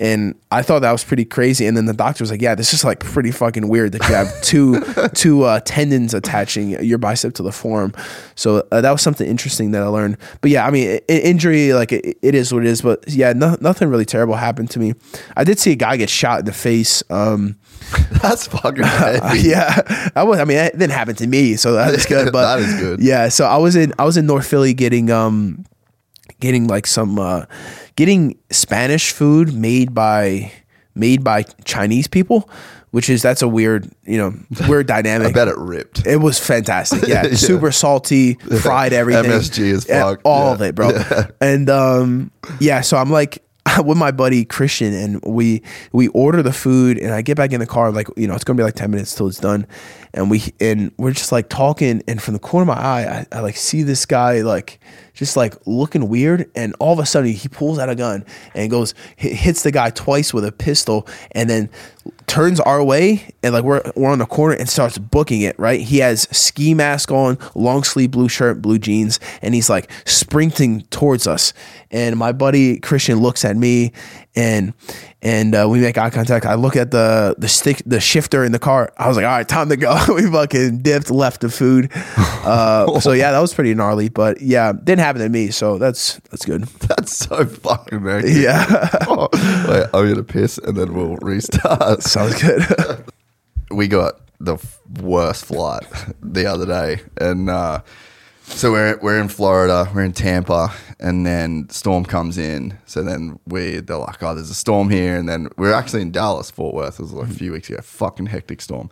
And I thought that was pretty crazy. And then the doctor was like, "Yeah, this is like pretty fucking weird that you have two two uh, tendons attaching your bicep to the forearm." So uh, that was something interesting that I learned. But yeah, I mean, i- injury like it, it is what it is. But yeah, no, nothing really terrible happened to me. I did see a guy get shot in the face. Um, That's fucking heavy. yeah, I was. I mean, it didn't happen to me, so that is good. But That is good. Yeah, so I was in I was in North Philly getting um getting like some uh getting Spanish food made by made by Chinese people, which is that's a weird you know weird dynamic. I bet it ripped. It was fantastic. Yeah, Yeah. super salty, fried everything. MSG as Yeah, fuck. all Yeah. of it, bro. And um, yeah, so I'm like with my buddy Christian, and we we order the food, and I get back in the car, like you know, it's gonna be like ten minutes till it's done, and we and we're just like talking, and from the corner of my eye, I, I like see this guy like just like looking weird, and all of a sudden he pulls out a gun and goes hi- hits the guy twice with a pistol, and then turns our way and like we're we're on the corner and starts booking it right? He has ski mask on long sleeve blue shirt blue jeans and he's like sprinting towards us. And my buddy christian looks at me and and uh, we make eye contact. I look at the the stick the shifter in the car. I was like all right time to go. We fucking dipped left the food. Uh, so yeah that was pretty gnarly but yeah didn't happen to me so that's that's good. That's so fucking American. yeah. Oh, wait, I'm gonna piss and then we'll restart. sounds good. We got the worst flight the other day, and uh, so we're we're in Florida, we're in Tampa, and then storm comes in. So then we they're like, oh, there's a storm here, and then we're actually in Dallas, Fort Worth. It was like a few weeks ago, fucking hectic storm.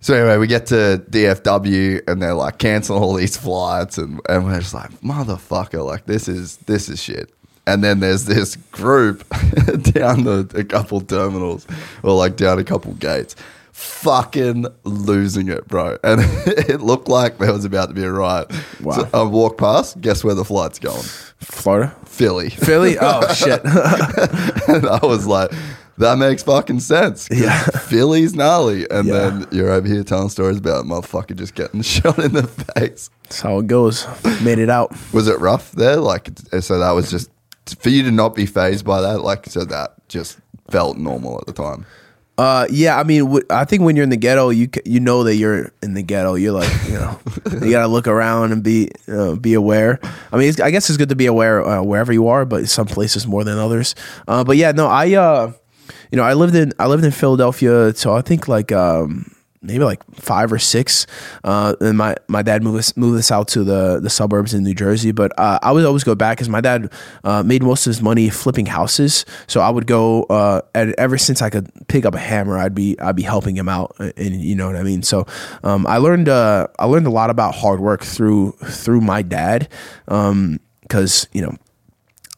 So anyway, we get to DFW and they're like cancel all these flights and, and we're just like motherfucker, like this is this is shit. And then there's this group down the a couple terminals or like down a couple gates, fucking losing it, bro. And it looked like there was about to be a riot. Wow. So I walk past, guess where the flight's going? florida Philly. philly oh shit and I was like, that makes fucking sense. Yeah. Philly's gnarly. And Yeah. then you're over here telling stories about a motherfucker just getting shot in the face. that's how it goes made it out Was it rough there? Like, so that was just for you to not be phased by that. Like, so that just felt normal at the time. Uh, yeah, I mean, w- I think when you're in the ghetto, you c- you know that you're in the ghetto. You're like, you know, you gotta look around and be uh, be aware. I mean, it's, I guess it's good to be aware uh, wherever you are, but some places more than others. Uh, but yeah, no, I uh, you know, I lived in I lived in Philadelphia, so I think like um maybe like five or six. Uh, and my, my dad moved us moved us out to the the suburbs in New Jersey. But uh, I would always go back because my dad uh, made most of his money flipping houses. So I would go. Uh, and ever since I could pick up a hammer, I'd be I'd be helping him out, and you know what I mean. So um, I learned uh, I learned a lot about hard work through through my dad. Because you know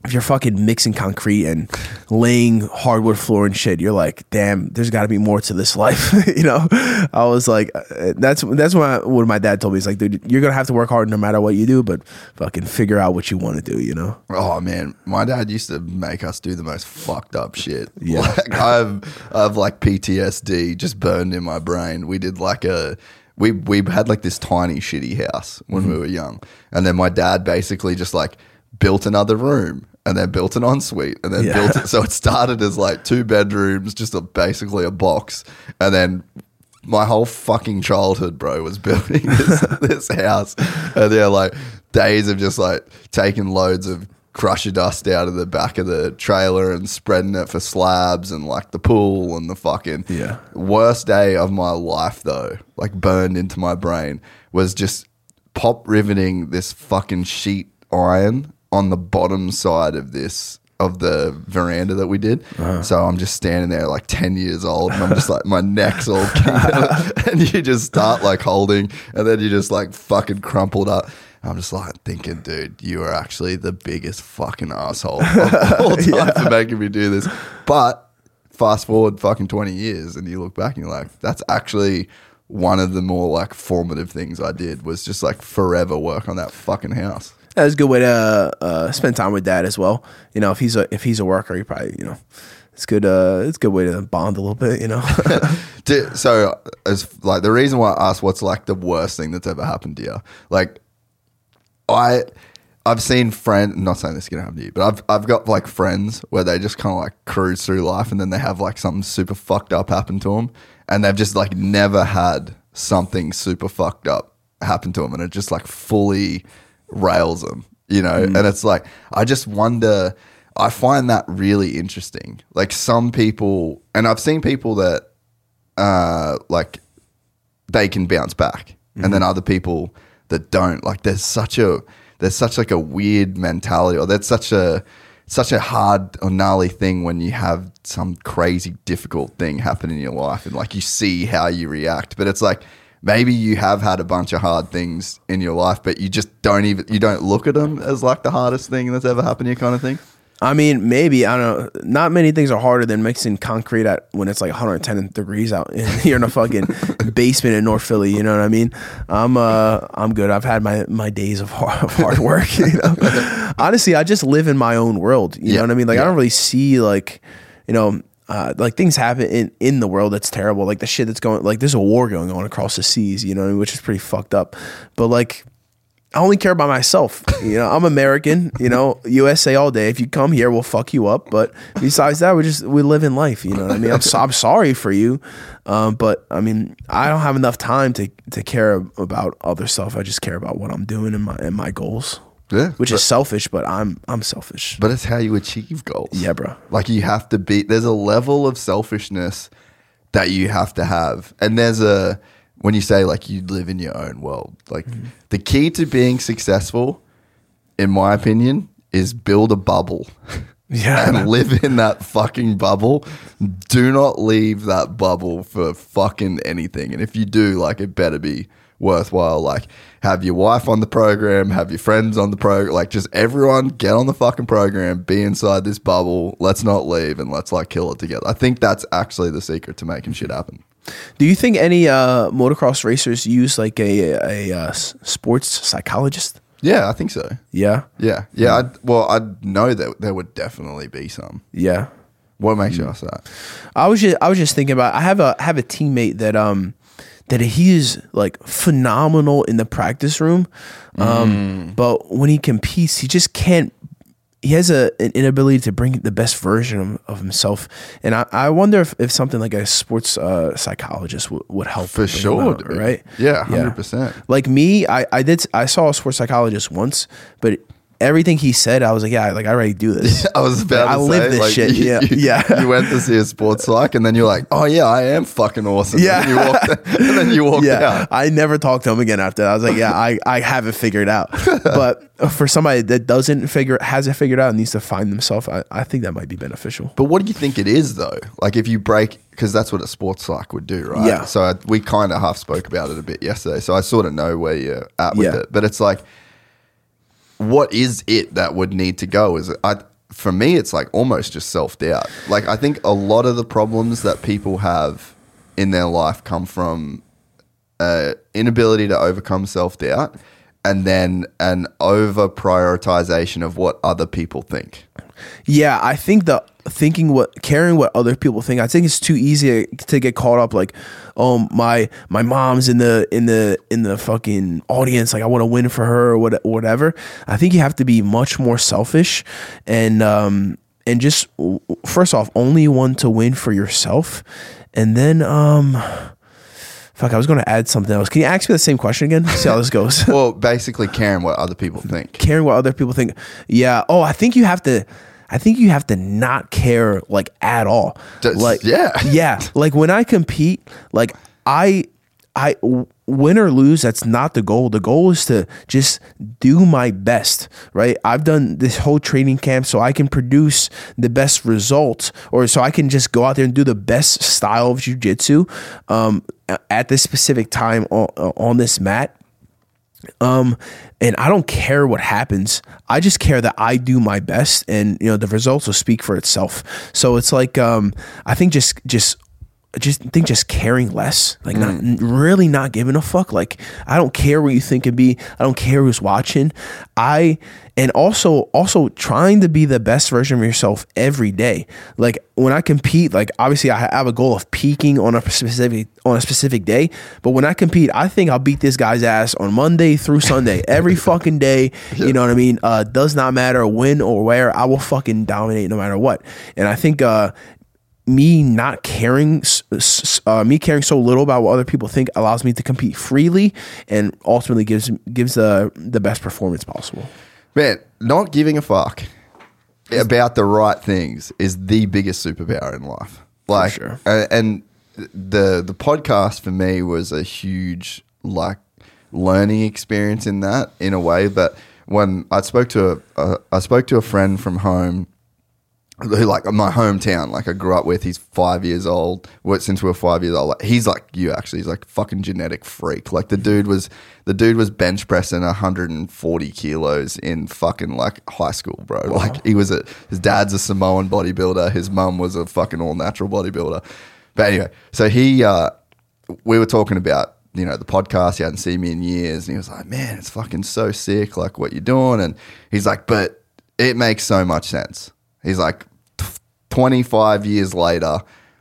if you're fucking mixing concrete and laying hardwood floor and shit, you're like, damn, there's got to be more to this life. you know, I was like, uh, that's that's what, I, what my dad told me. He's like, dude, you're gonna have to work hard no matter what you do, but fucking figure out what you want to do. You know? Oh man, my dad used to make us do the most fucked up shit. Yeah. like, I've I've like PTSD just burned in my brain. We did like a we we had like this tiny shitty house when Mm-hmm. we were young, and then my dad basically just like built another room. And then built an ensuite, and then Yeah. built it. So it started as like two bedrooms, just a, basically a box, and then my whole fucking childhood, bro, was building this, this house. And they're like, days of just like taking loads of crusher dust out of the back of the trailer and spreading it for slabs and like the pool and the fucking Yeah. worst day of my life though, like burned into my brain, was just pop riveting this fucking sheet iron on the bottom side of this of the veranda that we did. Uh-huh. So I'm just standing there like 10 years old and I'm just like my neck's all and you just start like holding and then you just like fucking crumpled up. I'm just like thinking, dude, you are actually the biggest fucking asshole of all time for making me do this. But fast forward fucking 20 years and you look back and you're like, that's actually one of the more like formative things I did was just like forever work on that fucking house. That's a good way to uh, spend time with dad as well. You know, if he's a if he's a worker, he probably you know it's good. Uh, it's a good way to bond a little bit. You know, So, as like the reason why I asked what's like the worst thing that's ever happened to you, like I, I've seen friends. Not saying this is gonna happen to you, but I've I've got like friends where they just kind of like cruise through life, and then they have like something super fucked up happen to them, and they've just like never had something super fucked up happen to them, and it just like fully rails them, you know. And it's like I just wonder. I find that really interesting. Like some people, and I've seen people that uh, like they can bounce back, and then other people that don't. Like there's such a there's such like a weird mentality, or that's such a such a hard or gnarly thing when you have some crazy difficult thing happen in your life, and like you see how you react. But it's like maybe you have had a bunch of hard things in your life, but you just don't even you don't look at them as like the hardest thing that's ever happened to you, kind of thing. I mean, maybe I don't know. Not many things are harder than mixing concrete at when it's like 110 degrees out. You're in a fucking basement in North Philly. You know what I mean? I'm uh, I'm good. I've had my my days of hard, of hard work. You know, honestly, I just live in my own world. You Yeah, know what I mean? Like I don't really see like, you know. Uh, like things happen in, in the world that's terrible like the shit that's going like there's a war going on across the seas you know which is pretty fucked up but like I only care about myself. You know, I'm American. You know, USA all day. If you come here, we'll fuck you up. But besides that, we just we live in life. You know what I mean? I'm so, I'm sorry for you, um, but I mean, I don't have enough time to to care about other stuff. I just care about what I'm doing and my and my goals. Yeah, which but- is selfish, but I'm I'm selfish. But it's how you achieve goals. Yeah, bro. Like you have to be there's a level of selfishness that you have to have. And there's a when you say like you live in your own world, like mm-hmm. the key to being successful, in my opinion, is build a bubble. Yeah. and live in that fucking bubble. Do not leave that bubble for fucking anything. And if you do, like it better be worthwhile. Like have your wife on the program, have your friends on the program, like just everyone get on the fucking program, be inside this bubble. Let's not leave and let's like kill it together. I think that's actually the secret to making shit happen. Do you think any uh, motocross racers use like a a, uh, s- sports psychologist? Yeah, I think so. Yeah, Yeah. Yeah. I'd, well, I know that there would definitely be some. yeah. What makes you ask that? I was just I was just thinking about I have a I have a teammate that um that he is like phenomenal in the practice room, um, but when he competes, he just can't. He has a an inability to bring the best version of, himself, and I, I wonder if, if something like a sports uh, psychologist would, would help For sure, out, right? Yeah, 100%. Like me, I, I did I saw a sports psychologist once, but everything he said, I was like, yeah, like I already do this. I was about Like, to I say, live this like, shit. You, yeah, you- yeah. You went to see a sports psych, and then you're like, "Oh yeah, I am fucking awesome." Yeah. And then you walked, and then you walked yeah, out. I never talked to him again after that. I was like, yeah, I, I have it figured out. But for somebody that doesn't figure has it figured out and needs to find themselves, I, I think that might be beneficial. But what do you think it is though? Like if you break, because that's what a sports psych would do, right? Yeah. So I, we kind of half spoke about it a bit yesterday, so I sort of know where you're at with Yeah. it. But it's like, what is it that would need to go? Is it? I, for me, it's like almost just self doubt. Like I think a lot of the problems that people have in their life come from uh, inability to overcome self doubt, and then an over prioritization of what other people think. Yeah, I think the thinking what caring what other people think. I think it's too easy to get caught up like, oh my my mom's in the in the in the fucking audience. Like I want to win for her or what, whatever. I think you have to be much more selfish and um and just first off only want to win for yourself, and then um fuck, I was going to add something else. Can you ask me the same question again? See how this goes. Well, basically caring what other people think. caring what other people think. Yeah. Oh, I think you have to. I think you have to not care like at all. That's- like yeah. yeah. Like when I compete, like I, I win or lose. That's not the goal. The goal is to just do my best. Right. I've done this whole training camp so I can produce the best results, or so I can just go out there and do the best style of jujitsu um, at this specific time on, on this mat um and i don't care what happens. I just care that i do my best and you know the results will speak for itself. So it's like um i think just just just think just caring less, like not really not giving a fuck. Like I don't care what you think it be. I don't care who's watching. I and also also trying to be the best version of yourself every day. Like when I compete, like obviously I have a goal of peaking on a specific on a specific day. But when I compete, I think I'll beat this guy's ass on Monday through Sunday every fucking day. You know what I mean? Uh, does not matter when or where. I will fucking dominate no matter what. And I think uh, me not caring, uh, me caring so little about what other people think allows me to compete freely and ultimately gives gives the the best performance possible. Man, not giving a fuck about the right things is the biggest superpower in life. Like, sure. and the the podcast for me was a huge like learning experience in that in a way. But when I spoke to a, uh, spoke to a friend from home like my hometown, like I grew up with. He's five years old. What since we were five years old, like, he's like you actually. He's like fucking genetic freak. Like the dude was, the dude was bench pressing 140 kilos in fucking like high school, bro. Like he was a his dad's a Samoan bodybuilder. His mum was a fucking all natural bodybuilder. But anyway, so he, uh, we were talking about you know the podcast. He hadn't seen me in years, and he was like, "Man, it's fucking so sick, like what you're doing." And he's like, "But it makes so much sense." He's like, 25 years later,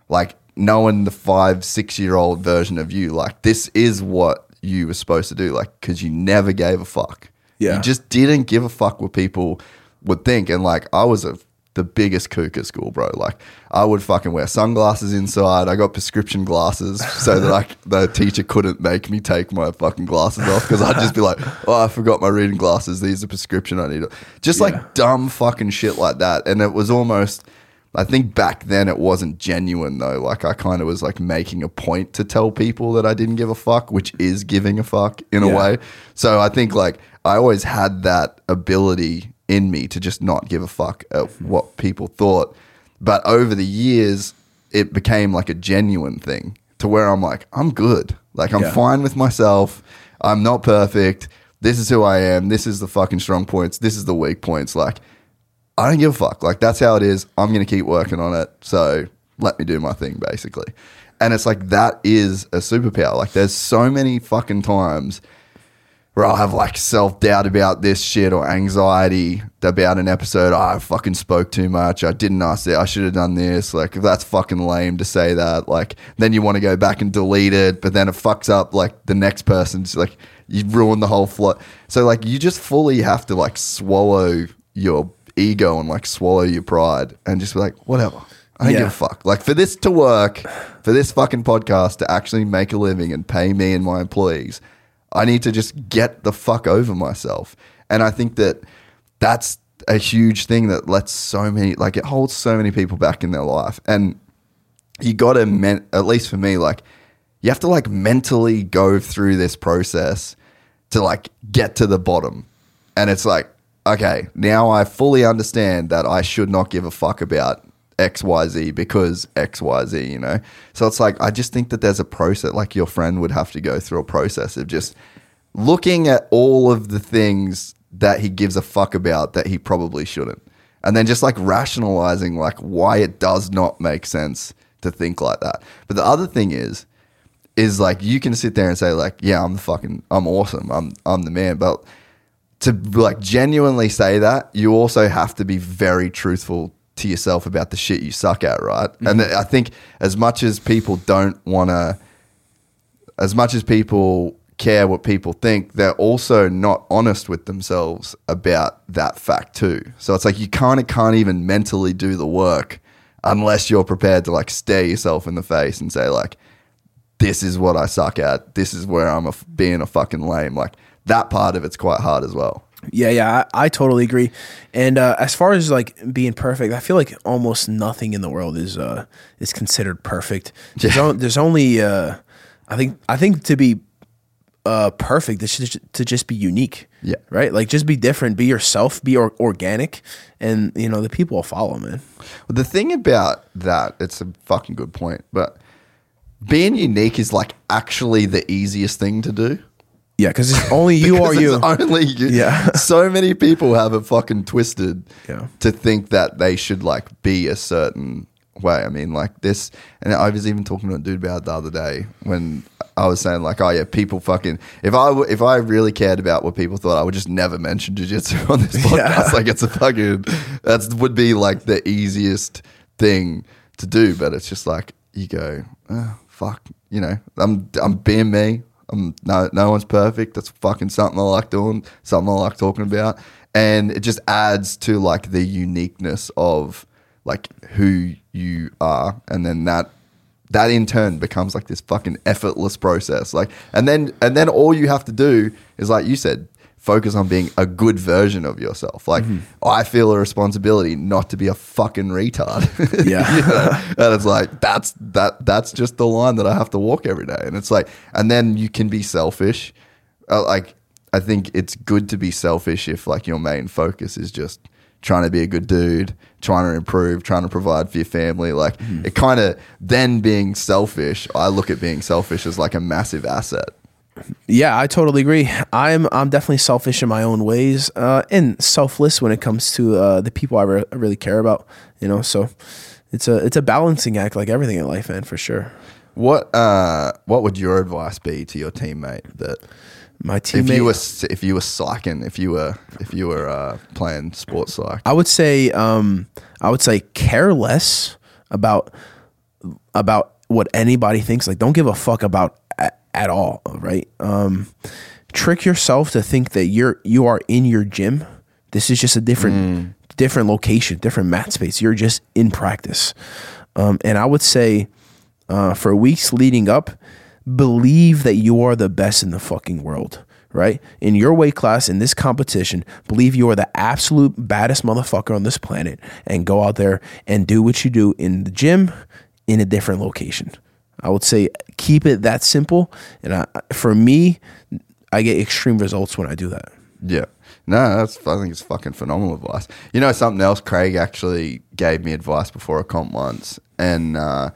like knowing the five, six year old version of you, like this is what you were supposed to do, like because you never gave a fuck. Yeah. you just didn't give a fuck what people would think, and like I was a the biggest kook at school, bro. Like I would fucking wear sunglasses inside. I got prescription glasses so that like the teacher couldn't make me take my fucking glasses off because I'd just be like, oh, I forgot my reading glasses. These are prescription. I need it. Just like dumb fucking shit like that. And it was almost. I think back then it wasn't genuine though. Like I kind of was like making a point to tell people that I didn't give a fuck, which is giving a fuck in a way. So I think like I always had that ability in me to just not give a fuck at what people thought. But over the years, it became like a genuine thing to where I'm like, I'm good. Like I'm Yeah. fine with myself. I'm not perfect. This is who I am. This is the fucking strong points. This is the weak points. Like I don't give a fuck. Like that's how it is. I'm gonna keep working on it. So let me do my thing, basically. And it's like that is a superpower. Like there's so many fucking times where I'll have like self doubt about this shit or anxiety about an episode. Oh, I fucking spoke too much. I didn't ask that. I should have done this. Like that's fucking lame to say that. Like then you want to go back and delete it, but then it fucks up like the next person's like you ruin the whole flow. So like you just fully have to like swallow your ego and like swallow your pride and just be like whatever. I don't Yeah. give a fuck. Like for this to work, for this fucking podcast to actually make a living and pay me and my employees, I need to just get the fuck over myself. And I think that that's a huge thing that lets so many, like, it holds so many people back in their life. And you got to, men- at least for me, like, you have to like mentally go through this process to like get to the bottom. And it's like, okay, now I fully understand that I should not give a fuck about XYZ because XYZ, you know? So it's like, I just think that there's a process, like your friend would have to go through a process of just looking at all of the things that he gives a fuck about that he probably shouldn't. And then just like rationalizing like why it does not make sense to think like that. But the other thing is, is like you can sit there and say like, yeah, I'm the fucking, I'm awesome, I'm, I'm the man. But to like genuinely say that, you also have to be very truthful to yourself about the shit you suck at, right? And mm-hmm. I think as much as people don't want to, as much as people care what people think, they're also not honest with themselves about that fact too. So it's like you kind of can't even mentally do the work unless you're prepared to like stare yourself in the face and say like, this is what I suck at. This is where I'm a f- being a fucking lame. Like that part of it's quite hard as well. Yeah, yeah, I, I totally agree. And uh, as far as like being perfect, I feel like almost nothing in the world is uh, is considered perfect. There's, Yeah. on, there's only uh, I think I think to be uh, perfect is just, to just be unique. Yeah. Right. Like just be different. Be yourself. Be or- organic, and you know the people will follow, man. The thing about that, it's a fucking good point, but being unique is like actually the easiest thing to do. Yeah, because it's only you are you. it's only you. Yeah. so many people have it fucking twisted Yeah. to think that they should like be a certain way. I mean, like this, and I was even talking to a dude about it the other day when I was saying like, oh yeah, people fucking. If I w- if I really cared about what people thought, I would just never mention jujitsu on this podcast. Like it's a fucking that's would be like the easiest thing to do, but it's just like you go, oh, fuck, you know, I'm I'm being me. I'm no no one's perfect. That's fucking something I like doing, something I like talking about, and it just adds to like the uniqueness of like who you are, and then that that in turn becomes like this fucking effortless process. Like, and then and then all you have to do is like you said, focus on being a good version of yourself. Like, I feel a responsibility not to be a fucking retard. Yeah. You know? and it's like that's that that's just the line that I have to walk every day. And it's like, and then you can be selfish. Uh, like, I think it's good to be selfish if like your main focus is just trying to be a good dude, trying to improve, trying to provide for your family. Like it kind of then being selfish. I look at being selfish as like a massive asset. Yeah, I totally agree. I'm I'm definitely selfish in my own ways, uh, and selfless when it comes to uh, the people I, re- I really care about. You know, so it's a it's a balancing act, like everything in life, man, for sure. What uh what would your advice be to your teammate that My teammate if you were if you were psyching, if you were if you were uh, playing sports psych? I would say, um, I would say, care less about about what anybody thinks. Like, don't give a fuck about at, all, right? Um, trick yourself to think that you're you are in your gym. This is just a different different location, different mat space. You're just in practice, um, and I would say, uh, for weeks leading up, believe that you are the best in the fucking world. Right in your weight class in this competition, believe you are the absolute baddest motherfucker on this planet, and go out there and do what you do in the gym in a different location. I would say keep it that simple, and I, for me, I get extreme results when I do that. Yeah. No, that's I think it's fucking phenomenal advice. You know something else? Craig actually gave me advice before a comp once, and uh,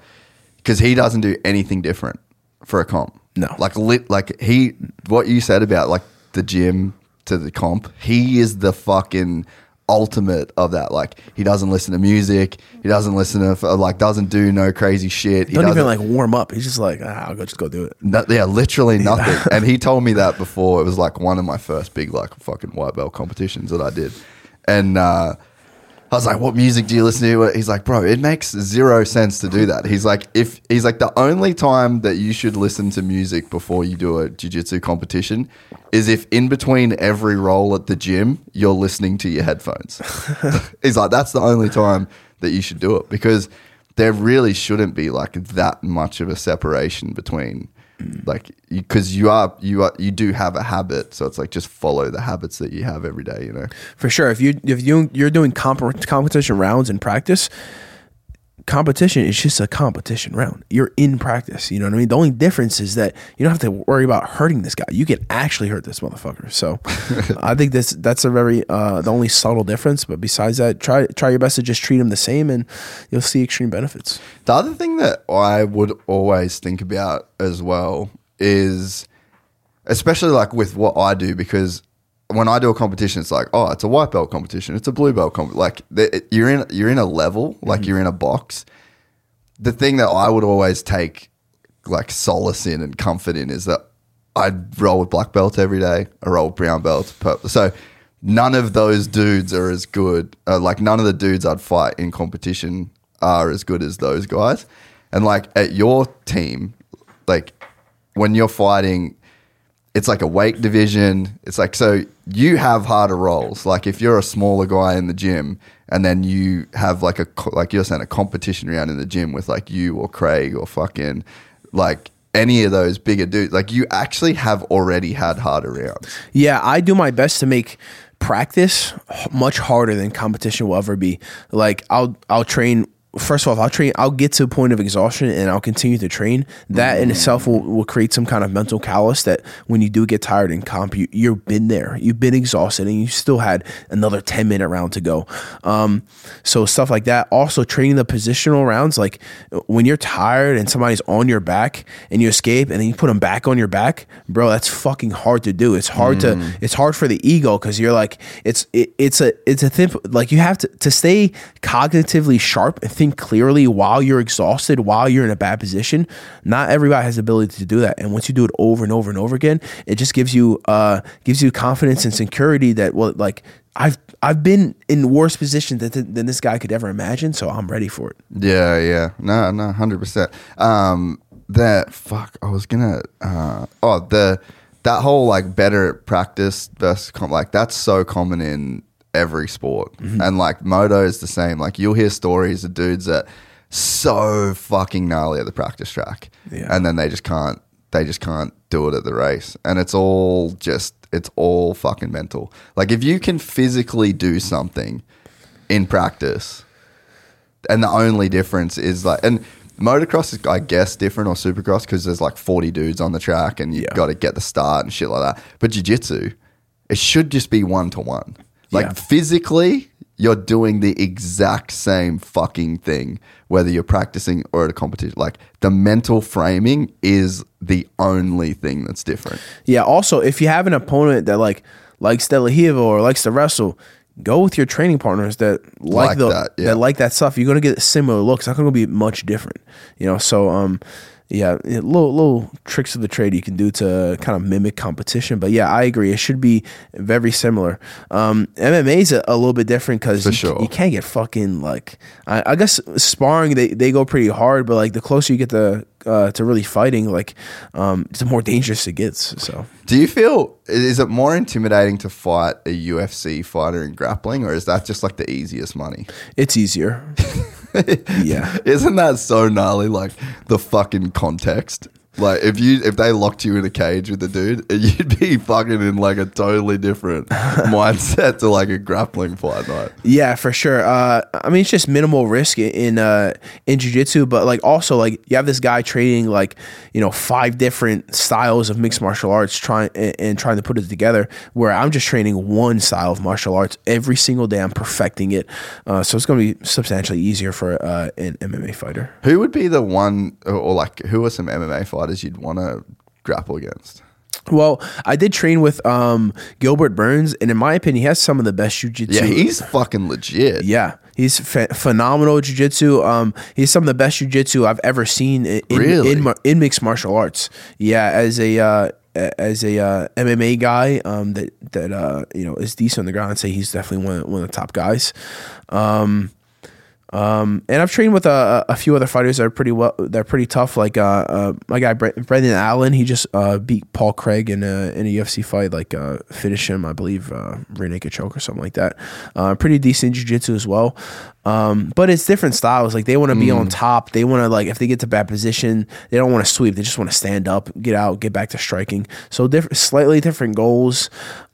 because he doesn't do anything different for a comp. No. like lit, like he what you said about like the gym to the comp. He is the fucking ultimate of that. Like he doesn't listen to music. He doesn't listen to like doesn't do no crazy shit. He Don't even doesn't- like warm up. He's just like, ah, I'll go just go do it. no, yeah, literally nothing. and he told me that before. It was like one of my first big like fucking white belt competitions that I did. And uh, I was like, "What music do you listen to?" He's like, "Bro, it makes zero sense to do that." He's like, "If he's like the only time that you should listen to music before you do a jiu-jitsu competition is if in between every roll at the gym you're listening to your headphones." he's like, "That's the only time that you should do it because there really shouldn't be like that much of a separation between." Like, because you are you are you do have a habit, so it's like just follow the habits that you have every day. You know, For sure. If you if you you're doing comp- competition rounds in practice, competition is just a competition round. You're in practice. You know what I mean? The only difference is that you don't have to worry about hurting this guy. You can actually hurt this motherfucker. So I think this that's a very uh, the only subtle difference. But besides that, try try your best to just treat him the same, and you'll see extreme benefits. The other thing that I would always think about as well is, especially like with what I do, because when I do a competition, it's like, oh, it's a white belt competition, it's a blue belt competition. Like the, you're in, you're in a level, like you're in a box. The thing that I would always take like solace in and comfort in is that I roll with black belt every day. I roll with brown belt. purple. So none of those dudes are as good. Uh, like none of the dudes I'd fight in competition are as good as those guys. And like at your team, like when you're fighting, it's like a weight division. It's like so you have harder roles. Like if you're a smaller guy in the gym, and then you have like a like you're saying a competition round in the gym with like you or Craig or fucking like any of those bigger dudes. Like you actually have already had harder rounds. Yeah, I do my best to make practice much harder than competition will ever be. Like I'll I'll train first of all, I'll train I'll get to a point of exhaustion and I'll continue to train. That in itself will, will create some kind of mental callus that when you do get tired in comp, you, you've been there. You've been exhausted and you still had another 10 minute round to go. Um, so stuff like that. Also training the positional rounds, like when you're tired and somebody's on your back and you escape and then you put them back on your back, bro, that's fucking hard to do. It's hard to, it's hard for the ego because you're like, it's, it, it's a, it's a thing, like you have to, to stay cognitively sharp and think clearly while you're exhausted, while you're in a bad position. Not everybody has the ability to do that. And once you do it over and over and over again, it just gives you, uh, gives you confidence and security that, well, like, I've I've been in worse positions than, than this guy could ever imagine, so I'm ready for it. Yeah, yeah. No, no, hundred percent. Um that fuck I was gonna uh oh the that whole like better practice versus like that's so common in every sport. Mm-hmm. And like moto is the same. Like you'll hear stories of dudes that so fucking gnarly at the practice track. Yeah. And then they just can't they just can't do it at the race. And it's all just it's all fucking mental. Like if you can physically do something in practice, and the only difference is like and motocross is i guess different or supercross because there's like 40 dudes on the track and you've Yeah. got to get the start and shit like that but jiu-jitsu it should just be one to one like Yeah. physically you're doing the exact same fucking thing whether you're practicing or at a competition like the mental framing is the only thing that's different Yeah. Also, if you have an opponent that like likes De La Riva or likes to wrestle, go with your training partners that like, Like the that, yeah. that like that stuff. You're gonna get similar looks. It's not gonna be much different. You know. So um, yeah, little little tricks of the trade you can do to kind of mimic competition. But yeah, I agree. It should be very similar. Um, MMA is a, a little bit different because you, sure. you can't get fucking like I, I guess sparring they, they go pretty hard, but like the closer you get to uh, to really fighting, like um, the more dangerous it gets. So. Do you feel is it more intimidating to fight a UFC fighter in grappling, or is that just like the easiest money? It's easier. yeah. Isn't that so gnarly? Like the fucking context. Like if you if they locked you in a cage with a dude, you'd be fucking in like a totally different mindset to like a grappling fight night. Yeah, for sure. Uh, I mean, it's just minimal risk in uh, in jujitsu, but like also like you have this guy training like you know five different styles of mixed martial arts, trying and, and trying to put it together. Where I'm just training one style of martial arts every single day. I'm perfecting it, uh, so it's going to be substantially easier for uh, an MMA fighter. Who would be the one, or, or like who are some MMA fighters you'd want to grapple against? Well, I did train with um, Gilbert Burns, and in my opinion, he has some of the best jujitsu. Yeah, he's fucking legit. Yeah, he's ph- phenomenal at jiu-jitsu. Um, he's some of the best jiu-jitsu I've ever seen in in, Really? in, mar- in mixed martial arts. Yeah, as a uh, as a uh, MMA guy um, that that uh, you know is decent on the ground, I'd say he's definitely one of, one of the top guys. Um, um, and I've trained with a, a few other fighters that are pretty well. They're pretty tough. Like uh, uh my guy Brendan Allen, he just uh, beat Paul Craig in a in a UFC fight. Like uh, finish him, I believe, uh, rear naked choke or something like that. Uh, pretty decent jiu-jitsu as well. Um, but it's different styles. Like they want to be on top. They want to like if they get to bad position, they don't want to sweep. They just want to stand up, get out, get back to striking. So different, slightly different goals.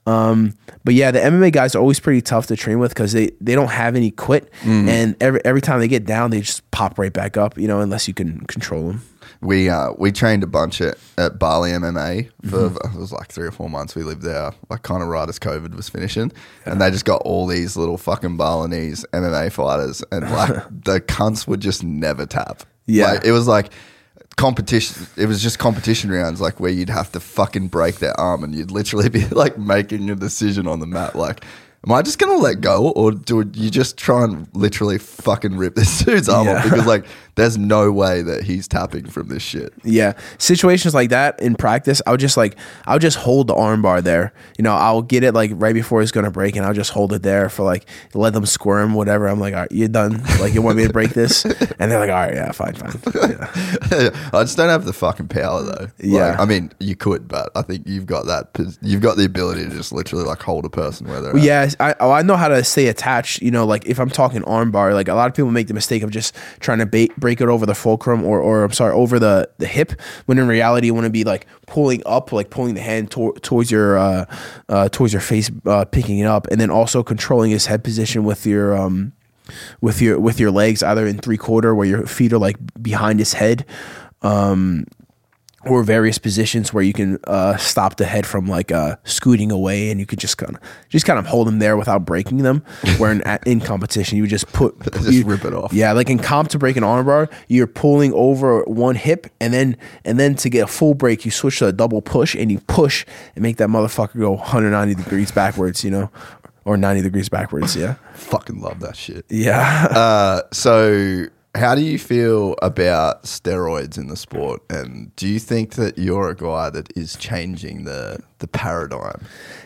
Um, but yeah, the MMA guys are always pretty tough to train with because they, they don't have any quit, and every every time they get down, they just pop right back up. You know, unless you can control them. We uh, we trained a bunch at, at Bali MMA for Mm-hmm. it was like three or four months. We lived there, like kind of right as COVID was finishing, and they just got all these little fucking Balinese MMA fighters, and like the cunts would just never tap. Yeah. like, it was like competition. It was just competition rounds, like where you'd have to fucking break their arm, and you'd literally be like making a decision on the mat, like. Am I just gonna let go, or do you just try and literally fucking rip this dude's arm off? Because like, there's no way that he's tapping from this shit. Yeah, situations like that in practice, I would just like I would just hold the arm bar there. You know, I'll get it like right before it's gonna break, and I'll just hold it there for like let them squirm, whatever. I'm like, all right, you're done. Like you want me to break this, and they're like, all right, yeah, fine, fine. Yeah. I just don't have the fucking power though. Yeah. Like, I mean, you could, but I think you've got that. You've got the ability to just literally like hold a person where they're Well, at. yeah, I oh, I know how to stay attached. You know, like if I'm talking arm bar, like a lot of people make the mistake of just trying to ba- break it over the fulcrum or, or I'm sorry, over the, the hip. When in reality, you want to be like pulling up, like pulling the hand to- towards your uh, uh, towards your face, uh, picking it up, and then also controlling his head position with your um, with your with your legs, either in three quarter where your feet are like behind his head. Um, or various positions where you can uh, stop the head from like uh, scooting away, and you could just kind of just kind of hold them there without breaking them. Where in, in competition, you would just put Just you- rip it off. Yeah, like in comp to break an armbar, you're pulling over one hip, and then and then to get a full break, you switch to a double push, and you push and make that motherfucker go 190 degrees backwards, you know, or 90 degrees backwards. Yeah, Fucking love that shit. yeah. Uh, so, how do you feel about steroids in the sport? And do you think that you're a guy that is changing the the paradigm?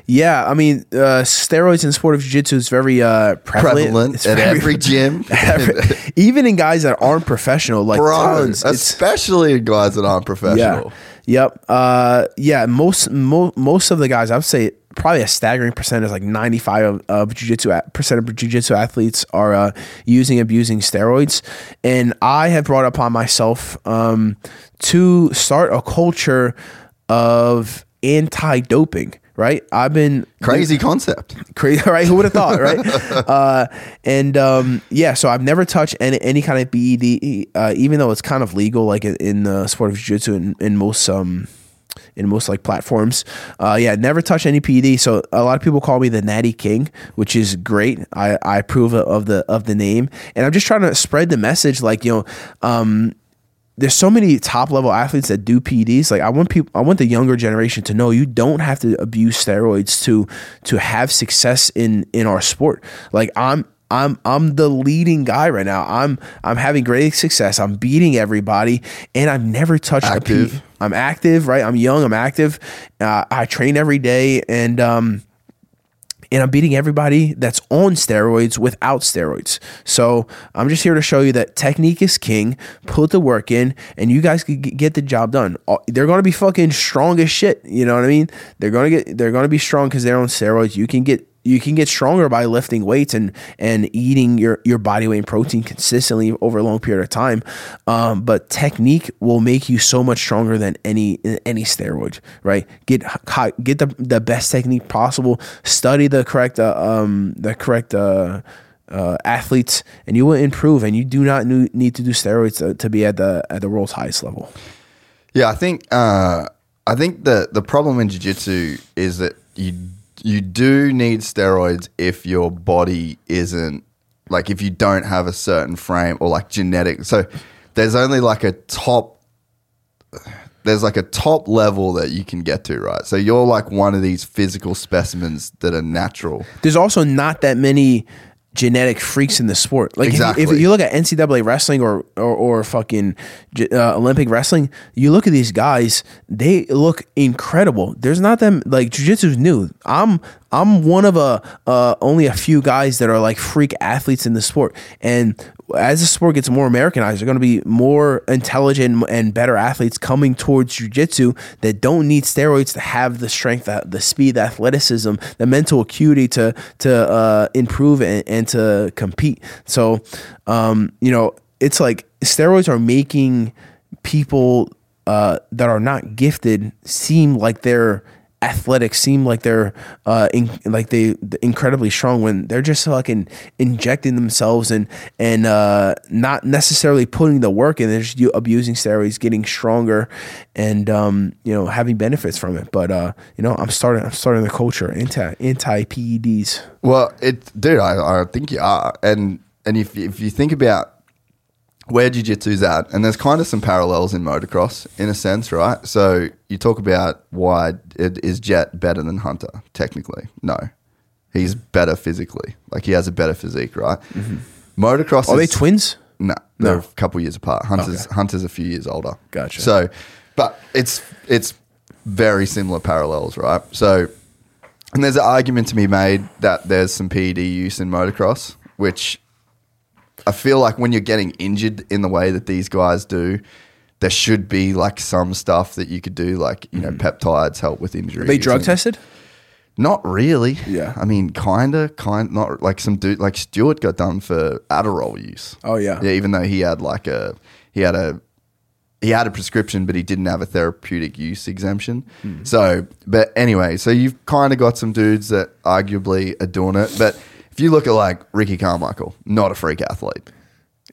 Yeah, I mean, uh, steroids in the sport of jiu-jitsu is very uh, prevalent, Prevalent It's at very- every gym. every- even in guys that aren't professional, like Bro, tons. Especially guys that aren't professional. Yeah. Yep. Uh, yeah. Most mo- most of the guys, I would say, probably a staggering percent is like ninety five of, of jujitsu a- percent of jujitsu athletes are uh, using abusing steroids, and I have brought upon myself um, to start a culture of anti doping. Right. I've been Crazy concept. crazy right who would have thought right uh, and um, yeah so i've never touched any, any kind of PED uh, even though it's kind of legal like in, in the sport of jiu-jitsu in, in most um in most like platforms uh, yeah never touch any ped so a lot of people call me the natty king which is great i i approve of the of the name and i'm just trying to spread the message like you know um there's so many top level athletes that do PEDs. Like I want people, I want the younger generation to know you don't have to abuse steroids to to have success in in our sport. Like I'm. I'm I'm the leading guy right now. I'm I'm having great success. I'm beating everybody, and I've never touched a Active. P. I'm active, right? I'm young. I'm active. Uh, I train every day, and um, and I'm beating everybody that's on steroids without steroids. So I'm just here to show you that technique is king. Put the work in, and you guys can get the job done. They're gonna be fucking strong as shit. You know what I mean? They're gonna get. They're gonna be strong because they're on steroids. You can get. You can get stronger by lifting weights and and eating your your body weight and protein consistently over a long period of time. Um, but technique will make you so much stronger than any any steroid. Right? Get get the the best technique possible. Study the correct uh, um the correct uh, uh, athletes, and you will improve. And you do not need to do steroids to, to be at the at the world's highest level. Yeah, I think uh, I think the the problem in jiu-jitsu is that you you do need steroids if your body isn't like if you don't have a certain frame or like genetic. So there's only like a top there's like a top level that you can get to, right? So you're like one of these physical specimens that are natural. There's also not that many genetic freaks in the sport. Like if you- if, you look at NCAA wrestling or or, or fucking uh, Olympic wrestling, you look at these guys, they look incredible. There's not them like jujitsu's new. I'm I'm one of a uh, only a few guys that are like freak athletes in the sport, and as the sport gets more Americanized, there are going to be more intelligent and better athletes coming towards jujitsu that don't need steroids to have the strength, the, speed, the athleticism, the mental acuity to to uh, improve and, and to compete. So, um, you know, it's like steroids are making people uh, that are not gifted seem like they're athletic seem like they're uh in, like they incredibly strong when they're just fucking injecting themselves and and uh not necessarily putting the work in. They're just abusing steroids getting stronger and um you know having benefits from it. But uh you know i'm starting i'm starting the culture. Anti anti peds Well, it, dude, I, I think you are, and and if if you think about where jiu-jitsu's at, and there's kind of some parallels in motocross in a sense, right? So you talk about why it, is Jet better than Hunter? Technically, no, he's better physically. Like he has a better physique, right? Mm-hmm. Motocross are they twins no, they're No. a couple years apart. Hunter's Hunter's a few years older. Gotcha. So, but it's it's very similar parallels, right? So, and there's an argument to be made that there's some PED use in motocross, which I feel like when you're getting injured in the way that these guys do, there should be like some stuff that you could do, like you know, peptides help with injuries. Be drug tested Not really. Yeah. I mean, kinda, kind not like some dude like Stewart got done for Adderall use. Oh, yeah. Yeah, even though he had like a he had a he had a prescription, but he didn't have a therapeutic use exemption. Hmm. So, but anyway, so you've kind of got some dudes that arguably are doing it. But you look at like Ricky Carmichael, not a freak athlete.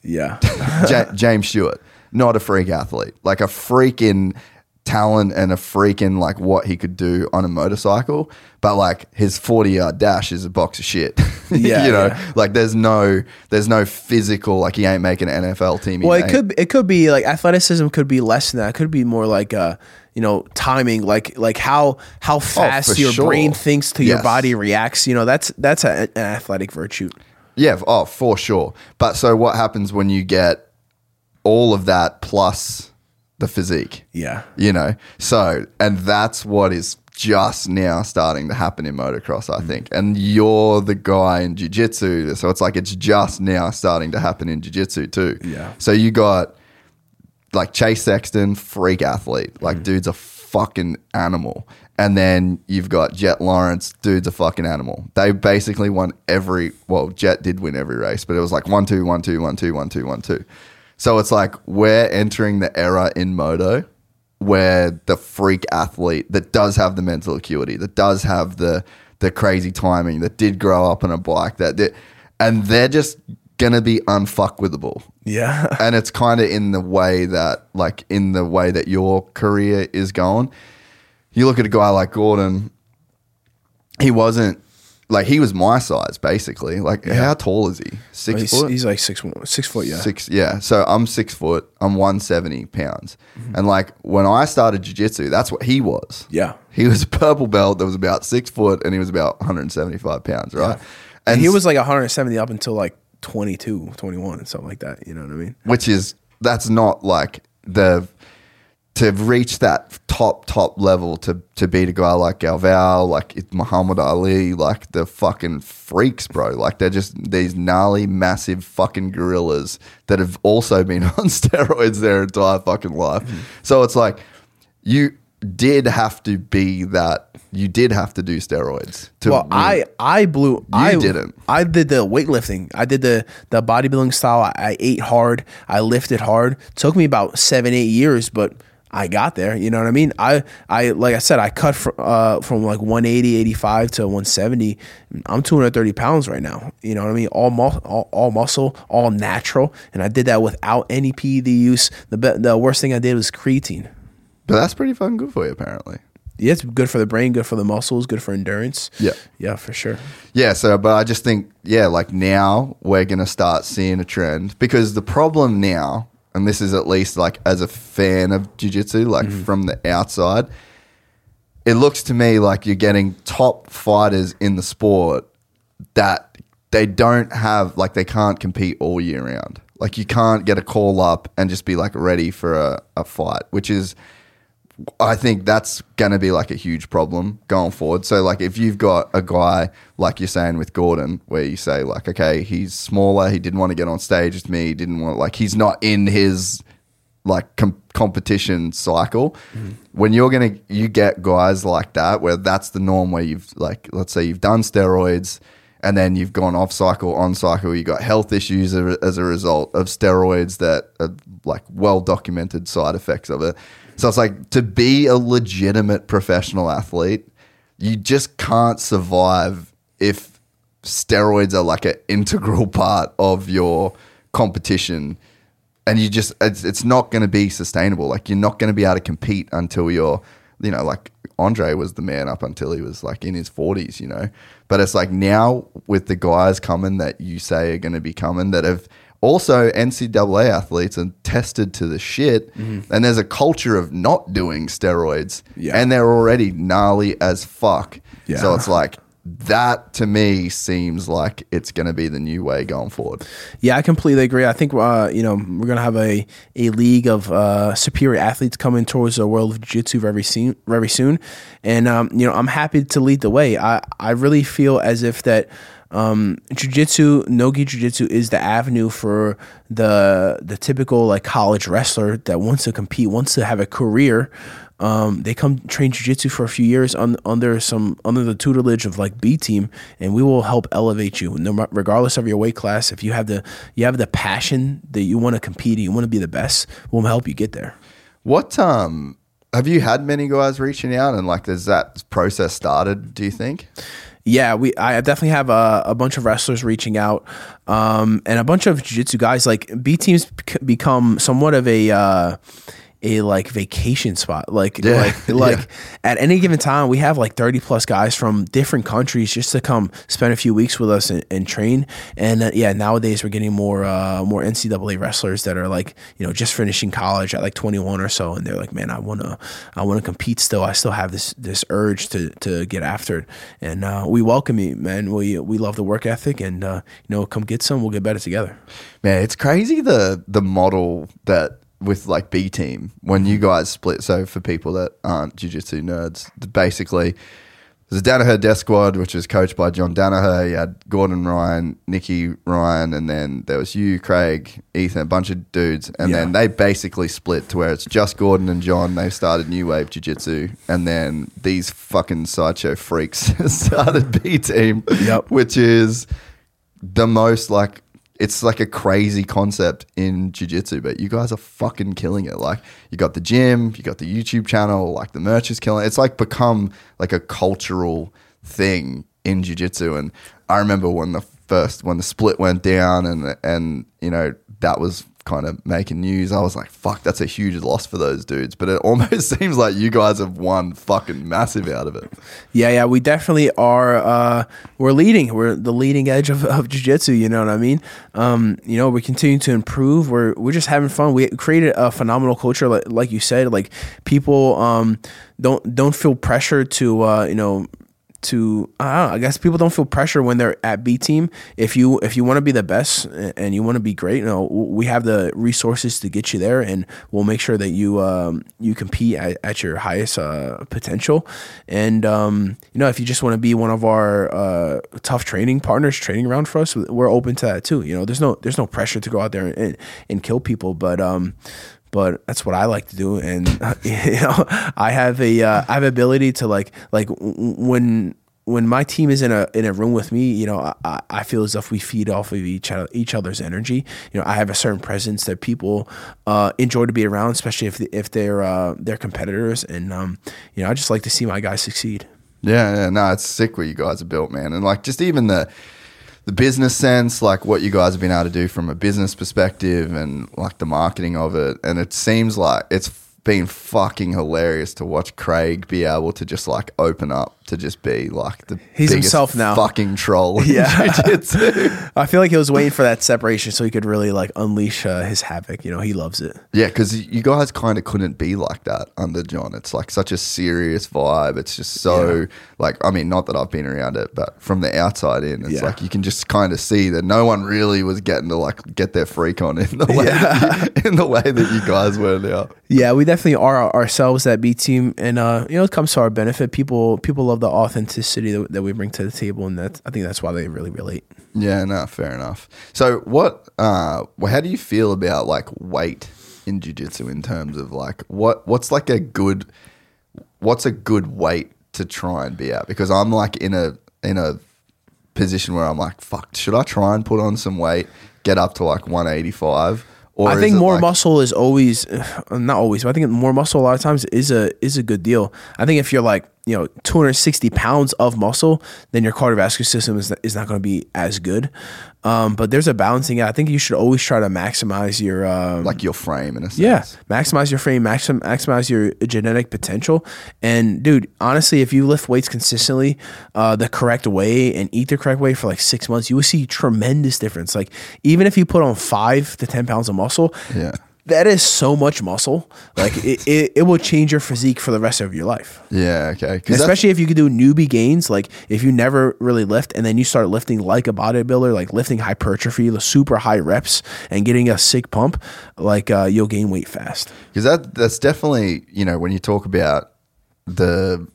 Yeah. Ja- James Stewart, not a freak athlete. Like a freaking talent and a freaking like what he could do on a motorcycle. But like his 40 yard dash is a box of shit. Yeah, you know, yeah. like there's no there's no physical like he ain't making an NFL team. Well, it ain't- could it could be like athleticism could be less than that. It could be more like uh you know timing, like like how how fast Oh, your sure. brain thinks to your body reacts. You know, that's that's a, an athletic virtue. Yeah, oh, for sure. But so what happens when you get all of that plus the physique? Yeah. You know? So, and that's what is just now starting to happen in motocross, Mm. I think. And you're the guy in jiu-jitsu, so it's like it's just now starting to happen in jiu-jitsu too. Yeah. So you got like Chase Sexton, freak athlete. Like, Mm. dude's a fucking animal. And then you've got Jet Lawrence, dude's a fucking animal. They basically won every, well, Jet did win every race, but it was like one, two, one, two, one, two, one, two, one, two. So it's like we're entering the era in moto where the freak athlete that does have the mental acuity, that does have the the crazy timing, that did grow up on a bike, that did, and they're just gonna be unfuckwithable Yeah. and it's kind of in the way that like in the way that your career is going you look at a guy like gordon he wasn't like he was my size basically like how tall is he six he's, foot he's like six six foot. Yeah. six yeah so i'm six foot i'm 170 pounds Mm-hmm. and like when i started jiu-jitsu that's what he was Yeah. he was a purple belt that was about six foot and he was about 175 pounds right And he was like 170 up until like 22, 21, something like that. You know what I mean? which is that's not like the to reach that top top level to to beat a guy like Galvão, like Mahamed Aly, like the fucking freaks, bro. Like they're just these gnarly, massive fucking gorillas that have also been on steroids their entire fucking life. Mm-hmm. So it's like you did have to be that. You did have to do steroids. To well. I I blew. I didn't. I did the weightlifting. I did the the bodybuilding style. I, I ate hard. I lifted hard. Took me about seven eight years, but I got there. You know what I mean? I I like I said, I cut fr- uh, from like 180, 85 to 170. I'm 230 pounds right now. You know what I mean? All mus- all, all muscle, all natural, and I did that without any PED use. The be- the worst thing I did was creatine. But that's pretty fucking good for you, apparently. Yeah, it's good for the brain, good for the muscles, good for endurance. Yeah. yeah, for sure. Yeah, so but I just think yeah, like now we're gonna start seeing a trend because the problem now, and this is at least like as a fan of jiu-jitsu, like mm-hmm. from the outside, it looks to me like you're getting top fighters in the sport that they don't have like they can't compete all year round. Like you can't get a call up and just be like ready for a, a fight, which is I think that's going to be like a huge problem going forward. So, like, if you've got a guy, like you're saying with Gordon, where you say, like, okay, he's smaller, he didn't want to get on stage with me, he didn't want, like, he's not in his, like, com- competition cycle. Mm-hmm. When you're going to, you get guys like that, where that's the norm, where you've, like, let's say you've done steroids and then you've gone off cycle, on cycle, you got health issues as a result of steroids that are, like, well documented side effects of it. So it's like to be a legitimate professional athlete, you just can't survive if steroids are like an integral part of your competition. And you just, it's, it's not going to be sustainable. Like, you're not going to be able to compete until you're, you know, like Andre was the man up until he was like in his 40s, you know? But it's like now with the guys coming that you say are going to be coming that have also NCAA athletes are tested to the shit. And there's a culture of not doing steroids. Yeah. And they're already gnarly as fuck. Yeah. So it's like, that to me seems like it's going to be the new way going forward. Yeah, I completely agree. I think uh, you know we're gonna have a, a league of uh, superior athletes coming towards the world of jiu-jitsu very soon. Very soon, and um, you know I'm happy to lead the way. I I really feel as if that um, jiu-jitsu, nogi jiu-jitsu is the avenue for the the typical like college wrestler that wants to compete, wants to have a career. um, they come train jujitsu for a few years un, under some under the tutelage of like B team, and we will help elevate you, no, regardless of your weight class. If you have the you have the passion that you want to compete, and you want to be the best, we'll help you get there. What um have you had many guys reaching out and like has that process started? Do you think? Yeah, we I definitely have a, a bunch of wrestlers reaching out, um, and a bunch of jiu-jitsu guys. Like B teams become somewhat of a uh, a like vacation spot. Like Yeah, like yeah. like at any given time, we have like thirty plus guys from different countries just to come spend a few weeks with us and, and train. And uh, yeah, nowadays we're getting more uh, more NCAA wrestlers that are like you know just finishing college at like twenty one or so, and they're like, man, I wanna I wanna compete still. I still have this this urge to to get after it, and uh, we welcome you, man. We we love the work ethic, and uh, you know, come get some. We'll get better together. Man, it's crazy the the model that with like B team when you mm-hmm. guys split. So for people that aren't jiu-jitsu nerds, basically there's a Danaher Death Squad, which was coached by John Danaher. You had Gordon Ryan, Nicky Ryan, and then there was you, Craig, Ethan, a bunch of dudes. And then they basically split to where it's just Gordon and John. They started New Wave Jiu Jitsu. And then these fucking sideshow freaks started B team, Yep. which is the most like it's like a crazy concept in jiu-jitsu but you guys are fucking killing it like you got the gym you got the youtube channel like the merch is killing it. it's like become like a cultural thing in jiu-jitsu and i remember when the first when the split went down and and you know that was kind of making news i was like fuck that's a huge loss for those dudes but it almost seems like you guys have won fucking massive out of it Yeah, yeah, we definitely are. Uh, we're leading. We're the leading edge of, of jiu-jitsu. You know what I mean? Um, you know, we continue to improve. We're we're just having fun. We created a phenomenal culture, like, like you said. Like people um, don't don't feel pressure to uh, you know to I, I guess people don't feel pressure when they're at B team. If you if you want to be the best and you want to be great, you know we have the resources to get you there, and we'll make sure that you um, you compete at, at your highest uh, potential. And um, you know if you just want to be one of our uh, tough training partners, training around for us, we're open to that too. You know there's no there's no pressure to go out there and, and kill people, but um, but that's what I like to do, and you know, I have a uh, I have ability to like like when when my team is in a in a room with me, you know, I, I feel as if we feed off of each other, each other's energy. You know, I have a certain presence that people uh, enjoy to be around, especially if if they're uh, they're competitors, and um, you know, I just like to see my guys succeed. Yeah, yeah, no, it's sick what you guys have built, man, and like just even the the business sense, like what you guys have been able to do from a business perspective, and like the marketing of it, and it seems like it's been fucking hilarious to watch Craig be able to just like open up to just be like the He's himself now. fucking troll. Yeah. I feel like he was waiting for that separation so he could really like unleash uh, his havoc. You know, he loves it. yeah, because you guys kind of couldn't be like that under John. It's like such a serious vibe. It's just so Yeah. like I mean, not that I've been around it, but from the outside in, it's Yeah. like you can just kind of see that no one really was getting to like get their freak on in the way that you, in the way that you guys were now. Yeah, we definitely are ourselves that B team, and uh, you know, it comes to our benefit. People people love the authenticity that, that we bring to the table, and that I think that's why they really relate. Yeah, no, fair enough. So, what? Uh, how do you feel about like weight in jiu-jitsu in terms of like what? What's like a good? What's a good weight to try and be at? Because I'm like in a in a position where I'm like, fuck, should I try and put on some weight, get up to like 185? Or I think more like- muscle is always, not always, but I think more muscle a lot of times is a is a good deal. I think if you're like you know 260 pounds of muscle, then your cardiovascular system is is not going to be as good. Um, but there's a balancing. act. I think you should always try to maximize your um, like your frame in a sense. Yeah, maximize your frame, maxim, maximize your genetic potential. And dude, honestly, if you lift weights consistently, uh, the correct way and eat the correct way for like six months, you will see tremendous difference. Like even if you put on five to ten pounds of muscle, Yeah. That is so much muscle. Like it, it, it will change your physique for the rest of your life. Yeah. Okay. Especially if you could do newbie gains, like if you never really lift and then you start lifting like a bodybuilder, like lifting hypertrophy, the super high reps, and getting a sick pump, like uh, you'll gain weight fast. because that that's definitely you know when you talk about the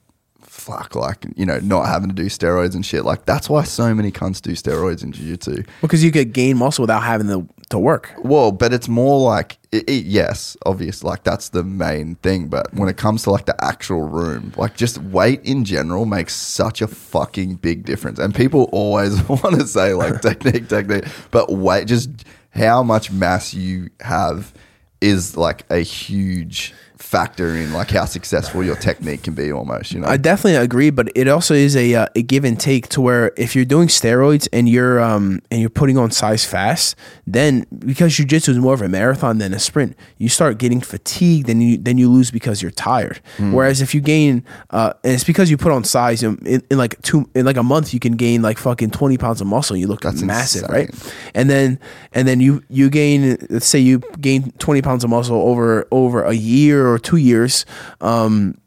fuck, like you know, not having to do steroids and shit. Like that's why so many cunts do steroids in jiu-jitsu. because you could gain muscle without having to to work. Well, but it's more like it, it, yes, obvious, like that's the main thing. But when it comes to like the actual room, like just weight in general makes such a fucking big difference. And people always want to say like technique, technique, but weight, just how much mass you have is like a huge factor in like how successful your technique can be almost you know I definitely agree, but it also is a uh, a give and take to where if you're doing steroids and you're um and you're putting on size fast, then because jujitsu is more of a marathon than a sprint, you start getting fatigued, and you then you lose because you're tired. Hmm. Whereas if you gain, uh, and it's because you put on size in, in, in like two in like a month, you can gain like fucking twenty pounds of muscle. You look That's massive, insane. right? And then and then you you gain let's say you gain twenty pounds of muscle over over a year or two years. Um,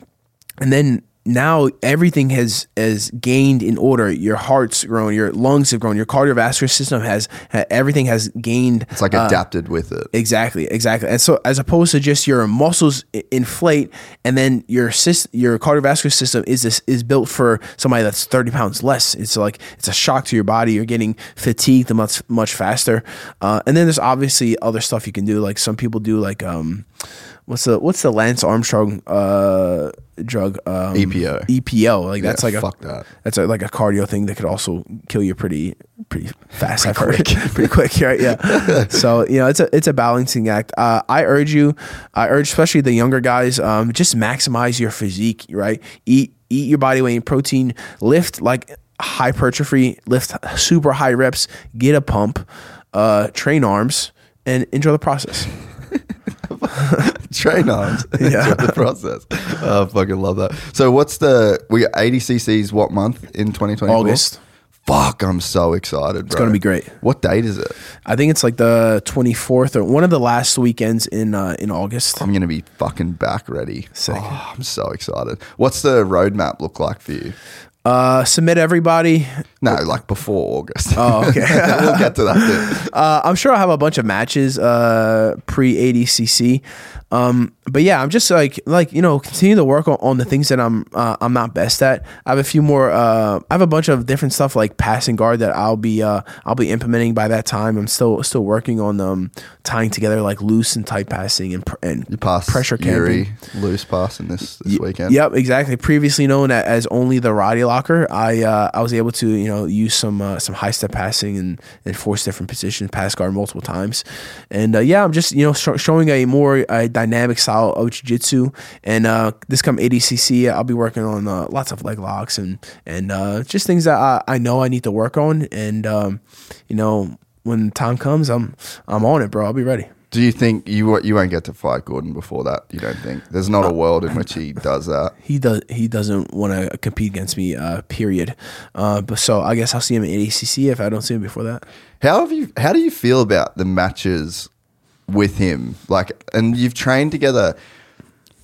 and then now everything has has gained in order. Your heart's grown, your lungs have grown, your cardiovascular system has everything has gained. it's like uh, adapted with it Exactly, exactly. And so, as opposed to just your muscles inflate, and then your your cardiovascular system is this is built for somebody that's thirty pounds less. It's like it's a shock to your body. You're getting fatigued much much faster. Uh, and then there's obviously other stuff you can do. Like some people do like um, what's the what's the Lance Armstrong uh drug um, EPO. EPO like that's Yeah, like a fuck that. that's a, like a cardio thing that could also kill you pretty pretty fast. I've heard pretty quick, right? Yeah. so you know, it's a it's a balancing act. Uh, I urge you, I urge especially the younger guys, um, just maximize your physique. Right? Eat eat your body weight in protein. Lift like hypertrophy. Lift super high reps. Get a pump. Uh, train arms and enjoy the process. train arms Yeah. The process oh, I fucking love that so what's the we got ADCC's what month in 2024 August. fuck i'm so excited It's gonna be great. what date is it I think it's like the twenty fourth or one of the last weekends in uh, in August. i'm gonna be fucking back ready Sick. oh, i'm so excited what's the roadmap look like for you Uh, submit everybody. no like before august Oh, okay. we'll get to that too. Uh, I'm sure I'll have a bunch of matches uh, pre ADCC. Um, but yeah, I'm just like like you know continue to work on, on the things that I'm uh, I'm not best at. I have a few more. Uh, I have a bunch of different stuff like passing guard that I'll be uh, I'll be implementing by that time. I'm still still working on um, tying together like loose and tight passing and pr- and you pass pressure camping. loose passing this this weekend Yep, exactly. Previously known as only the Roddy Locker, I uh, I was able to you know use some uh, some high step passing and and force different positions, pass guard multiple times, and uh, yeah, I'm just you know sh- showing a more uh, dynamic style of jiu-jitsu. And uh, this come ADCC, I'll be working on uh, lots of leg locks and and uh, just things that I, I know I need to work on. And um, you know when time comes, I'm I'm on it, bro. I'll be ready. Do you think you you won't get to fight gordon before that you don't think there's not a world in which he does that he does he doesn't want to compete against me. Uh, period. Uh, but so I guess I'll see him at ADCC if I don't see him before that. How have you? How do you feel about the matches with him? Like, and you've trained together.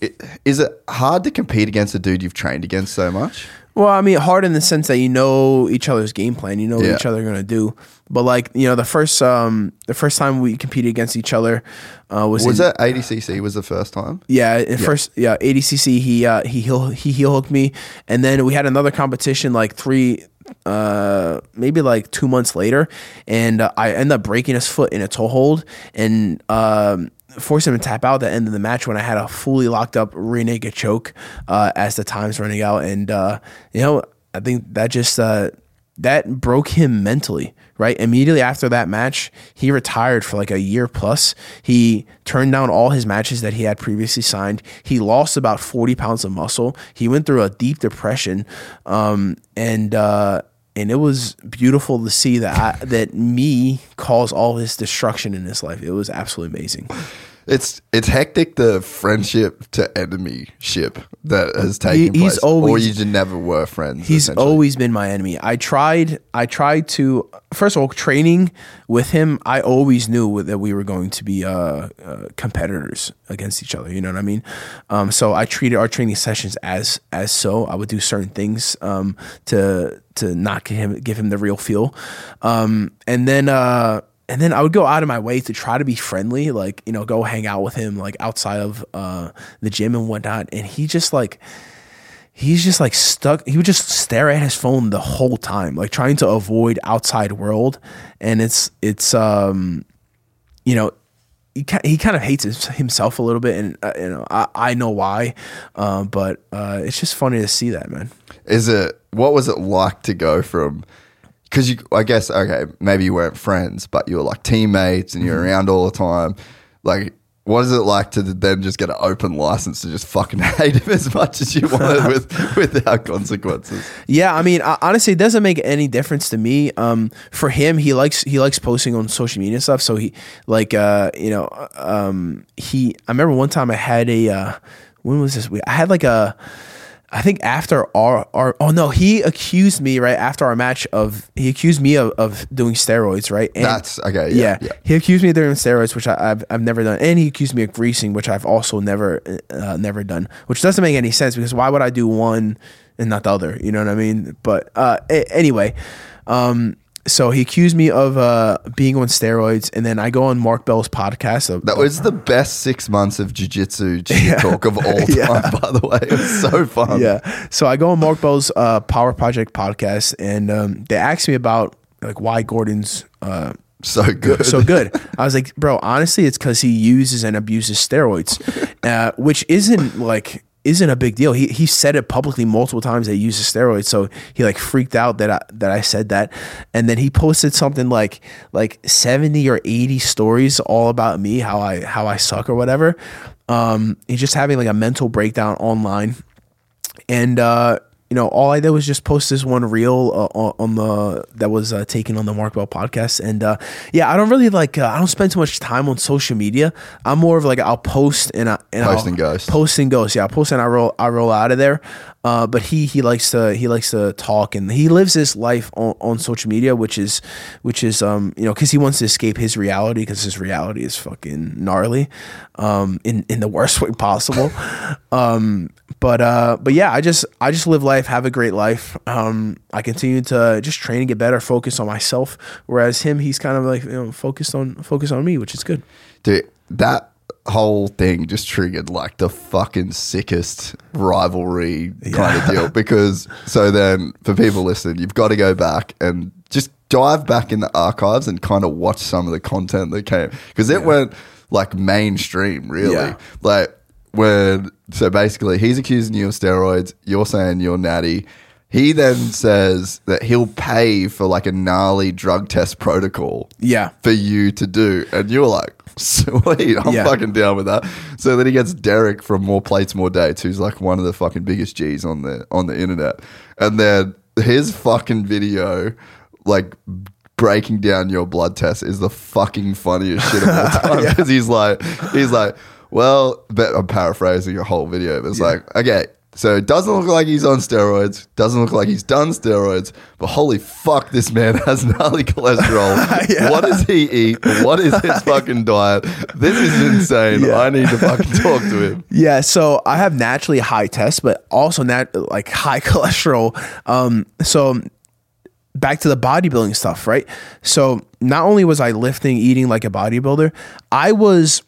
I- Is it hard to compete against a dude you've trained against so much? Well, I mean, hard in the sense that you know each other's game plan, you know what Yeah. each other are gonna do. But like you know, the first um the first time we competed against each other uh, was Was in- that ADCC? Was the first time? Yeah, at first, yeah, ADCC. He uh, he heel he heel hooked me, and then we had another competition like three, uh, maybe like two months later, and uh, I ended up breaking his foot in a toe hold and um, forced him to tap out at the end of the match when I had a fully locked up rear naked choke uh, as the time's running out, and uh, you know I think that just uh, that broke him mentally right? Immediately after that match he retired for like a year plus. He turned down all his matches that he had previously signed. He lost about 40 pounds of muscle. He went through a deep depression. Um, and uh, and it was beautiful to see that I, that me caused all this destruction in his life it was absolutely amazing It's it's hectic the friendship to enemy ship that has taken He- place, or always- you just never were friends. He's always been my enemy. I tried. I tried to. First of all, training with him, I always knew that we were going to be uh, uh, competitors against each other. You know what I mean? Um, so I treated our training sessions as as so. I would do certain things um, to to not give him give him the real feel, um, and then. Uh, and then I would go out of my way to try to be friendly, like you know, go hang out with him, like outside of uh, the gym and whatnot. And he just like he's just like stuck. He would just stare at his phone the whole time, like trying to avoid outside world. And it's it's um, you know, he, he kind of hates himself a little bit, and uh, you know I, I know why, uh, but uh, it's just funny to see that man. Is it what was it like to go from? Because you, I guess, okay, maybe you weren't friends, but you were like teammates and you're Mm-hmm. around all the time. Like, what is it like to then just get an open license to just fucking hate him as much as you want with without consequences? Yeah, I mean, honestly, it doesn't make any difference to me. Um, for him, he likes he likes posting on social media stuff. So he like uh, you know, um, he. I remember one time I had a uh, when was this? I had like a. I think after our, our oh no he accused me right after our match of he accused me of, of doing steroids right and That's okay. Yeah, yeah. he accused me of doing steroids which I, I've, I've never done and he accused me of greasing which I've also never uh, never done which doesn't make any sense because why would I do one and not the other you know what I mean but uh, a- anyway um so he accused me of uh, being on steroids and then I go on Mark Bell's podcast of, That was the best six months of jiu-jitsu shit talk of all time, Yeah. by the way. It was so fun. Yeah. So I go on Mark Bell's uh, Power Project podcast, and um, they asked me about like why Gordon's uh, So good. so good. I was like, bro, honestly, it's because he uses and abuses steroids, uh, which isn't like isn't a big deal. He he said it publicly multiple times that he uses steroids, so he like freaked out that I that I said that, and then he posted something like like seventy or eighty stories all about me, how I how I suck or whatever. Um, he's just having like a mental breakdown online and uh, you know, all I did was just post this one reel uh, on on the that was uh, taken on the Mark Bell podcast, and uh, yeah, I don't really like uh, I don't spend too much time on social media. I'm more of like I'll post and I and Post I'll, and ghost. post and ghost. Yeah, I post and I roll I roll out of there. Uh, but he he likes to he likes to talk and he lives his life on, on social media, which is which is um you know because he wants to escape his reality because his reality is fucking gnarly, um in in the worst way possible. um, but uh, but yeah, I just I just live life, have a great life. Um, I continue to just train and get better, focus on myself. Whereas him, he's kind of like you know focused on focused on me, which is good. Dude, that whole thing just triggered like the fucking sickest rivalry kind of deal. Because so then for people listening, you've got to go back and just dive back in the archives and kind of watch some of the content that came because it went like mainstream, really. Yeah. Like when so basically he's accusing you of steroids, you're saying you're natty. He then says that he'll pay for like a gnarly drug test protocol Yeah. for you to do. And you're like, sweet, I'm Yeah. fucking down with that. So then he gets Derek from More Plates, More Dates, who's like one of the fucking biggest G's on the on the internet. And then his fucking video, like breaking down your blood test is the fucking funniest shit of all time. Because he's like, he's like, well, but I'm paraphrasing your whole video, but it's like, okay. So it doesn't look like he's on steroids. Doesn't look like he's done steroids. But holy fuck, this man has gnarly cholesterol. What does he eat? What is his fucking diet? This is insane. I need to fucking talk to him. Yeah, so I have naturally high tests, but also nat- like high cholesterol. Um, so back to the bodybuilding stuff, right? So not only was I lifting, eating like a bodybuilder, I was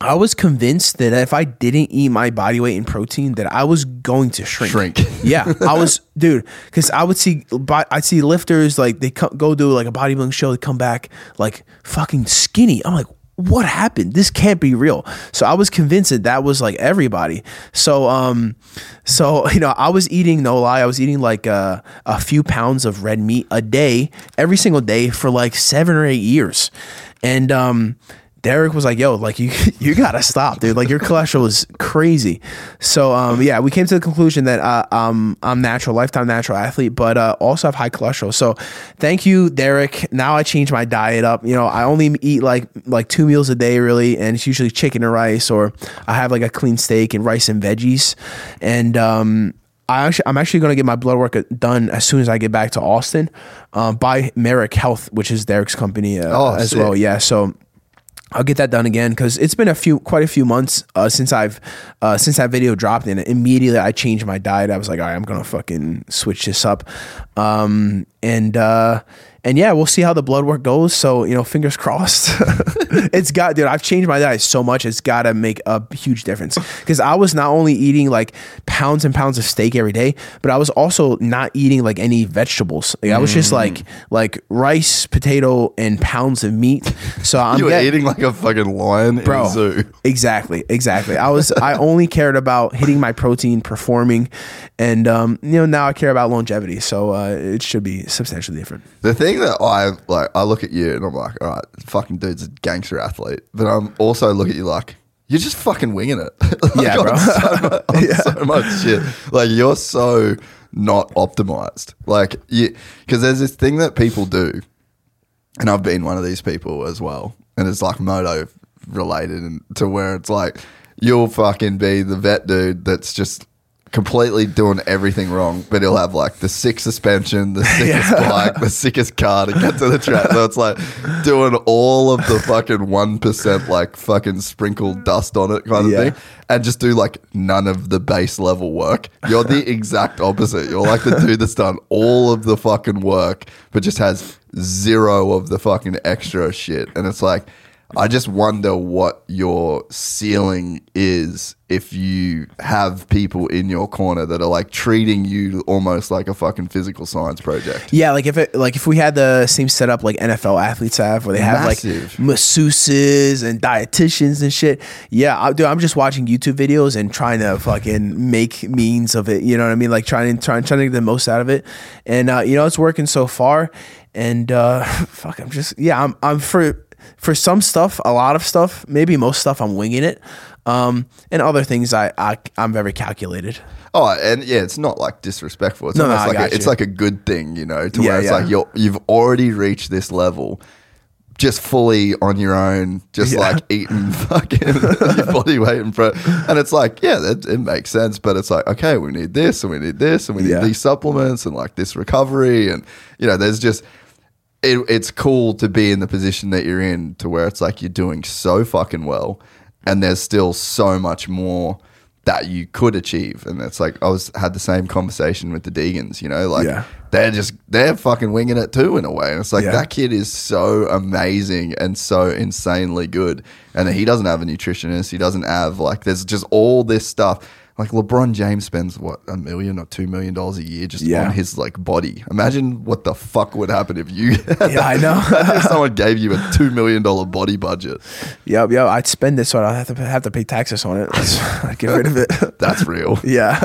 I was convinced that if I didn't eat my body weight in protein, that I was going to shrink. Shrink. Yeah, I was, dude, because I would see, I'd see lifters like they co- go do like a bodybuilding show, they come back like fucking skinny. I'm like, what happened? This can't be real. So I was convinced that that was like everybody. So, um, so you know, I was eating, no lie, I was eating like a, a few pounds of red meat a day, every single day for like seven or eight years, and um. Derek was like, "Yo, like you, you gotta stop, dude. Like your cholesterol is crazy." So, um, yeah, we came to the conclusion that uh, um, I'm natural, lifetime natural athlete, but uh, also have high cholesterol. So, thank you, Derek. Now I changed my diet up. You know, I only eat like like two meals a day, really, and it's usually chicken and rice, or I have like a clean steak and rice and veggies, and um, I actually, I'm actually going to get my blood work done as soon as I get back to Austin, um, by Merrick Health, which is Derek's company uh, Oh, as sick. well. Yeah, so I'll get that done again because it's been a few, quite a few months uh, since I've, uh, since that video dropped, and immediately I changed my diet. I was like, all right, I'm gonna fucking switch this up, um, and uh, and yeah, we'll see how the blood work goes. So you know, fingers crossed. it's got, dude. I've changed my diet so much. It's got to make a huge difference because I was not only eating like pounds and pounds of steak every day, but I was also not eating like any vegetables. Like, I was just like like rice, potato, and pounds of meat. So I'm you were get- eating like a fucking lion in bro a zoo. exactly exactly i was i only cared about hitting my protein performing and um you know now i care about longevity so uh it should be substantially different The thing that I like, I look at you and I'm like, all right, fucking dude's a gangster athlete. But I'm also look at you like, you're just fucking winging it. Like, Yeah, bro. So much, on so much shit. Like you're so not optimized. Like you, because there's this thing that people do, and I've been one of these people as well. And it's like moto related, and to where it's like you'll fucking be the vet dude that's just completely doing everything wrong, but he'll have like the sick suspension, the sickest bike, the sickest car to get to the track. So it's like doing all of the fucking one percent like fucking sprinkle dust on it kind of Yeah. thing. And just do like none of the base level work. You're the exact opposite. You're like the dude that's done all of the fucking work, but just has zero of the fucking extra shit. And it's like, I just wonder what your ceiling is if you have people in your corner that are like treating you almost like a fucking physical science project. yeah like if it like if we had the same setup like nfl athletes have where they have Massive. like masseuses and dietitians and shit yeah I, dude, i'm just watching youtube videos and trying to fucking make means of it you know what i mean like trying trying trying to get the most out of it and uh you know it's working so far and uh fuck i'm just yeah i'm i'm for for some stuff, a lot of stuff, maybe most stuff, I'm winging it. Um, and other things, I, I I'm very calculated. Oh, and yeah, it's not like disrespectful. It's No, no, I like got a, it's like a good thing, you know, to Yeah, where it's yeah. like you're you've already reached this level, just fully on your own, just Yeah. like eating fucking your body weight in front, and it's like yeah, that, it makes sense, but it's like okay, we need this and we need this and we need Yeah. these supplements and like this recovery, and you know, there's just. It, it's cool to be in the position that you're in to where it's like you're doing so fucking well and there's still so much more that you could achieve. And it's like I was had the same conversation with the Deegans, you know, like Yeah. they're just they're fucking winging it too in a way. And it's like Yeah. that kid is so amazing and so insanely good. And he doesn't have a nutritionist. He doesn't have like there's just all this stuff. Like LeBron James spends what a million or two million dollars a year just Yeah. on his like body. Imagine what the fuck would happen if you Yeah, I know. Imagine if someone gave you a two million dollar body budget. Yep, yep. I'd spend this so I have to have to pay taxes on it. I'd get rid of it. That's real. yeah.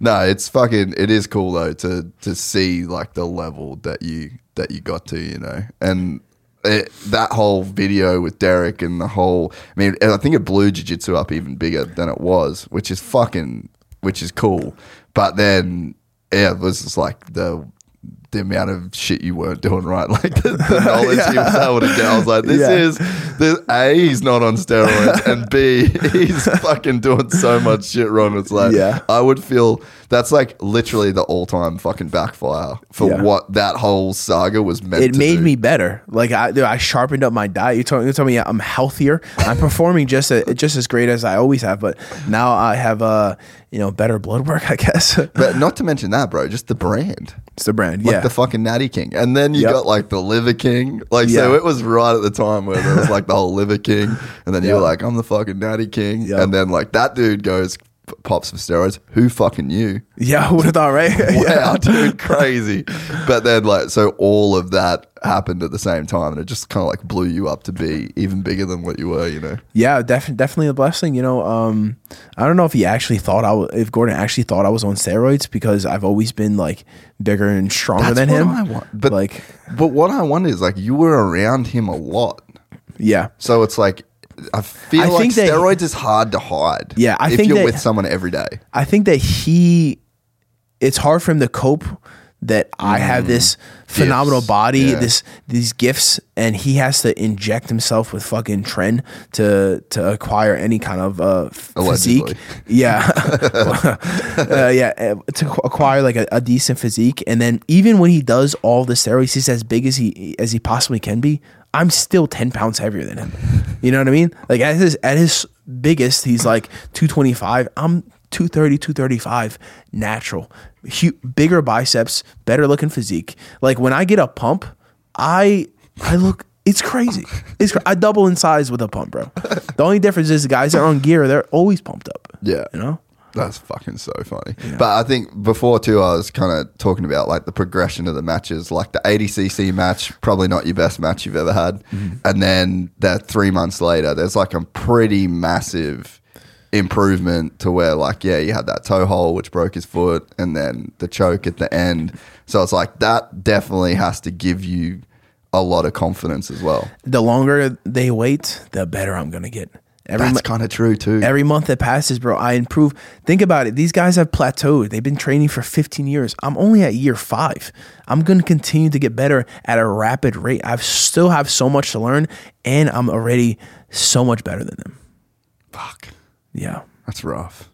No, it's fucking. It is cool though to to see like the level that you that you got to, you know, and it, that whole video with Derek and the whole. I mean, I think it blew Jiu Jitsu up even bigger than it was, which is fucking, which is cool. But then, yeah, it was just like the. The amount of shit you weren't doing right, like the, the knowledge he was able to get, I was like, "This Yeah. is this a he's not on steroids, and b he's fucking doing so much shit wrong." It's like, Yeah. I would feel that's like literally the all time fucking backfire for Yeah. what that whole saga was meant it made do. me better. Like I, dude, I sharpened up my diet. You told, you told me I'm healthier. I'm performing just a, just as great as I always have, but now I have uh, you know, better blood work. I guess But not to mention that, bro, just the brand. it's the brand. Like yeah, the fucking Natty King. And then you Yep. got like the Liver King. Like, so it was right at the time where there was like the whole Liver King. And then you were like, I'm the fucking Natty King. Yep. And then like that dude goes, pops some steroids. Who fucking knew? yeah. Who would have thought, right? Wow, yeah. dude, crazy. But then, like, so all of that happened at the same time, and it just kind of like blew you up to be even bigger than what you were, you know? Yeah, def- definitely a blessing. You know, um, I don't know if he actually thought I was, if Gordon actually thought I was on steroids because I've always been like bigger and stronger than what him. I want. But like, but what I wonder is like you were around him a lot, yeah, so it's like I feel I like think that- steroids is hard to hide. Yeah, I if think you're that- with someone every day. I think that he, it's hard for him to cope that I have this phenomenal Gifts, body, yeah. this these gifts, and he has to inject himself with fucking tren to to acquire any kind of uh, f- physique. Yeah, uh, yeah, uh, to qu- acquire like a, a decent physique, and then even when he does all the steroids, he's as big as he as he possibly can be. I'm still ten pounds heavier than him. You know what I mean? Like at his at his biggest, he's like 225. I'm 230, 235, natural. Bigger biceps, better looking physique. Like when I get a pump, I I look. It's crazy. It's cra- I double in size with a pump, bro. The only difference is the guys that are on gear, they're always pumped up. Yeah. You know? That's fucking so funny. But I think before too, I was kind of talking about like the progression of the matches. Like the ADCC match, probably not your best match you've ever had. Mm-hmm. And then that three months later, there's like a pretty massive improvement to where like, yeah, you had that toe hole, which broke his foot, and then the choke at the end. So it's like that definitely has to give you a lot of confidence as well. The longer they wait, the better I'm gonna get. Every That's kind of true too. Every month that passes, bro, I improve. Think about it. These guys have plateaued. They've been training for 15 years. I'm only at year five. I'm going to continue to get better at a rapid rate. I still have so much to learn, and I'm already so much better than them. Fuck. Yeah. That's rough.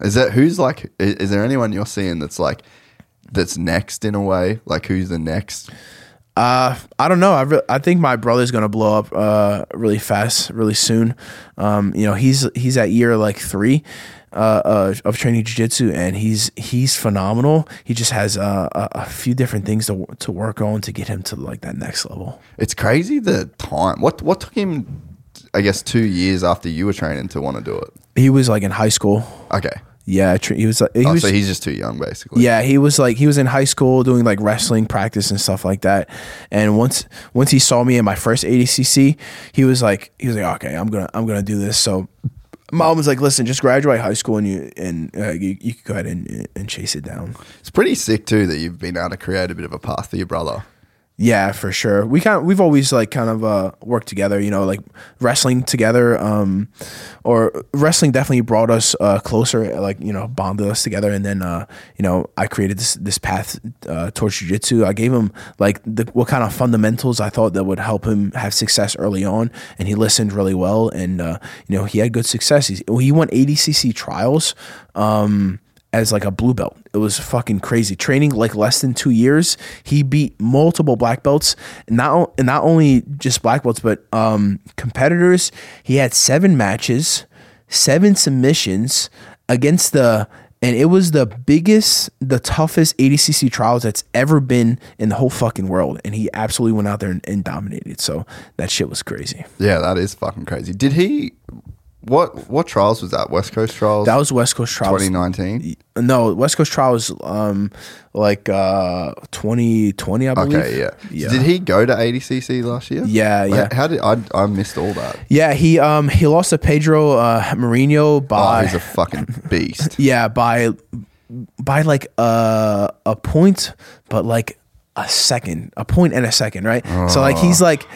Is that who's like? Is there anyone you're seeing that's like that's next in a way? Like who's the next? Uh, I don't know. I, re- I think my brother's gonna blow up uh really fast, really soon. Um, you know, he's he's at year like three uh, uh of training jiu-jitsu and he's he's phenomenal. He just has uh, a, a few different things to to work on to get him to like that next level. It's crazy the time. What what took him? I guess two years after you were training to want to do it. He was like in high school. Okay. Yeah, tra- he was. Like, he oh, was so he's just too young, basically. Yeah, he was like he was in high school doing like wrestling practice and stuff like that. And once once he saw me in my first ADCC, he was like he was like okay, I'm gonna I'm gonna do this. So mom was like, listen, just graduate high school and you and uh, you, you can go ahead and and chase it down. It's pretty sick too that you've been able to create a bit of a path for your brother. Yeah, for sure. We kind we've always like kind of uh, worked together, you know, like wrestling together. Um, or wrestling definitely brought us uh, closer, like you know, bonded us together. And then uh, you know, I created this this path uh, towards jujitsu. I gave him like the what kind of fundamentals I thought that would help him have success early on, and he listened really well. And uh, you know, he had good success. He, he won ADCC trials. Um, as like a blue belt. It was fucking crazy. Training like less than two years, he beat multiple black belts. Not and not only just black belts, but um, competitors. He had seven matches, seven submissions against the. And it was the biggest, the toughest ADCC trials that's ever been in the whole fucking world. And he absolutely went out there and, and dominated. So that shit was crazy. Yeah, that is fucking crazy. Did he? What what trials was that? West Coast trials. That was West Coast trials. 2019. No, West Coast trials, um, like uh, 2020, I believe. Okay, yeah. yeah. Did he go to ADCC last year? Yeah, Like, yeah. How did I? I missed all that. Yeah, he um he lost to Pedro uh, Marinho Oh, by he's a fucking beast. yeah by by like uh, a point, but like a second, a point and a second, right? So like he's like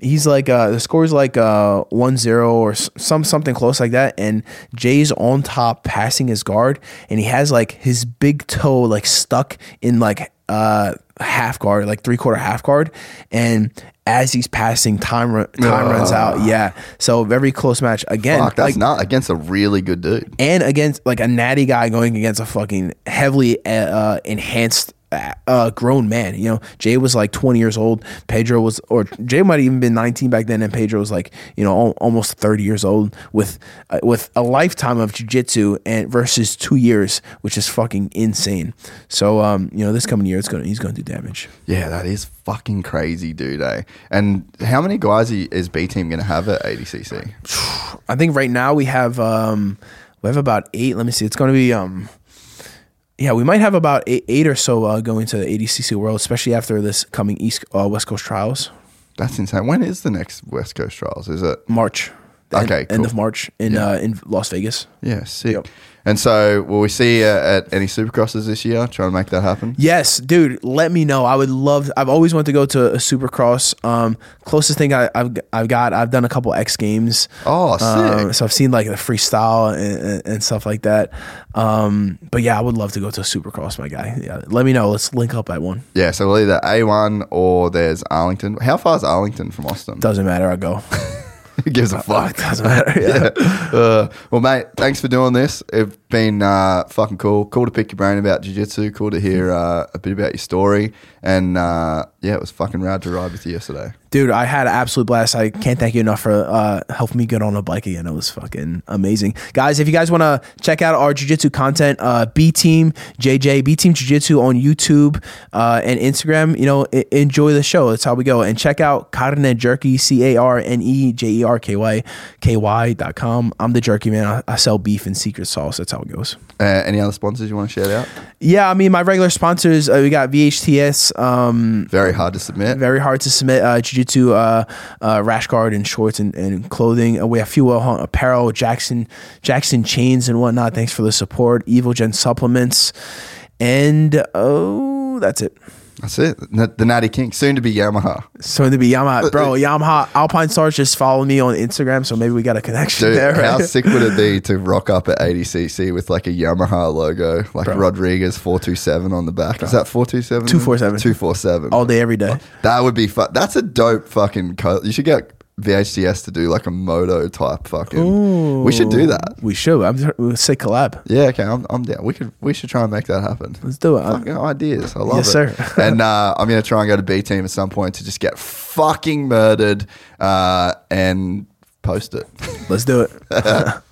he's like uh the score's like uh 1-0 or some something close like that. And Jay's on top passing his guard and he has like his big toe like stuck in like uh half guard like three quarter half guard. And as he's passing time run, time runs out. Yeah. So very close match. Again Fuck, that's like, not against a really good dude. and against like a natty guy going against a fucking heavily uh, uh, enhanced uh, grown man. You know, Jay was like 20 years old. Pedro was, or Jay might even been 19 back then, and Pedro was like, you know, almost 30 years old with uh, with a lifetime of jujitsu and versus two years, which is fucking insane. So, um, you know, this coming year, it's gonna he's gonna do damage. Yeah, that is fucking crazy, dude. Eh? And how many guys is B Team going to have at ADCC? I think right now we have um we have about eight. Let me see. It's going to be um yeah, we might have about eight, eight or so uh, going to the ADCC World, especially after this coming East uh, West Coast trials. That's insane. When is the next West Coast trials? Is it? March. The end- Okay, End, of March in Yeah. uh, in Las Vegas. Yeah, sick. Yep. And so, will we see you at any Supercrosses this year? Trying to make that happen. Yes, dude. Let me know. I would love. I've always wanted to go to a Supercross. Um, closest thing I, I've I've got. I've done a couple X Games. Oh, sick. Um, so I've seen like the freestyle and, and, and stuff like that. Um, but yeah, I would love to go to a Supercross, my guy. Yeah, let me know. Let's link up at one. Yeah, so we'll either A1 or there's Arlington. How far is Arlington from Austin? Doesn't matter. I go. Who gives a fuck? Doesn't matter. Yeah. Uh, well, mate, thanks for doing this. If been uh, fucking cool. Cool to pick your brain about jiu-jitsu. Cool to hear uh, a bit about your story. And uh, yeah, it was fucking rad to ride with you yesterday. Dude, I had an absolute blast. I can't thank you enough for uh, helping me get on a bike again. It was fucking amazing. Guys, if you guys want to check out our jiu-jitsu content, uh, B Team JJ, B Team Jiu-Jitsu on YouTube uh, and Instagram, you know, I- enjoy the show. That's how we go. And check out Carne Jerky, C-A-R-N-E-J-E-R-K-Y, K-Y dot com. I'm the jerky man. I, I sell beef and secret sauce. That's how it goes. Uh, any other sponsors you want to shout out? Yeah, I mean, my regular sponsors, uh, we got VHTS, um, Very hard to submit. very hard to submit uh, jiu-jitsu uh, uh, rash guard and shorts and, and clothing. Uh, we have Fuel Hunt apparel, Jackson Jackson chains and whatnot. Thanks for the support. Evil Gen supplements, and oh, that's it. That's it. The Natty King, soon to be Yamaha. Soon to be Yamaha, uh, bro, uh, Yamaha Alpinestars just follow me on Instagram, so maybe we got a connection Dude, there. how sick would it be to rock up at ADCC with like a Yamaha logo, like Rodriguez 427 on the back? Is that 427? 247. 247. All day, every day. That would be fun. That's a dope fucking. Co- you should get VHTS to do like a moto type fucking. We should do that. We should. I'm we'll say collab. Yeah, okay, I'm, I'm down. We could we should try and make that happen. Let's do it. Fucking ideas. I love Yes, it. sir. and uh, I'm gonna try and go to B team at some point to just get fucking murdered uh, and post it. Let's do it.